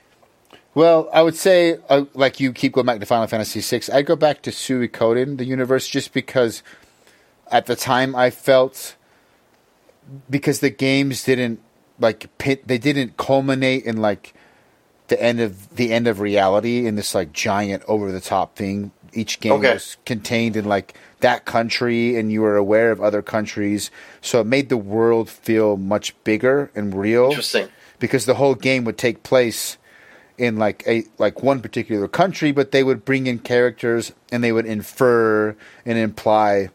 Speaker 1: Well, I would say, uh, like you keep going back to Final Fantasy VI. I'd go back to Suikoden, the universe, just because at the time I felt because the games didn't like pit, they didn't culminate in like the end of the end of reality in this like giant over the top thing. Each game
Speaker 2: Okay.
Speaker 1: was contained in like that country, and you were aware of other countries, so it made the world feel much bigger and real
Speaker 2: Interesting.
Speaker 1: because the whole game would take place in like a like one particular country, but they would bring in characters and they would infer and imply,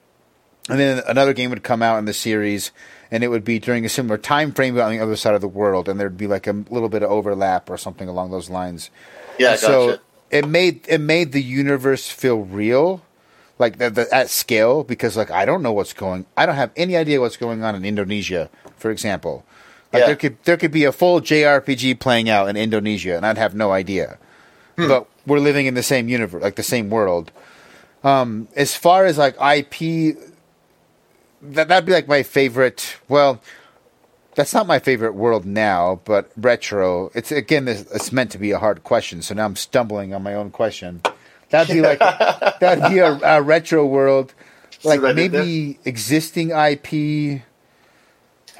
Speaker 1: and then another game would come out in the series, and it would be during a similar time frame but on the other side of the world, and there'd be like a little bit of overlap or something along those lines.
Speaker 2: Yeah,
Speaker 1: And so
Speaker 2: gotcha.
Speaker 1: It made it made the universe feel real, like the, the, at scale. Because like I don't know what's going, I don't have any idea what's going on in Indonesia, for example. Like
Speaker 2: Yeah.
Speaker 1: there could there could be a full JRPG playing out in Indonesia, and I'd have no idea. But we're living in the same universe, like the same world. Um, as far as like IP, that that'd be like my favorite. Well, that's not my favorite world now, but retro. It's again, this, it's meant to be a hard question, so now I'm stumbling on my own question. That'd be like that'd be a, a retro world, like
Speaker 2: did
Speaker 1: maybe existing IP.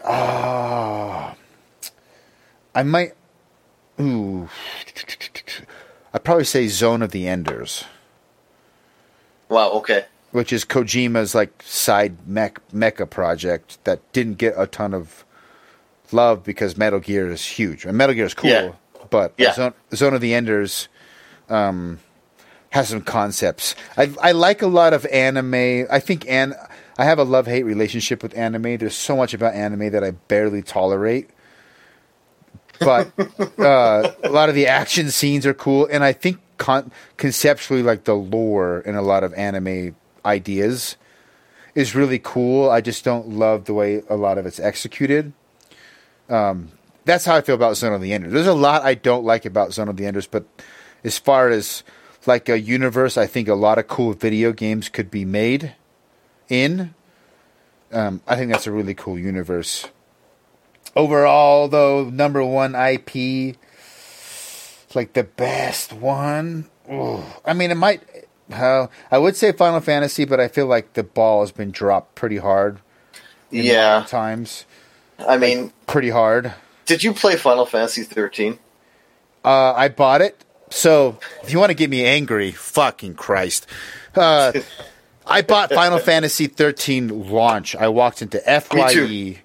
Speaker 1: Ah, I might. Ooh, I'd probably say Zone of the Enders
Speaker 2: Wow. Okay.
Speaker 1: which is Kojima's like side mech mecha project that didn't get a ton of love because Metal Gear is huge. And Metal Gear is cool,
Speaker 2: Yeah.
Speaker 1: but
Speaker 2: Yeah.
Speaker 1: Zone, Zone of the Enders um, has some concepts. I I like a lot of anime. I think an I have a love hate relationship with anime. There's so much about anime that I barely tolerate. But uh, a lot of the action scenes are cool, and I think con- conceptually, like the lore in a lot of anime ideas is really cool. I just don't love the way a lot of it's executed. Um, that's how I feel about Zone of the Enders. There's a lot I don't like about Zone of the Enders, but as far as like a universe, I think a lot of cool video games could be made in. Um, I think that's a really cool universe. Overall, though, number one IP, like the best one. Ooh. I mean, it might. Uh, I would say Final Fantasy, but I feel like the ball has been dropped pretty hard. in
Speaker 2: Yeah.
Speaker 1: times
Speaker 2: I mean,
Speaker 1: pretty hard.
Speaker 2: did you play Final Fantasy 13?
Speaker 1: Uh, I bought it. So if you want to get me angry, fucking Christ. Uh, I bought Final Fantasy 13 launch. I walked into FYE.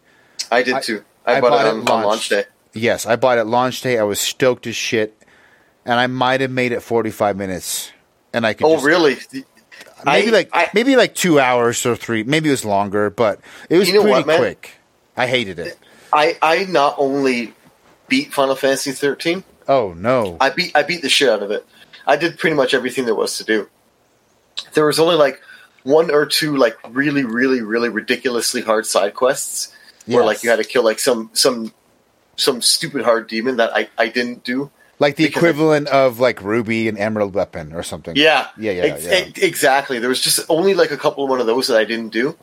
Speaker 2: I did too. I,
Speaker 1: I
Speaker 2: bought,
Speaker 1: bought
Speaker 2: it
Speaker 1: it
Speaker 2: on, on launch day.
Speaker 1: Yes, I bought it launch day. I was stoked as shit. And I might have made it 45 minutes. And I could
Speaker 2: Oh,
Speaker 1: just,
Speaker 2: really?
Speaker 1: maybe
Speaker 2: I-
Speaker 1: like
Speaker 2: I-
Speaker 1: maybe like 2 hours or 3. Maybe it was longer, but it was
Speaker 2: You know
Speaker 1: pretty
Speaker 2: what,
Speaker 1: quick. I hated it.
Speaker 2: I I not only beat Final Fantasy 13,
Speaker 1: Oh no.
Speaker 2: I beat I beat the shit out of it. I did pretty much everything there was to do. There was only like one or two like really really really ridiculously hard side quests where like you had to kill like some some some stupid hard demon that I I didn't do.
Speaker 1: like the equivalent of like Ruby and Emerald Weapon or something.
Speaker 2: Yeah,
Speaker 1: Yeah, yeah,
Speaker 2: Ex-
Speaker 1: yeah.
Speaker 2: exactly. There was just only like a couple of one of those that I didn't do.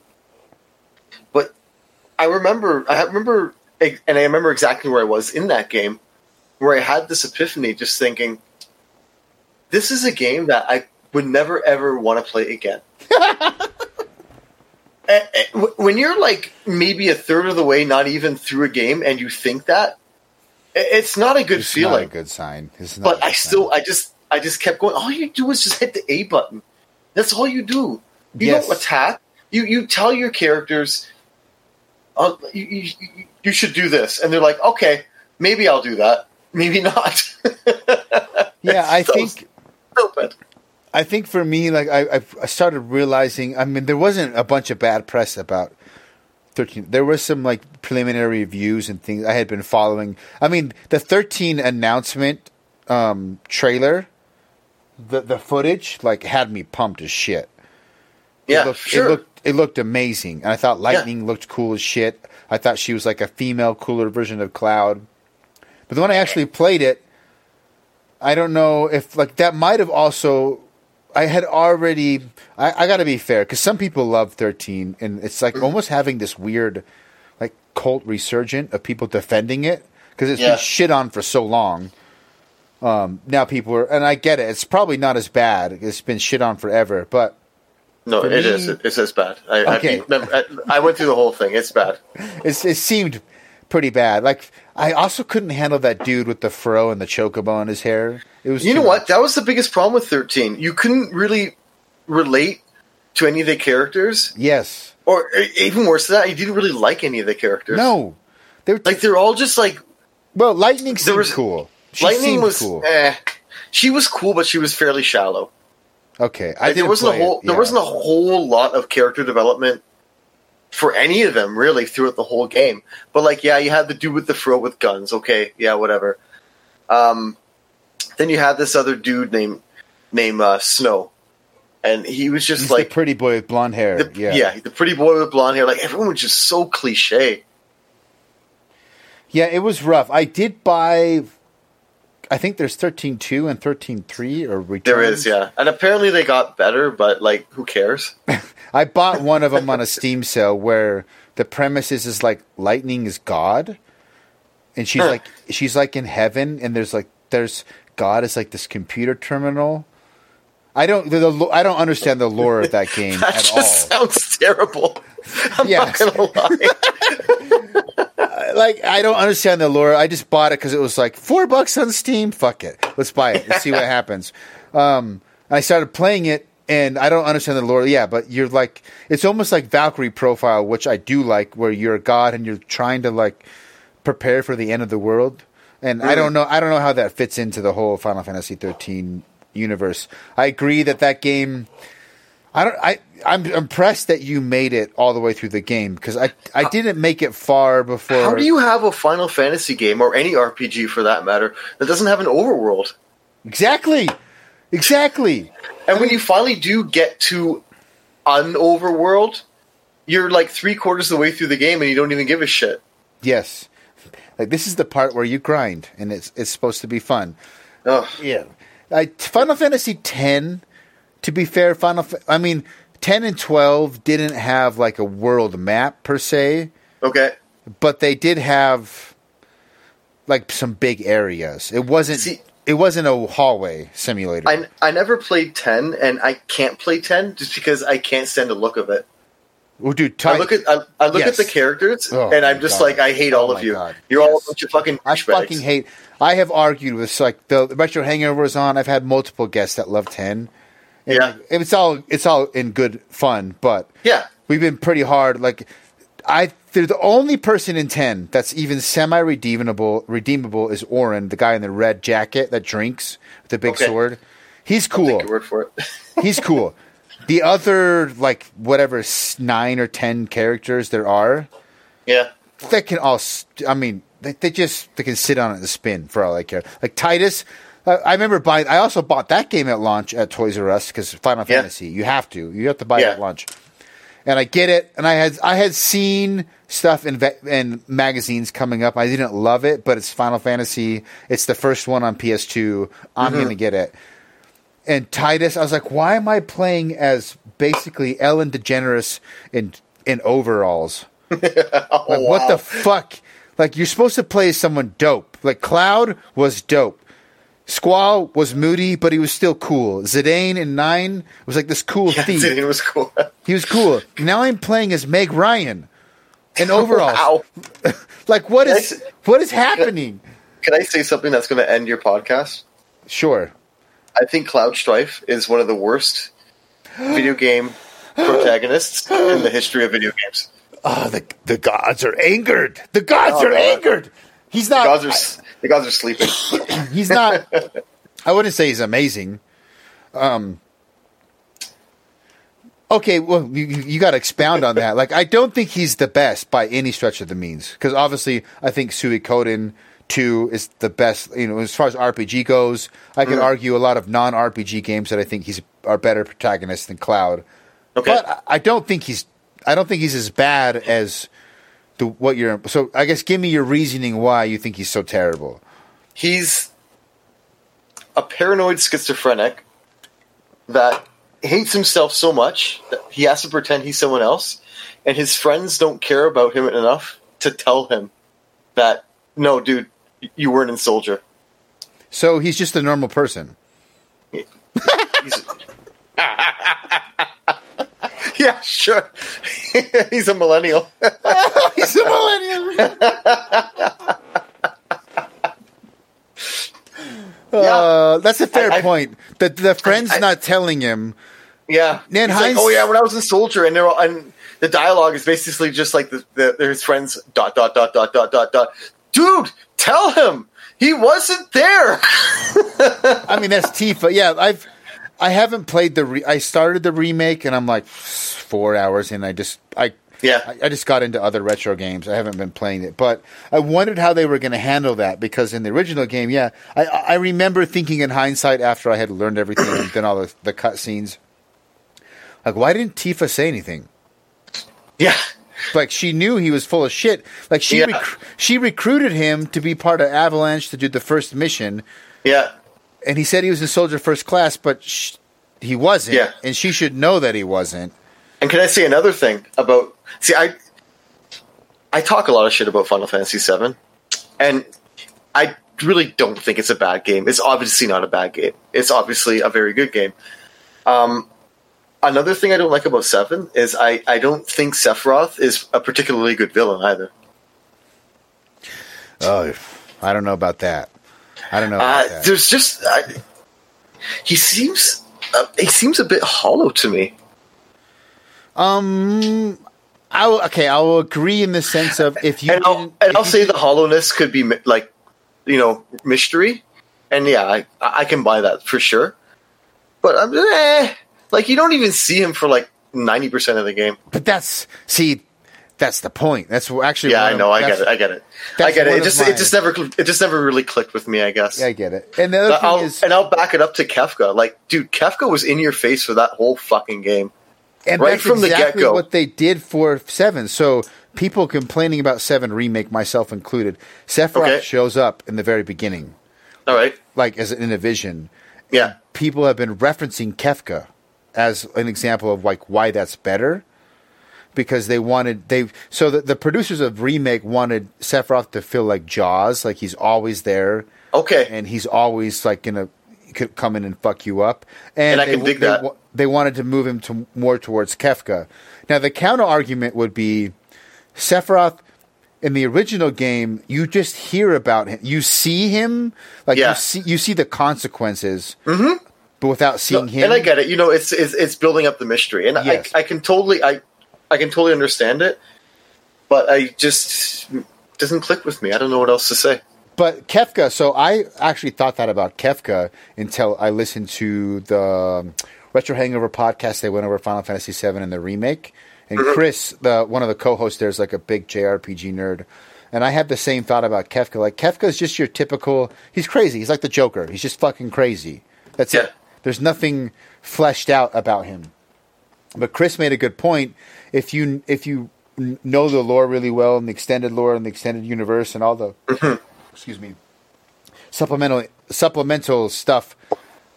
Speaker 2: I remember, I remember, and I remember exactly where I was in that game, where I had this epiphany, just thinking, this is a game that I would never ever want to play again. Eh, eh, wh- When you're like maybe a third of the way, not even through a game, and you think that, it's not a good
Speaker 1: It's
Speaker 2: feeling
Speaker 1: not a good sign. It's not
Speaker 2: but I
Speaker 1: sign.
Speaker 2: still, I just, I just kept going. All you do is just hit the A button. That's all you do. You
Speaker 1: Yes.
Speaker 2: don't attack. You you tell your characters, uh, you, you, you- should do this, and they're like, okay, maybe I'll do that, maybe not.
Speaker 1: Yeah, I
Speaker 2: So
Speaker 1: think
Speaker 2: stupid.
Speaker 1: I think for me, like I, I, I started realizing. I mean, there wasn't a bunch of bad press about thirteen. There was some like preliminary reviews and things I had been following. I mean, the thirteen announcement um, trailer, the the footage like had me pumped as shit.
Speaker 2: Yeah,
Speaker 1: it looked,
Speaker 2: sure.
Speaker 1: It looked it looked amazing, and I thought Lightning looked cool as shit. I thought she was like a female, cooler version of Cloud. But then when I actually played it, I don't know if like that might have also. I had already. I, I got to be fair because some people love thirteen, and it's
Speaker 2: Mm-hmm.
Speaker 1: like almost having this weird, like cult resurgent of people defending it because it's
Speaker 2: Yeah.
Speaker 1: been shit on for so long. Um, now people are, and I get it. It's probably not as bad. It's been shit on forever, but
Speaker 2: no, it
Speaker 1: me-
Speaker 2: is. It's as bad. I,
Speaker 1: Okay.
Speaker 2: I, I, I went through the whole thing. It's bad.
Speaker 1: It's, it seemed pretty bad. Like I also couldn't handle that dude with the fro and the chocobo in his hair. It was
Speaker 2: You know what? That was the biggest problem with 13. You couldn't really relate to any of the characters,
Speaker 1: Yes.
Speaker 2: or even worse than that, you didn't really like any of the characters.
Speaker 1: No. They were
Speaker 2: like they're all just like
Speaker 1: well. Lightning seemed
Speaker 2: was-
Speaker 1: cool. She
Speaker 2: Lightning was.
Speaker 1: cool.
Speaker 2: Eh, she was cool, but she was fairly shallow.
Speaker 1: Okay, I
Speaker 2: Like, there wasn't a
Speaker 1: play it,
Speaker 2: whole. There wasn't a whole lot of character development for any of them really throughout the whole game. But like, yeah, you had the dude with the fro with guns. Okay, yeah, whatever. Um, then you had this other dude named named uh, Snow, and he was just
Speaker 1: He's
Speaker 2: like
Speaker 1: the pretty boy with blonde hair.
Speaker 2: the,
Speaker 1: yeah.
Speaker 2: yeah. the pretty boy with blonde hair. Like everyone was just so cliche.
Speaker 1: Yeah, it was rough. I did buy. I think there's thirteen two and thirteen three or returns.
Speaker 2: There is, yeah, and apparently they got better, but like, who cares?
Speaker 1: I bought one of them on a Steam sale where the premise is, is like lightning is God, and she's like she's like in heaven, and there's like there's God is like this computer terminal. I don't the, the, I don't understand the lore of that game
Speaker 2: That
Speaker 1: at
Speaker 2: just
Speaker 1: all.
Speaker 2: sounds terrible. I'm
Speaker 1: Yes.
Speaker 2: not gonna lie.
Speaker 1: Like I don't understand the lore. I just bought it because it was like four bucks on Steam. Fuck it, let's buy it and see what happens. Um, I started playing it, and I don't understand the lore. Yeah, but you're like it's almost like Valkyrie profile, which I do like, where you're a god and you're trying to like prepare for the end of the world. And I don't know. I don't know how that fits into the whole Final Fantasy 13 universe. I agree that that game. I don't. I I'm impressed that you made it all the way through the game because I I didn't make it far before.
Speaker 2: How do you have a Final Fantasy game or any RPG for that matter that doesn't have an overworld?
Speaker 1: exactly? Exactly.
Speaker 2: And when you finally do get to an overworld, you're like three quarters of the way through the game and you don't even give a shit.
Speaker 1: Yes. Like this is the part where you grind, and it's it's supposed to be fun.
Speaker 2: Oh
Speaker 1: Yeah. I, Final Fantasy X. To be fair, Final. Fa- I mean, ten and twelve didn't have like a world map per se,
Speaker 2: Okay.
Speaker 1: but they did have like some big areas. It wasn't.
Speaker 2: See-
Speaker 1: it wasn't a hallway simulator.
Speaker 2: I, I never played 10 and I can't play 10 just because I can't stand the look of it.
Speaker 1: well, dude,
Speaker 2: I look at I, I look
Speaker 1: Yes.
Speaker 2: at the characters
Speaker 1: Oh,
Speaker 2: and I'm just
Speaker 1: God.
Speaker 2: like I hate
Speaker 1: Oh,
Speaker 2: all
Speaker 1: my
Speaker 2: of you.
Speaker 1: God.
Speaker 2: You're all a bunch of fucking
Speaker 1: I
Speaker 2: douchebags.
Speaker 1: fucking hate. I have argued with like the retro hangover was on. I've had multiple guests that love ten. And
Speaker 2: Yeah.
Speaker 1: it's all it's all in good fun, but
Speaker 2: Yeah.
Speaker 1: we've been pretty hard. Like I, they're the only person in ten that's even semi redeemable. Redeemable is Auron, the guy in the red jacket that drinks with the big
Speaker 2: Okay.
Speaker 1: sword. He's cool.
Speaker 2: word for it.
Speaker 1: He's cool. The other like whatever nine or ten characters there are,
Speaker 2: yeah.
Speaker 1: they can all. I mean, they, they just they can sit on it and spin for all I care. Like Tidus, I, I remember buying. I also bought that game at launch at Toys R Us because Final
Speaker 2: Yeah.
Speaker 1: Fantasy. You have to. You have to buy it at launch. And I get it. And I had I had seen stuff in in magazines coming up. I didn't love it, but it's Final Fantasy. It's the first one on PS2. I'm
Speaker 2: Mm-hmm.
Speaker 1: gonna get it. And Tidus, I was like, why am I playing as basically Ellen DeGeneres in in overalls? Like,
Speaker 2: Oh,
Speaker 1: what the fuck? Like, you're supposed to play as someone dope. Like, Cloud was dope. Squall was moody, but he was still cool. Zidane in Nine was like this cool
Speaker 2: Yeah,
Speaker 1: thief.
Speaker 2: it was cool.
Speaker 1: He was cool. Now I'm playing as Meg Ryan in overalls.
Speaker 2: Wow.
Speaker 1: Like, what
Speaker 2: Can
Speaker 1: is
Speaker 2: s-
Speaker 1: what is happening?
Speaker 2: Can I say something that's going to end your podcast?
Speaker 1: Sure.
Speaker 2: I think Cloud Strife is one of the worst video game protagonists in the history of video games.
Speaker 1: Oh, the the gods are angered. The gods
Speaker 2: Oh,
Speaker 1: are
Speaker 2: God.
Speaker 1: angered. He's
Speaker 2: The
Speaker 1: not.
Speaker 2: gods are the guys are sleeping.
Speaker 1: he's not. I wouldn't say he's amazing. Um. Okay, well, you, you got to expound on that. Like, I don't think he's the best by any stretch of the means, because obviously, I think Sui Suikoden two is the best. You know, as far as RPG goes, I could argue a lot of non RPG games that I think he's are better protagonists than Cloud.
Speaker 2: Okay.
Speaker 1: But I don't think he's. I don't think he's as bad as the what you're. So I guess give me your reasoning why you think he's so terrible.
Speaker 2: He's a paranoid schizophrenic that hates himself so much that he has to pretend he's someone else, and his friends don't care about him enough to tell him that no, dude, you weren't in Soldier.
Speaker 1: So he's just a normal person.
Speaker 2: Yeah, sure. he's a millennial.
Speaker 1: he's a millennial. Uh, that's a fair
Speaker 2: I- I-
Speaker 1: point. The the friend's
Speaker 2: I-
Speaker 1: not telling him.
Speaker 2: Yeah, He's like,
Speaker 1: Heinz-
Speaker 2: oh yeah, when I was a soldier, and they're all, and the dialogue is basically just like the, the his friends dot dot dot dot dot dot dot. Dude, tell him he wasn't there.
Speaker 1: I mean, that's Tifa. Yeah, I've I haven't played the. Re- I started the remake, and I'm like four hours, and I just I
Speaker 2: Yeah.
Speaker 1: I, I just got into other retro games. I haven't been playing it, but I wondered how they were going to handle that because in the original game, yeah, I I remember thinking in hindsight after I had learned everything and done all the the cutscenes, like why didn't Tifa say anything?
Speaker 2: yeah,
Speaker 1: Like she knew he was full of shit. Like she
Speaker 2: Yeah.
Speaker 1: rec- she recruited him to be part of Avalanche to do the first mission,
Speaker 2: yeah,
Speaker 1: and he said he was in Soldier First Class, but sh- he wasn't.
Speaker 2: Yeah.
Speaker 1: and she should know that he wasn't.
Speaker 2: And can I say another thing about? See, I I talk a lot of shit about Final Fantasy VII, and I really don't think it's a bad game. It's obviously not a bad game. It's obviously a very good game. Um, another thing I don't like about Seven is I, I don't think Sephiroth is a particularly good villain either.
Speaker 1: Oh, I don't know about that. I don't know. About
Speaker 2: Uh, there's just I, he seems uh, he seems a bit hollow to me.
Speaker 1: Um, I will, okay, I will agree in the sense of if you
Speaker 2: and I'll, and I'll say the hollowness could be like, you know, mystery, and yeah, I I can buy that for sure. But I'm eh, like you don't even see him for like ninety percent of the game.
Speaker 1: but that's see, that's the point. That's actually
Speaker 2: Yeah, I
Speaker 1: of-
Speaker 2: know, I get it, I get it, I get it. It just it just never it just never really clicked with me. I guess.
Speaker 1: Yeah, I get it. And the other
Speaker 2: But
Speaker 1: thing
Speaker 2: I'll,
Speaker 1: is,
Speaker 2: and I'll back it up to Kefka. Like, dude, Kefka was in your face for that whole fucking game.
Speaker 1: and
Speaker 2: right
Speaker 1: that's
Speaker 2: from the get-go.
Speaker 1: what they did for Seven. So people complaining about Seven remake, myself included, Sephiroth
Speaker 2: Okay.
Speaker 1: shows up in the very beginning,
Speaker 2: All right.
Speaker 1: like as in a vision.
Speaker 2: Yeah.
Speaker 1: People have been referencing Kefka as an example of like why that's better. Because they wanted they so the, the producers of remake wanted Sephiroth to feel like Jaws, like he's always there,
Speaker 2: Okay.
Speaker 1: and he's always like gonna could come in and fuck you up. And,
Speaker 2: And I
Speaker 1: they,
Speaker 2: can dig
Speaker 1: they,
Speaker 2: that.
Speaker 1: wa- they wanted to move him to more towards Kefka. Now the counter argument would be Sephiroth in the original game. You just hear about him, you see him, like
Speaker 2: Yeah.
Speaker 1: you see you see the consequences, mm-hmm. but without seeing him.
Speaker 2: And I get it. You know, it's it's, it's building up the mystery, and
Speaker 1: Yes.
Speaker 2: I I can totally I I can totally understand it, but I just doesn't click with me. I don't know what else to say.
Speaker 1: But Kefka, so I actually thought that about Kefka until I listened to the um, Retro Hangover podcast. They went over Final Fantasy VII and the remake. And Chris, the one of the co-hosts, there is like a big JRPG nerd, and I had the same thought about Kefka. Like Kefka is just your typical. He's crazy. He's like the Joker. He's just fucking crazy. That's
Speaker 2: Yeah.
Speaker 1: it. There's nothing fleshed out about him. But Chris made a good point. If you if you know the lore really well and the extended lore and the extended universe and all the excuse me supplemental supplemental stuff,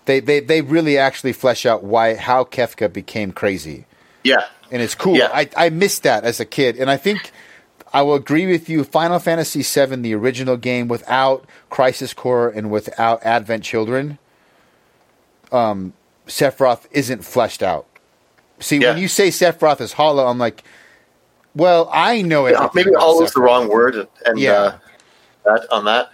Speaker 1: they, they they really actually flesh out why how Kefka became crazy,
Speaker 2: Yeah.
Speaker 1: and it's cool.
Speaker 2: Yeah.
Speaker 1: I I missed that as a kid, and I think. I will agree with you. Final Fantasy VII, the original game, without Crisis Core and without Advent Children, um, Sephiroth isn't fleshed out. See,
Speaker 2: Yeah.
Speaker 1: when you say Sephiroth is hollow, I'm like, well, I know it.
Speaker 2: Maybe all is the wrong word, and
Speaker 1: Yeah.
Speaker 2: uh, that on that.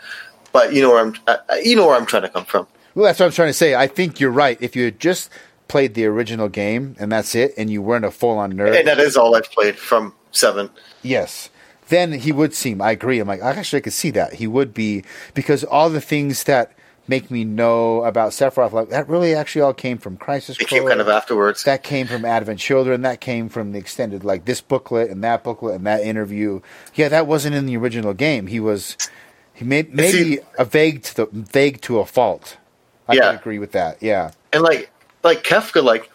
Speaker 2: But you know where I'm. Uh, you know where I'm trying to come from.
Speaker 1: Well, that's what I'm trying to say. I think you're right. If you had just played the original game and that's it, and you weren't a full-on nerd,
Speaker 2: And that is all I've played from seven.
Speaker 1: yes, then he would seem. I agree. I'm like, actually, I could see that he would be because all the things that make me know about Sephiroth, like that, really actually all came from Crisis
Speaker 2: It came kind of afterwards.
Speaker 1: that came from Advent Children. That came from the extended, like this booklet and that booklet and that interview. Yeah, that wasn't in the original game. He was he made maybe
Speaker 2: See-
Speaker 1: a vague to the vague to a fault. I
Speaker 2: Yeah.
Speaker 1: agree with that. Yeah,
Speaker 2: and like like Kefka, like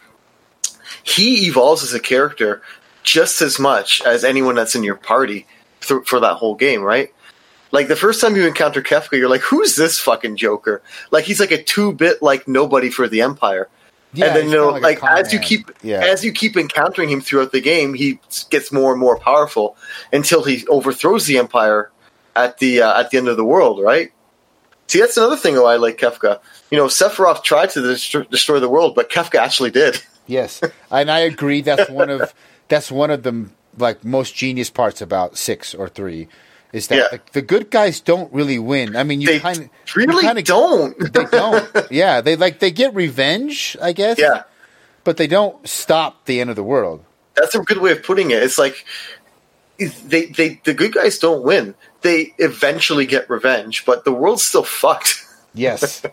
Speaker 2: he evolves as a character just as much as anyone that's in your party th- for that whole game, right? Like the first time you encounter Kefka, you're like, "Who's this fucking Joker?" Like he's like a two bit like nobody for the Empire.
Speaker 1: yeah.
Speaker 2: and then you know,
Speaker 1: kinda
Speaker 2: like, as you keep
Speaker 1: yeah.
Speaker 2: as you keep encountering him throughout the game, he gets more and more powerful until he overthrows the Empire at the uh, at the end of the world, right? See, that's another thing why I like Kefka. You know, Sephiroth tried to destroy, destroy the world, but Kefka actually did.
Speaker 1: Yes, and I agree. That's one of that's one of the like most genius parts about six or three is that
Speaker 2: Yeah.
Speaker 1: the, the good guys don't really win. I mean, you kind of
Speaker 2: really
Speaker 1: kinda,
Speaker 2: don't.
Speaker 1: They don't. Yeah, they like they get revenge, I guess.
Speaker 2: yeah,
Speaker 1: but they don't stop the end of the world.
Speaker 2: that's a good way of putting it. It's like they they the good guys don't win. They eventually get revenge, but the world's still fucked.
Speaker 1: Yes.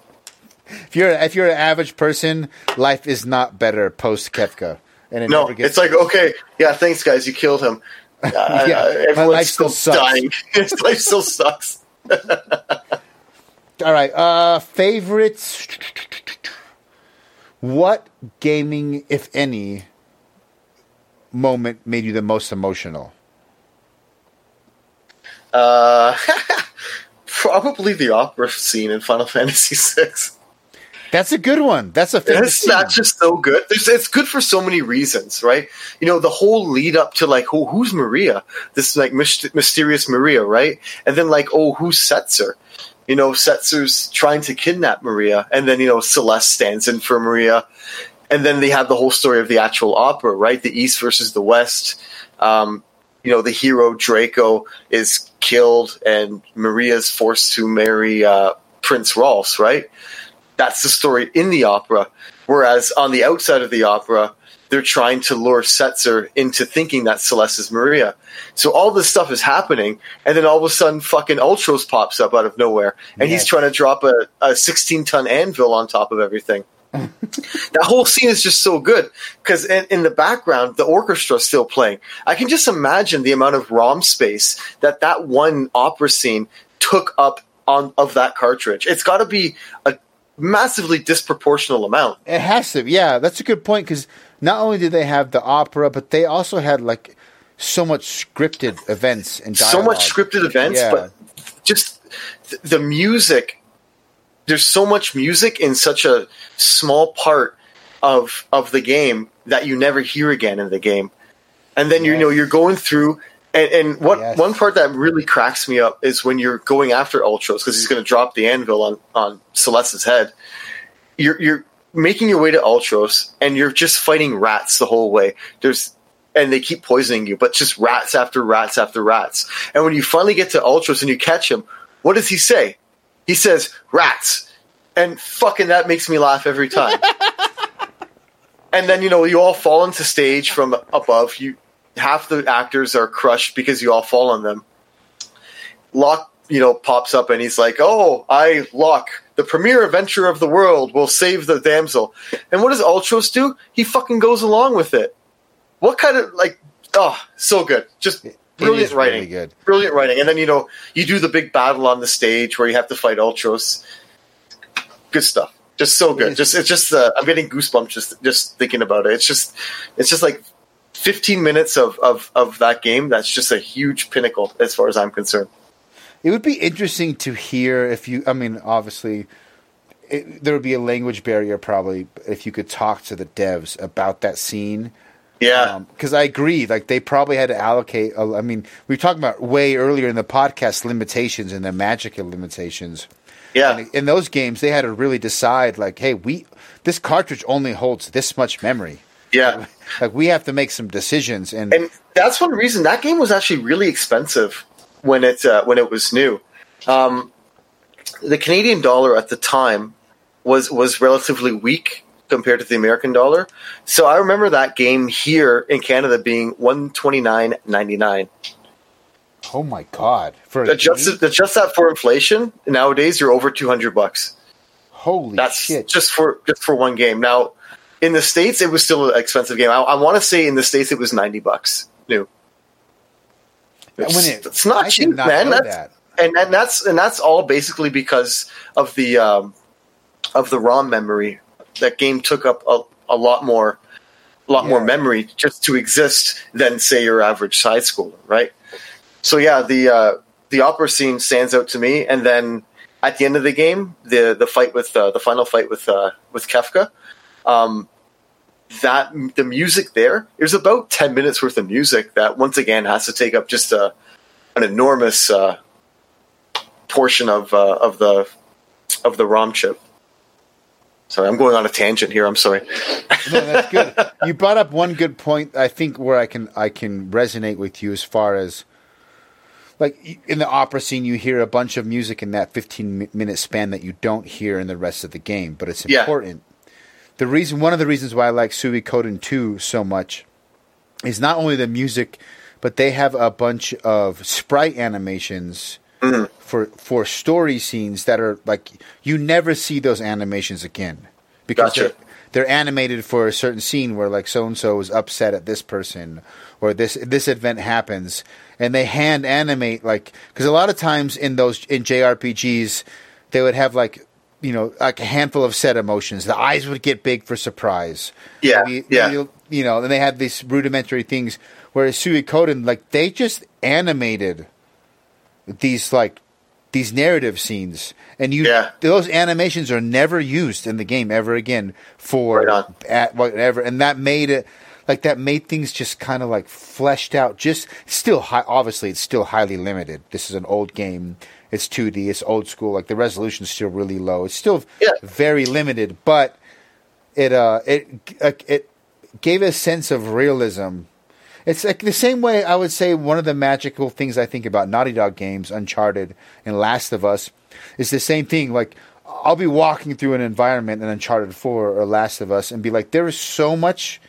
Speaker 1: if you're if you're an average person, life is not better post Kefka, and it
Speaker 2: No,
Speaker 1: never gets.
Speaker 2: it's like okay, yeah, thanks guys, you killed him. Uh,
Speaker 1: Yeah,
Speaker 2: uh,
Speaker 1: my life still
Speaker 2: still,
Speaker 1: sucks.
Speaker 2: dying. His life still sucks.
Speaker 1: all right. Uh, favorites. What gaming, if any, moment made you the most emotional?
Speaker 2: Uh, probably the opera scene in Final Fantasy VI.
Speaker 1: That's a good one. That's a scene.
Speaker 2: not just so good. It's, it's good for so many reasons, right? You know, the whole lead up to like, who, who's Maria? This like myst- mysterious Maria, right? And then like, oh, who's Setzer? You know, Setzer's trying to kidnap Maria, and then you know Celes stands in for Maria, and then they have the whole story of the actual opera, right? The East versus the West. Um, you know, the hero Draco is killed, and Maria's forced to marry uh, Prince Rolfs, right? That's the story in the opera. Whereas on the outside of the opera, they're trying to lure Setzer into thinking that Celes is Maria. So all this stuff is happening, and then all of a sudden, fucking Ultros pops up out of nowhere, and
Speaker 1: Yes.
Speaker 2: he's trying to drop a, a 16 ton anvil on top of everything. that whole scene is just so good because in, in the background, the orchestra is still playing. I can just imagine the amount of ROM space that that one opera scene took up on of that cartridge. It's got to be a massively disproportional amount.
Speaker 1: It has to. Yeah, that's a good point because not only did they have the opera, but they also had like so much scripted events and
Speaker 2: so much scripted events,
Speaker 1: Yeah.
Speaker 2: but just th- the music. There's so much music in such a small part of of the game that you never hear again in the game, and then you know you're going through. And, and what
Speaker 1: Yes.
Speaker 2: one part that really cracks me up is when you're going after Ultros because he's going to drop the anvil on on Celes's head. You're you're making your way to Ultros and you're just fighting rats the whole way. There's and they keep poisoning you, but just rats after rats after rats. And when you finally get to Ultros and you catch him, what does he say? He says rats, and fucking that makes me laugh every time. and then you know you all fall into stage from above. You half the actors are crushed because you all fall on them. Locke, you know, pops up and he's like, "Oh, I Locke, the premier adventurer of the world, will save the damsel." And what does Ultros do? He fucking goes along with it. What kind of like? Oh, so good, just brilliant
Speaker 1: is really
Speaker 2: writing,
Speaker 1: good.
Speaker 2: brilliant writing. And then you know you do the big battle on the stage where you have to fight Ultros. Good stuff. Just so good. Just it's just uh, I'm getting goosebumps just just thinking about it. It's just it's just like 15 minutes of, of, of that game. That's just a huge pinnacle as far as I'm concerned.
Speaker 1: It would be interesting to hear if you. I mean, obviously, it, there would be a language barrier probably if you could talk to the devs about that scene.
Speaker 2: Yeah.
Speaker 1: Um, because I agree, like they probably had to allocate. a- I mean, we were talking about way earlier in the podcast limitations and the magical limitations.
Speaker 2: yeah.
Speaker 1: And in those games, they had to really decide, like, hey, we this cartridge only holds this much memory.
Speaker 2: Yeah.
Speaker 1: Like, we have to make some decisions, and,
Speaker 2: and that's one reason that game was actually really expensive when it uh, when it was new. Um, the Canadian dollar at the time was was relatively weak compared to the American dollar. So I remember that game here in Canada being one twenty nine ninety nine.
Speaker 1: oh my god, for
Speaker 2: Adjust adjust that for inflation. Nowadays, you're over two hundred bucks.
Speaker 1: holy
Speaker 2: That's
Speaker 1: shit!
Speaker 2: just for just for one game. Now, in the states, it was still an expensive game. I, I want to say in the states it was ninety bucks new. It's,
Speaker 1: it-
Speaker 2: it's not
Speaker 1: I
Speaker 2: cheap,
Speaker 1: not
Speaker 2: man. That's,
Speaker 1: that.
Speaker 2: And and that's and that's all basically because of the um, of the ROM memory. That game took up a, a lot more, a lot more memory just to exist than say your average side scroller, right? So yeah, the uh, the opera scene stands out to me, and then at the end of the game, the the fight with uh, the final fight with uh, with Kefka, um, that the music there, there's about ten minutes worth of music that once again has to take up just a an enormous uh, portion of uh, of the of the ROM chip. Sorry, I'm going on a tangent here. I'm sorry.
Speaker 1: no, that's good. You brought up one good point. I think where I can I can resonate with you as far as like in the opera scene, you hear a bunch of music in that 15 minute span that you don't hear in the rest of the game, but it's
Speaker 2: Yeah.
Speaker 1: The reason, one of the reasons why I like Suikoden 2 so much is not only the music, but they have a bunch of sprite animations mm-hmm. for for story scenes that are like you never see those animations again because
Speaker 2: Gotcha.
Speaker 1: they're, they're animated for a certain scene where like so and so is upset at this person or this this event happens and they hand animate like because a lot of times in those in JRPGs they would have like you know like a handful of set emotions the eyes would get big for surprise
Speaker 2: Yeah,
Speaker 1: Maybe-
Speaker 2: yeah.
Speaker 1: maybe, you know, and they had these rudimentary things. Whereas Suikoden, like they just animated these like these narrative scenes, and you
Speaker 2: Yeah.
Speaker 1: those animations are never used in the game ever again for
Speaker 2: Right
Speaker 1: at whatever, and that made it like that made things just kind of like fleshed out. Just still, high, obviously, it's still highly limited. This is an old game. It's 2D. It's old school. Like the resolution's still really low. It's still
Speaker 2: Yeah.
Speaker 1: very limited, but it uh it uh, it gave a sense of realism. It's like the same way I would say one of the magical things I think about Naughty Dog games, Uncharted and Last of Us, is the same thing. Like I'll be walking through an environment in Uncharted 4 or Last of Us and be like, there is so much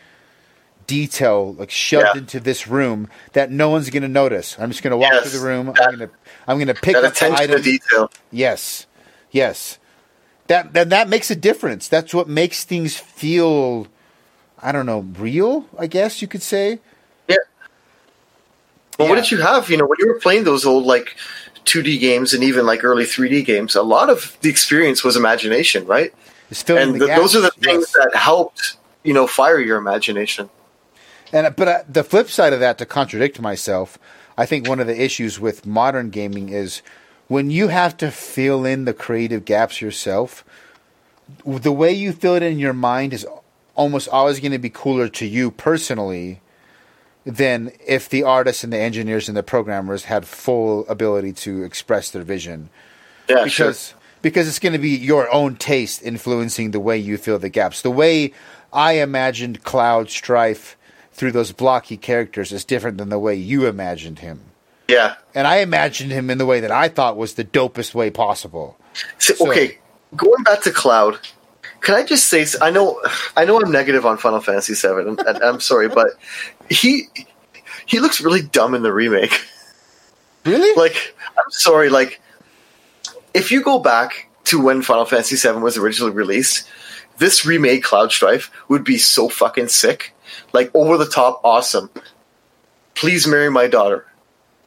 Speaker 1: detail like shoved
Speaker 2: Yeah.
Speaker 1: into this room that no one's going to notice. I'm just going to walk
Speaker 2: Yes,
Speaker 1: through the room.
Speaker 2: that-
Speaker 1: I'm going to I'm going to pick up the item.
Speaker 2: detail.
Speaker 1: Yes, yes. That that that makes a difference. That's what makes things feel, I don't know, real. I guess you could say.
Speaker 2: Yeah. Well, what did you have? You know, when you were playing those old like 2D games and even like early 3D games, a lot of the experience was imagination, right? And
Speaker 1: the
Speaker 2: those are the things
Speaker 1: yes.
Speaker 2: that helped, you know, fire your imagination.
Speaker 1: And but uh, the flip side of that, to contradict myself, I think one of the issues with modern gaming is when you have to fill in the creative gaps yourself. The way you fill it in your mind is almost always going to be cooler to you personally than if the artists and the engineers and the programmers had full ability to express their vision
Speaker 2: Yeah,
Speaker 1: because because it's going to be your own taste influencing the way you fill the gaps. The way I imagined Cloud Strife through those blocky characters is different than the way you imagined him.
Speaker 2: Yeah.
Speaker 1: And I imagined him in the way that I thought was the dopest way possible.
Speaker 2: So,
Speaker 1: So-
Speaker 2: okay, going back to Cloud, can I just say? I know, I know, I'm negative on Final Fantasy VII, and, and I'm sorry, but he he looks really dumb in the remake.
Speaker 1: Really?
Speaker 2: Like, I'm sorry, like if you go back to when Final Fantasy VII was originally released, this remade Cloud Strife would be so fucking sick, like over the top awesome. Please marry my daughter.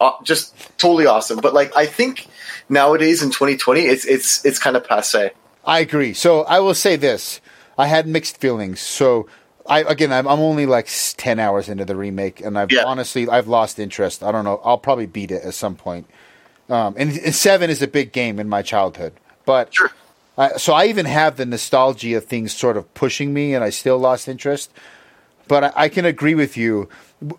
Speaker 2: Uh, just totally awesome. But like, I think nowadays in 2020, it's it's it's kind of passe.
Speaker 1: I agree. So I will say this: I had mixed feelings. So I again, I'm, I'm only like ten hours into the remake, and I've
Speaker 2: Yeah.
Speaker 1: honestly I've lost interest. I don't know. I'll probably beat it at some point. Um, and, and seven is a big game in my childhood, but
Speaker 2: Sure.
Speaker 1: I, so I even have the nostalgia of things sort of pushing me, and I still lost interest. But I, I can agree with you.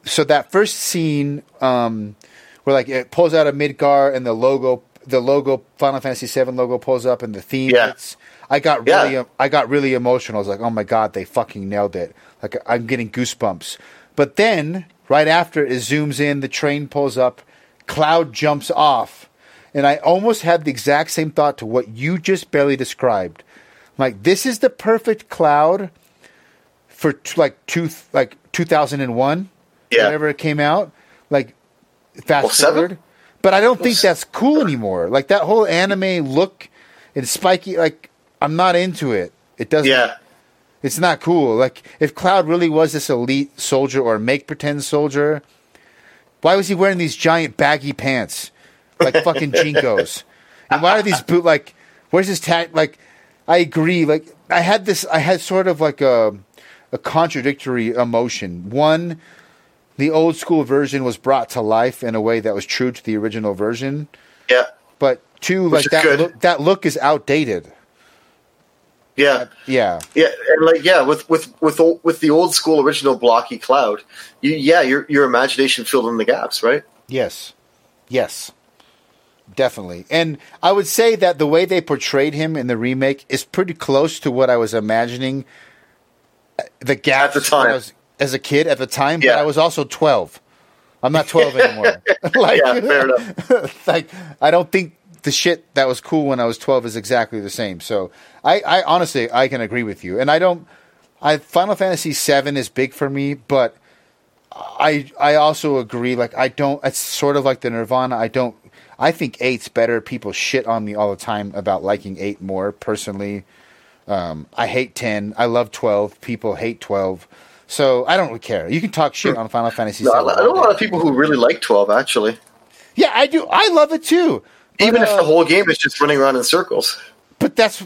Speaker 1: So that first scene, um, where like it pulls out of Midgar and the logo, the logo Final Fantasy VII logo pulls up and the theme
Speaker 2: Yeah.
Speaker 1: hits. I got
Speaker 2: Yeah.
Speaker 1: really, I got really emotional. I was like, "Oh my god, they fucking nailed it!" Like I'm getting goosebumps. But then, right after it zooms in, the train pulls up, Cloud jumps off, and I almost had the exact same thought to what you just barely described. Like, this is the perfect Cloud for t- like two, like 2001,
Speaker 2: Yeah.
Speaker 1: whenever it came out. Like, fast
Speaker 2: Well, seven?
Speaker 1: forward. But I don't think that's cool anymore. Like that whole anime look and spiky. Like I'm not into it. It doesn't.
Speaker 2: Yeah.
Speaker 1: It's not cool. Like if Cloud really was this elite soldier or make pretend soldier, why was he wearing these giant baggy pants like fucking JNCOs? And why are these boot like? Where's his tag? Like, I agree. Like I had this. I had sort of like a a contradictory emotion. One, the old school version was brought to life in a way that was true to the original version.
Speaker 2: Yeah.
Speaker 1: But two,
Speaker 2: Which
Speaker 1: like that look, that look is outdated.
Speaker 2: Yeah.
Speaker 1: Uh, yeah.
Speaker 2: Yeah, and like yeah, with with with ol- with the old school original blocky cloud, you yeah, your your imagination filled in the gaps, right?
Speaker 1: Yes. Yes. Definitely. And I would say that the way they portrayed him in the remake is pretty close to what I was imagining uh, the gaps
Speaker 2: At the time.
Speaker 1: was, as a kid at the time,
Speaker 2: Yeah.
Speaker 1: but I was also 12. I'm not 12 anymore. like,
Speaker 2: Yeah, fair enough.
Speaker 1: like I don't think the shit that was cool when I was 12 is exactly the same. So I, I honestly I can agree with you. And I don't I Final Fantasy 7 is big for me, but I I also agree like I don't it's sort of like the Nirvana. I don't I think eight's better. People shit on me all the time about liking 8 more personally. Um, I hate 10. I love 12. People hate 12. So I don't really care. You can talk shit on Final Fantasy
Speaker 2: No,
Speaker 1: 7.
Speaker 2: I, I know a lot of people who really like twelve actually,
Speaker 1: Yeah, I do. I love it too. But,
Speaker 2: even if
Speaker 1: uh,
Speaker 2: the whole game is just running around in circles.
Speaker 1: But that's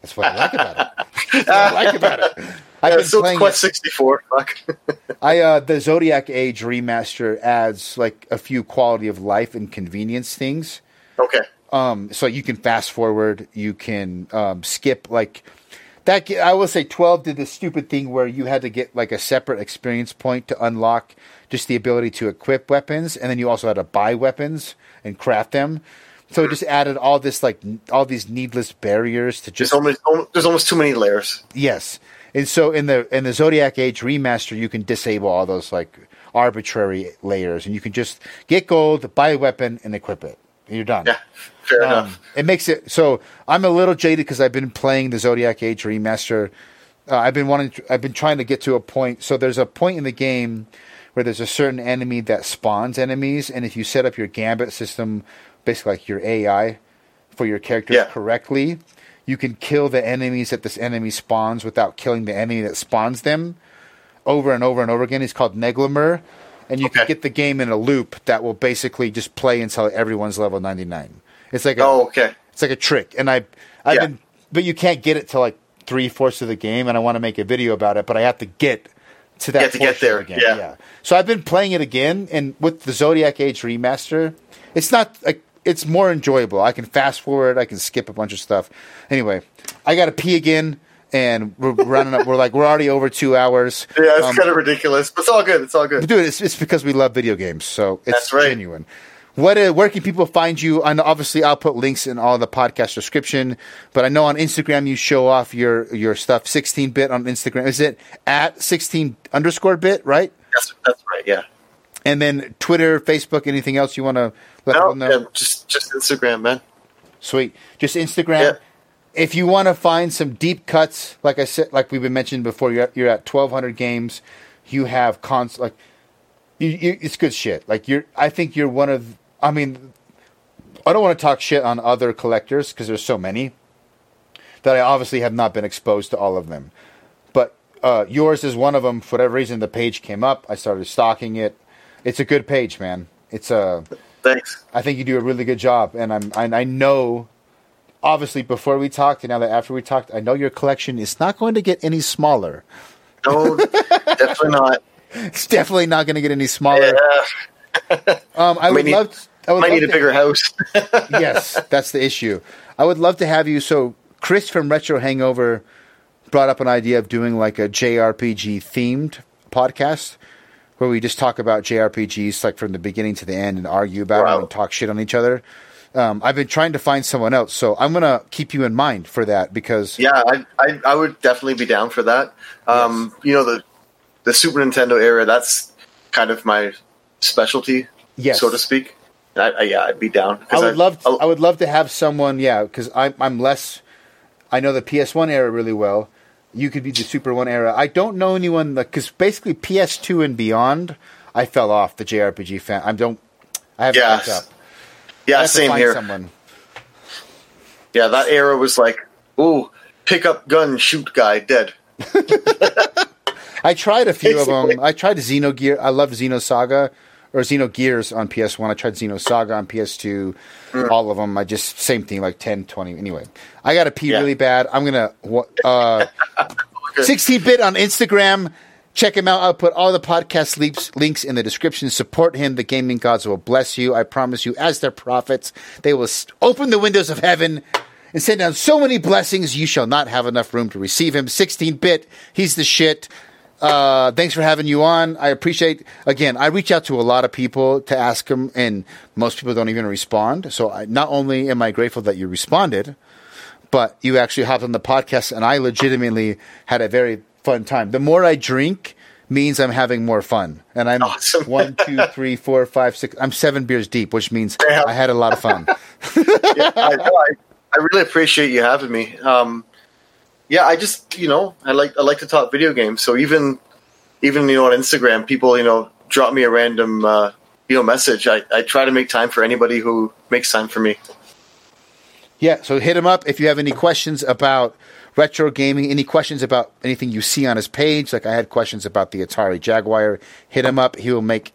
Speaker 1: that's what I like about it. That's what I like about it. I've
Speaker 2: Yeah,
Speaker 1: been
Speaker 2: so
Speaker 1: playing
Speaker 2: Quest sixty four. Fuck.
Speaker 1: I uh, the Zodiac Age remaster adds like a few quality of life and convenience things.
Speaker 2: okay.
Speaker 1: Um, so you can fast forward, you can um, skip like that. I will say twelve did this stupid thing where you had to get like a separate experience point to unlock just the ability to equip weapons, and then you also had to buy weapons and craft them. So it just added all this like all these needless barriers to
Speaker 2: There's
Speaker 1: just
Speaker 2: almost there's almost too many layers.
Speaker 1: Yes, and so in the in the Zodiac Age remaster, you can disable all those like arbitrary layers, and you can just get gold, buy a weapon, and equip it. And you're done.
Speaker 2: Yeah, Fair
Speaker 1: Um,
Speaker 2: enough.
Speaker 1: It makes it so I'm a little jaded because I've been playing the Zodiac Age remaster. Uh, I've been wanting, to, I've been trying to get to a point. So there's a point in the game where there's a certain enemy that spawns enemies, and if you set up your gambit system, basically like your AI for your characters
Speaker 2: Yeah.
Speaker 1: correctly, you can kill the enemies that this enemy spawns without killing the enemy that spawns them over and over and over again. It's called Negalmuur, and you can get the game in a loop that will basically just play until everyone's level 99. It's like a,
Speaker 2: Oh, okay.
Speaker 1: it's like a trick, and I I've
Speaker 2: Yeah.
Speaker 1: been, but you can't get it to like three fourths of the game, and I want to make a video about it, but I have to get to that
Speaker 2: You have to get there,
Speaker 1: the game.
Speaker 2: yeah.
Speaker 1: So I've been playing it again, and with the Zodiac Age remaster, it's not like it's more enjoyable. I can fast forward, I can skip a bunch of stuff. Anyway, I got to pee again, and we're running up. We're like we're already over two hours.
Speaker 2: Yeah, it's
Speaker 1: Um,
Speaker 2: kind of ridiculous, but it's all good. It's all good.
Speaker 1: Dude, it's, it's because we love video games, so it's
Speaker 2: That's right.
Speaker 1: genuine. What uh, where can people find you? And obviously, I'll put links in all the podcast description. But I know on Instagram you show off your your stuff. Sixteen bit on Instagram is it at sixteen underscore bit right?
Speaker 2: That's, that's right. Yeah.
Speaker 1: And then Twitter, Facebook, anything else you want to let
Speaker 2: No,
Speaker 1: people know?
Speaker 2: yeah, just just Instagram, man.
Speaker 1: Sweet. Just Instagram.
Speaker 2: Yeah.
Speaker 1: If you want to find some deep cuts, like I said, like we've been mentioned before, you're at, you're at 1,200 games. You have cons like you, you, it's good shit. Like you're, I think you're one of. I mean, I don't want to talk shit on other collectors because there's so many that I obviously have not been exposed to all of them. But uh, yours is one of them. For whatever reason, the page came up. I started stalking it. It's a good page, man. It's a.
Speaker 2: Thanks.
Speaker 1: I think you do a really good job, and I'm I, I know. Obviously, before we talked, and now that after we talked, I know your collection is not going to get any smaller.
Speaker 2: No, definitely not.
Speaker 1: It's definitely not going to get any smaller.
Speaker 2: Yeah,
Speaker 1: Um, I would
Speaker 2: need-
Speaker 1: love. I would
Speaker 2: might
Speaker 1: love
Speaker 2: need a
Speaker 1: to-
Speaker 2: bigger house.
Speaker 1: yes, that's the issue. I would love to have you. So, Chris from Retro Hangover brought up an idea of doing like a JRPG themed podcast where we just talk about JRPGs like from the beginning to the end and argue about
Speaker 2: Wow.
Speaker 1: them and talk shit on each other. Um, I've been trying to find someone else, so I'm gonna keep you in mind for that because
Speaker 2: yeah, I, I I would definitely be down for that. Um, You know the the Super Nintendo era. That's kind of my specialty,
Speaker 1: Yes.
Speaker 2: so to speak. I, I, yeah, I'd be down.
Speaker 1: I would love.
Speaker 2: I,
Speaker 1: I would love to have someone. Yeah, because I'm I'm less. I know the PS1 era really well. You could be the Super One era. I don't know anyone because basically PS2 and beyond, I fell off the JRPG fan. I don't. I haven't
Speaker 2: Yeah.
Speaker 1: up.
Speaker 2: Yeah,
Speaker 1: have
Speaker 2: same here.
Speaker 1: Someone.
Speaker 2: Yeah, that era was like, ooh, pick up gun, shoot guy, dead.
Speaker 1: I tried a few of them. I tried Xenogear. I love Xenosaga or Xenogears on PS1. I tried Xenosaga on PS2.
Speaker 2: Mm.
Speaker 1: All of them. I just same thing like 10, 20. Anyway, I got to pee
Speaker 2: Yeah.
Speaker 1: really bad. I'm gonna uh, 16 bit on Instagram. Check him out. I'll put all the podcast links links in the description. Support him. The gaming gods will bless you. I promise you, as their prophets, they will open the windows of heaven and send down so many blessings you shall not have enough room to receive him. 16 bit. He's the shit. Uh, thanks for having you on. I appreciate. Again, I reach out to a lot of people to ask them, and most people don't even respond. So, I, not only am I grateful that you responded, but you actually hopped on the podcast, and I legitimately had a very fun time. The more I drink means I'm having more fun, and I'm
Speaker 2: Awesome.
Speaker 1: one, two, three, four, five, six. I'm seven beers deep, which means
Speaker 2: Damn.
Speaker 1: I had a lot of fun.
Speaker 2: yeah, I, I, I really appreciate you having me. Um, yeah, I just you know I like I like to talk video games. So even even you know on Instagram, people you know drop me a random uh, you know message. I, I try to make time for anybody who makes time for me.
Speaker 1: Yeah, so hit him up if you have any questions about retro gaming, any questions about anything you see on his page. Like I had questions about the Atari Jaguar. Hit him up. He will make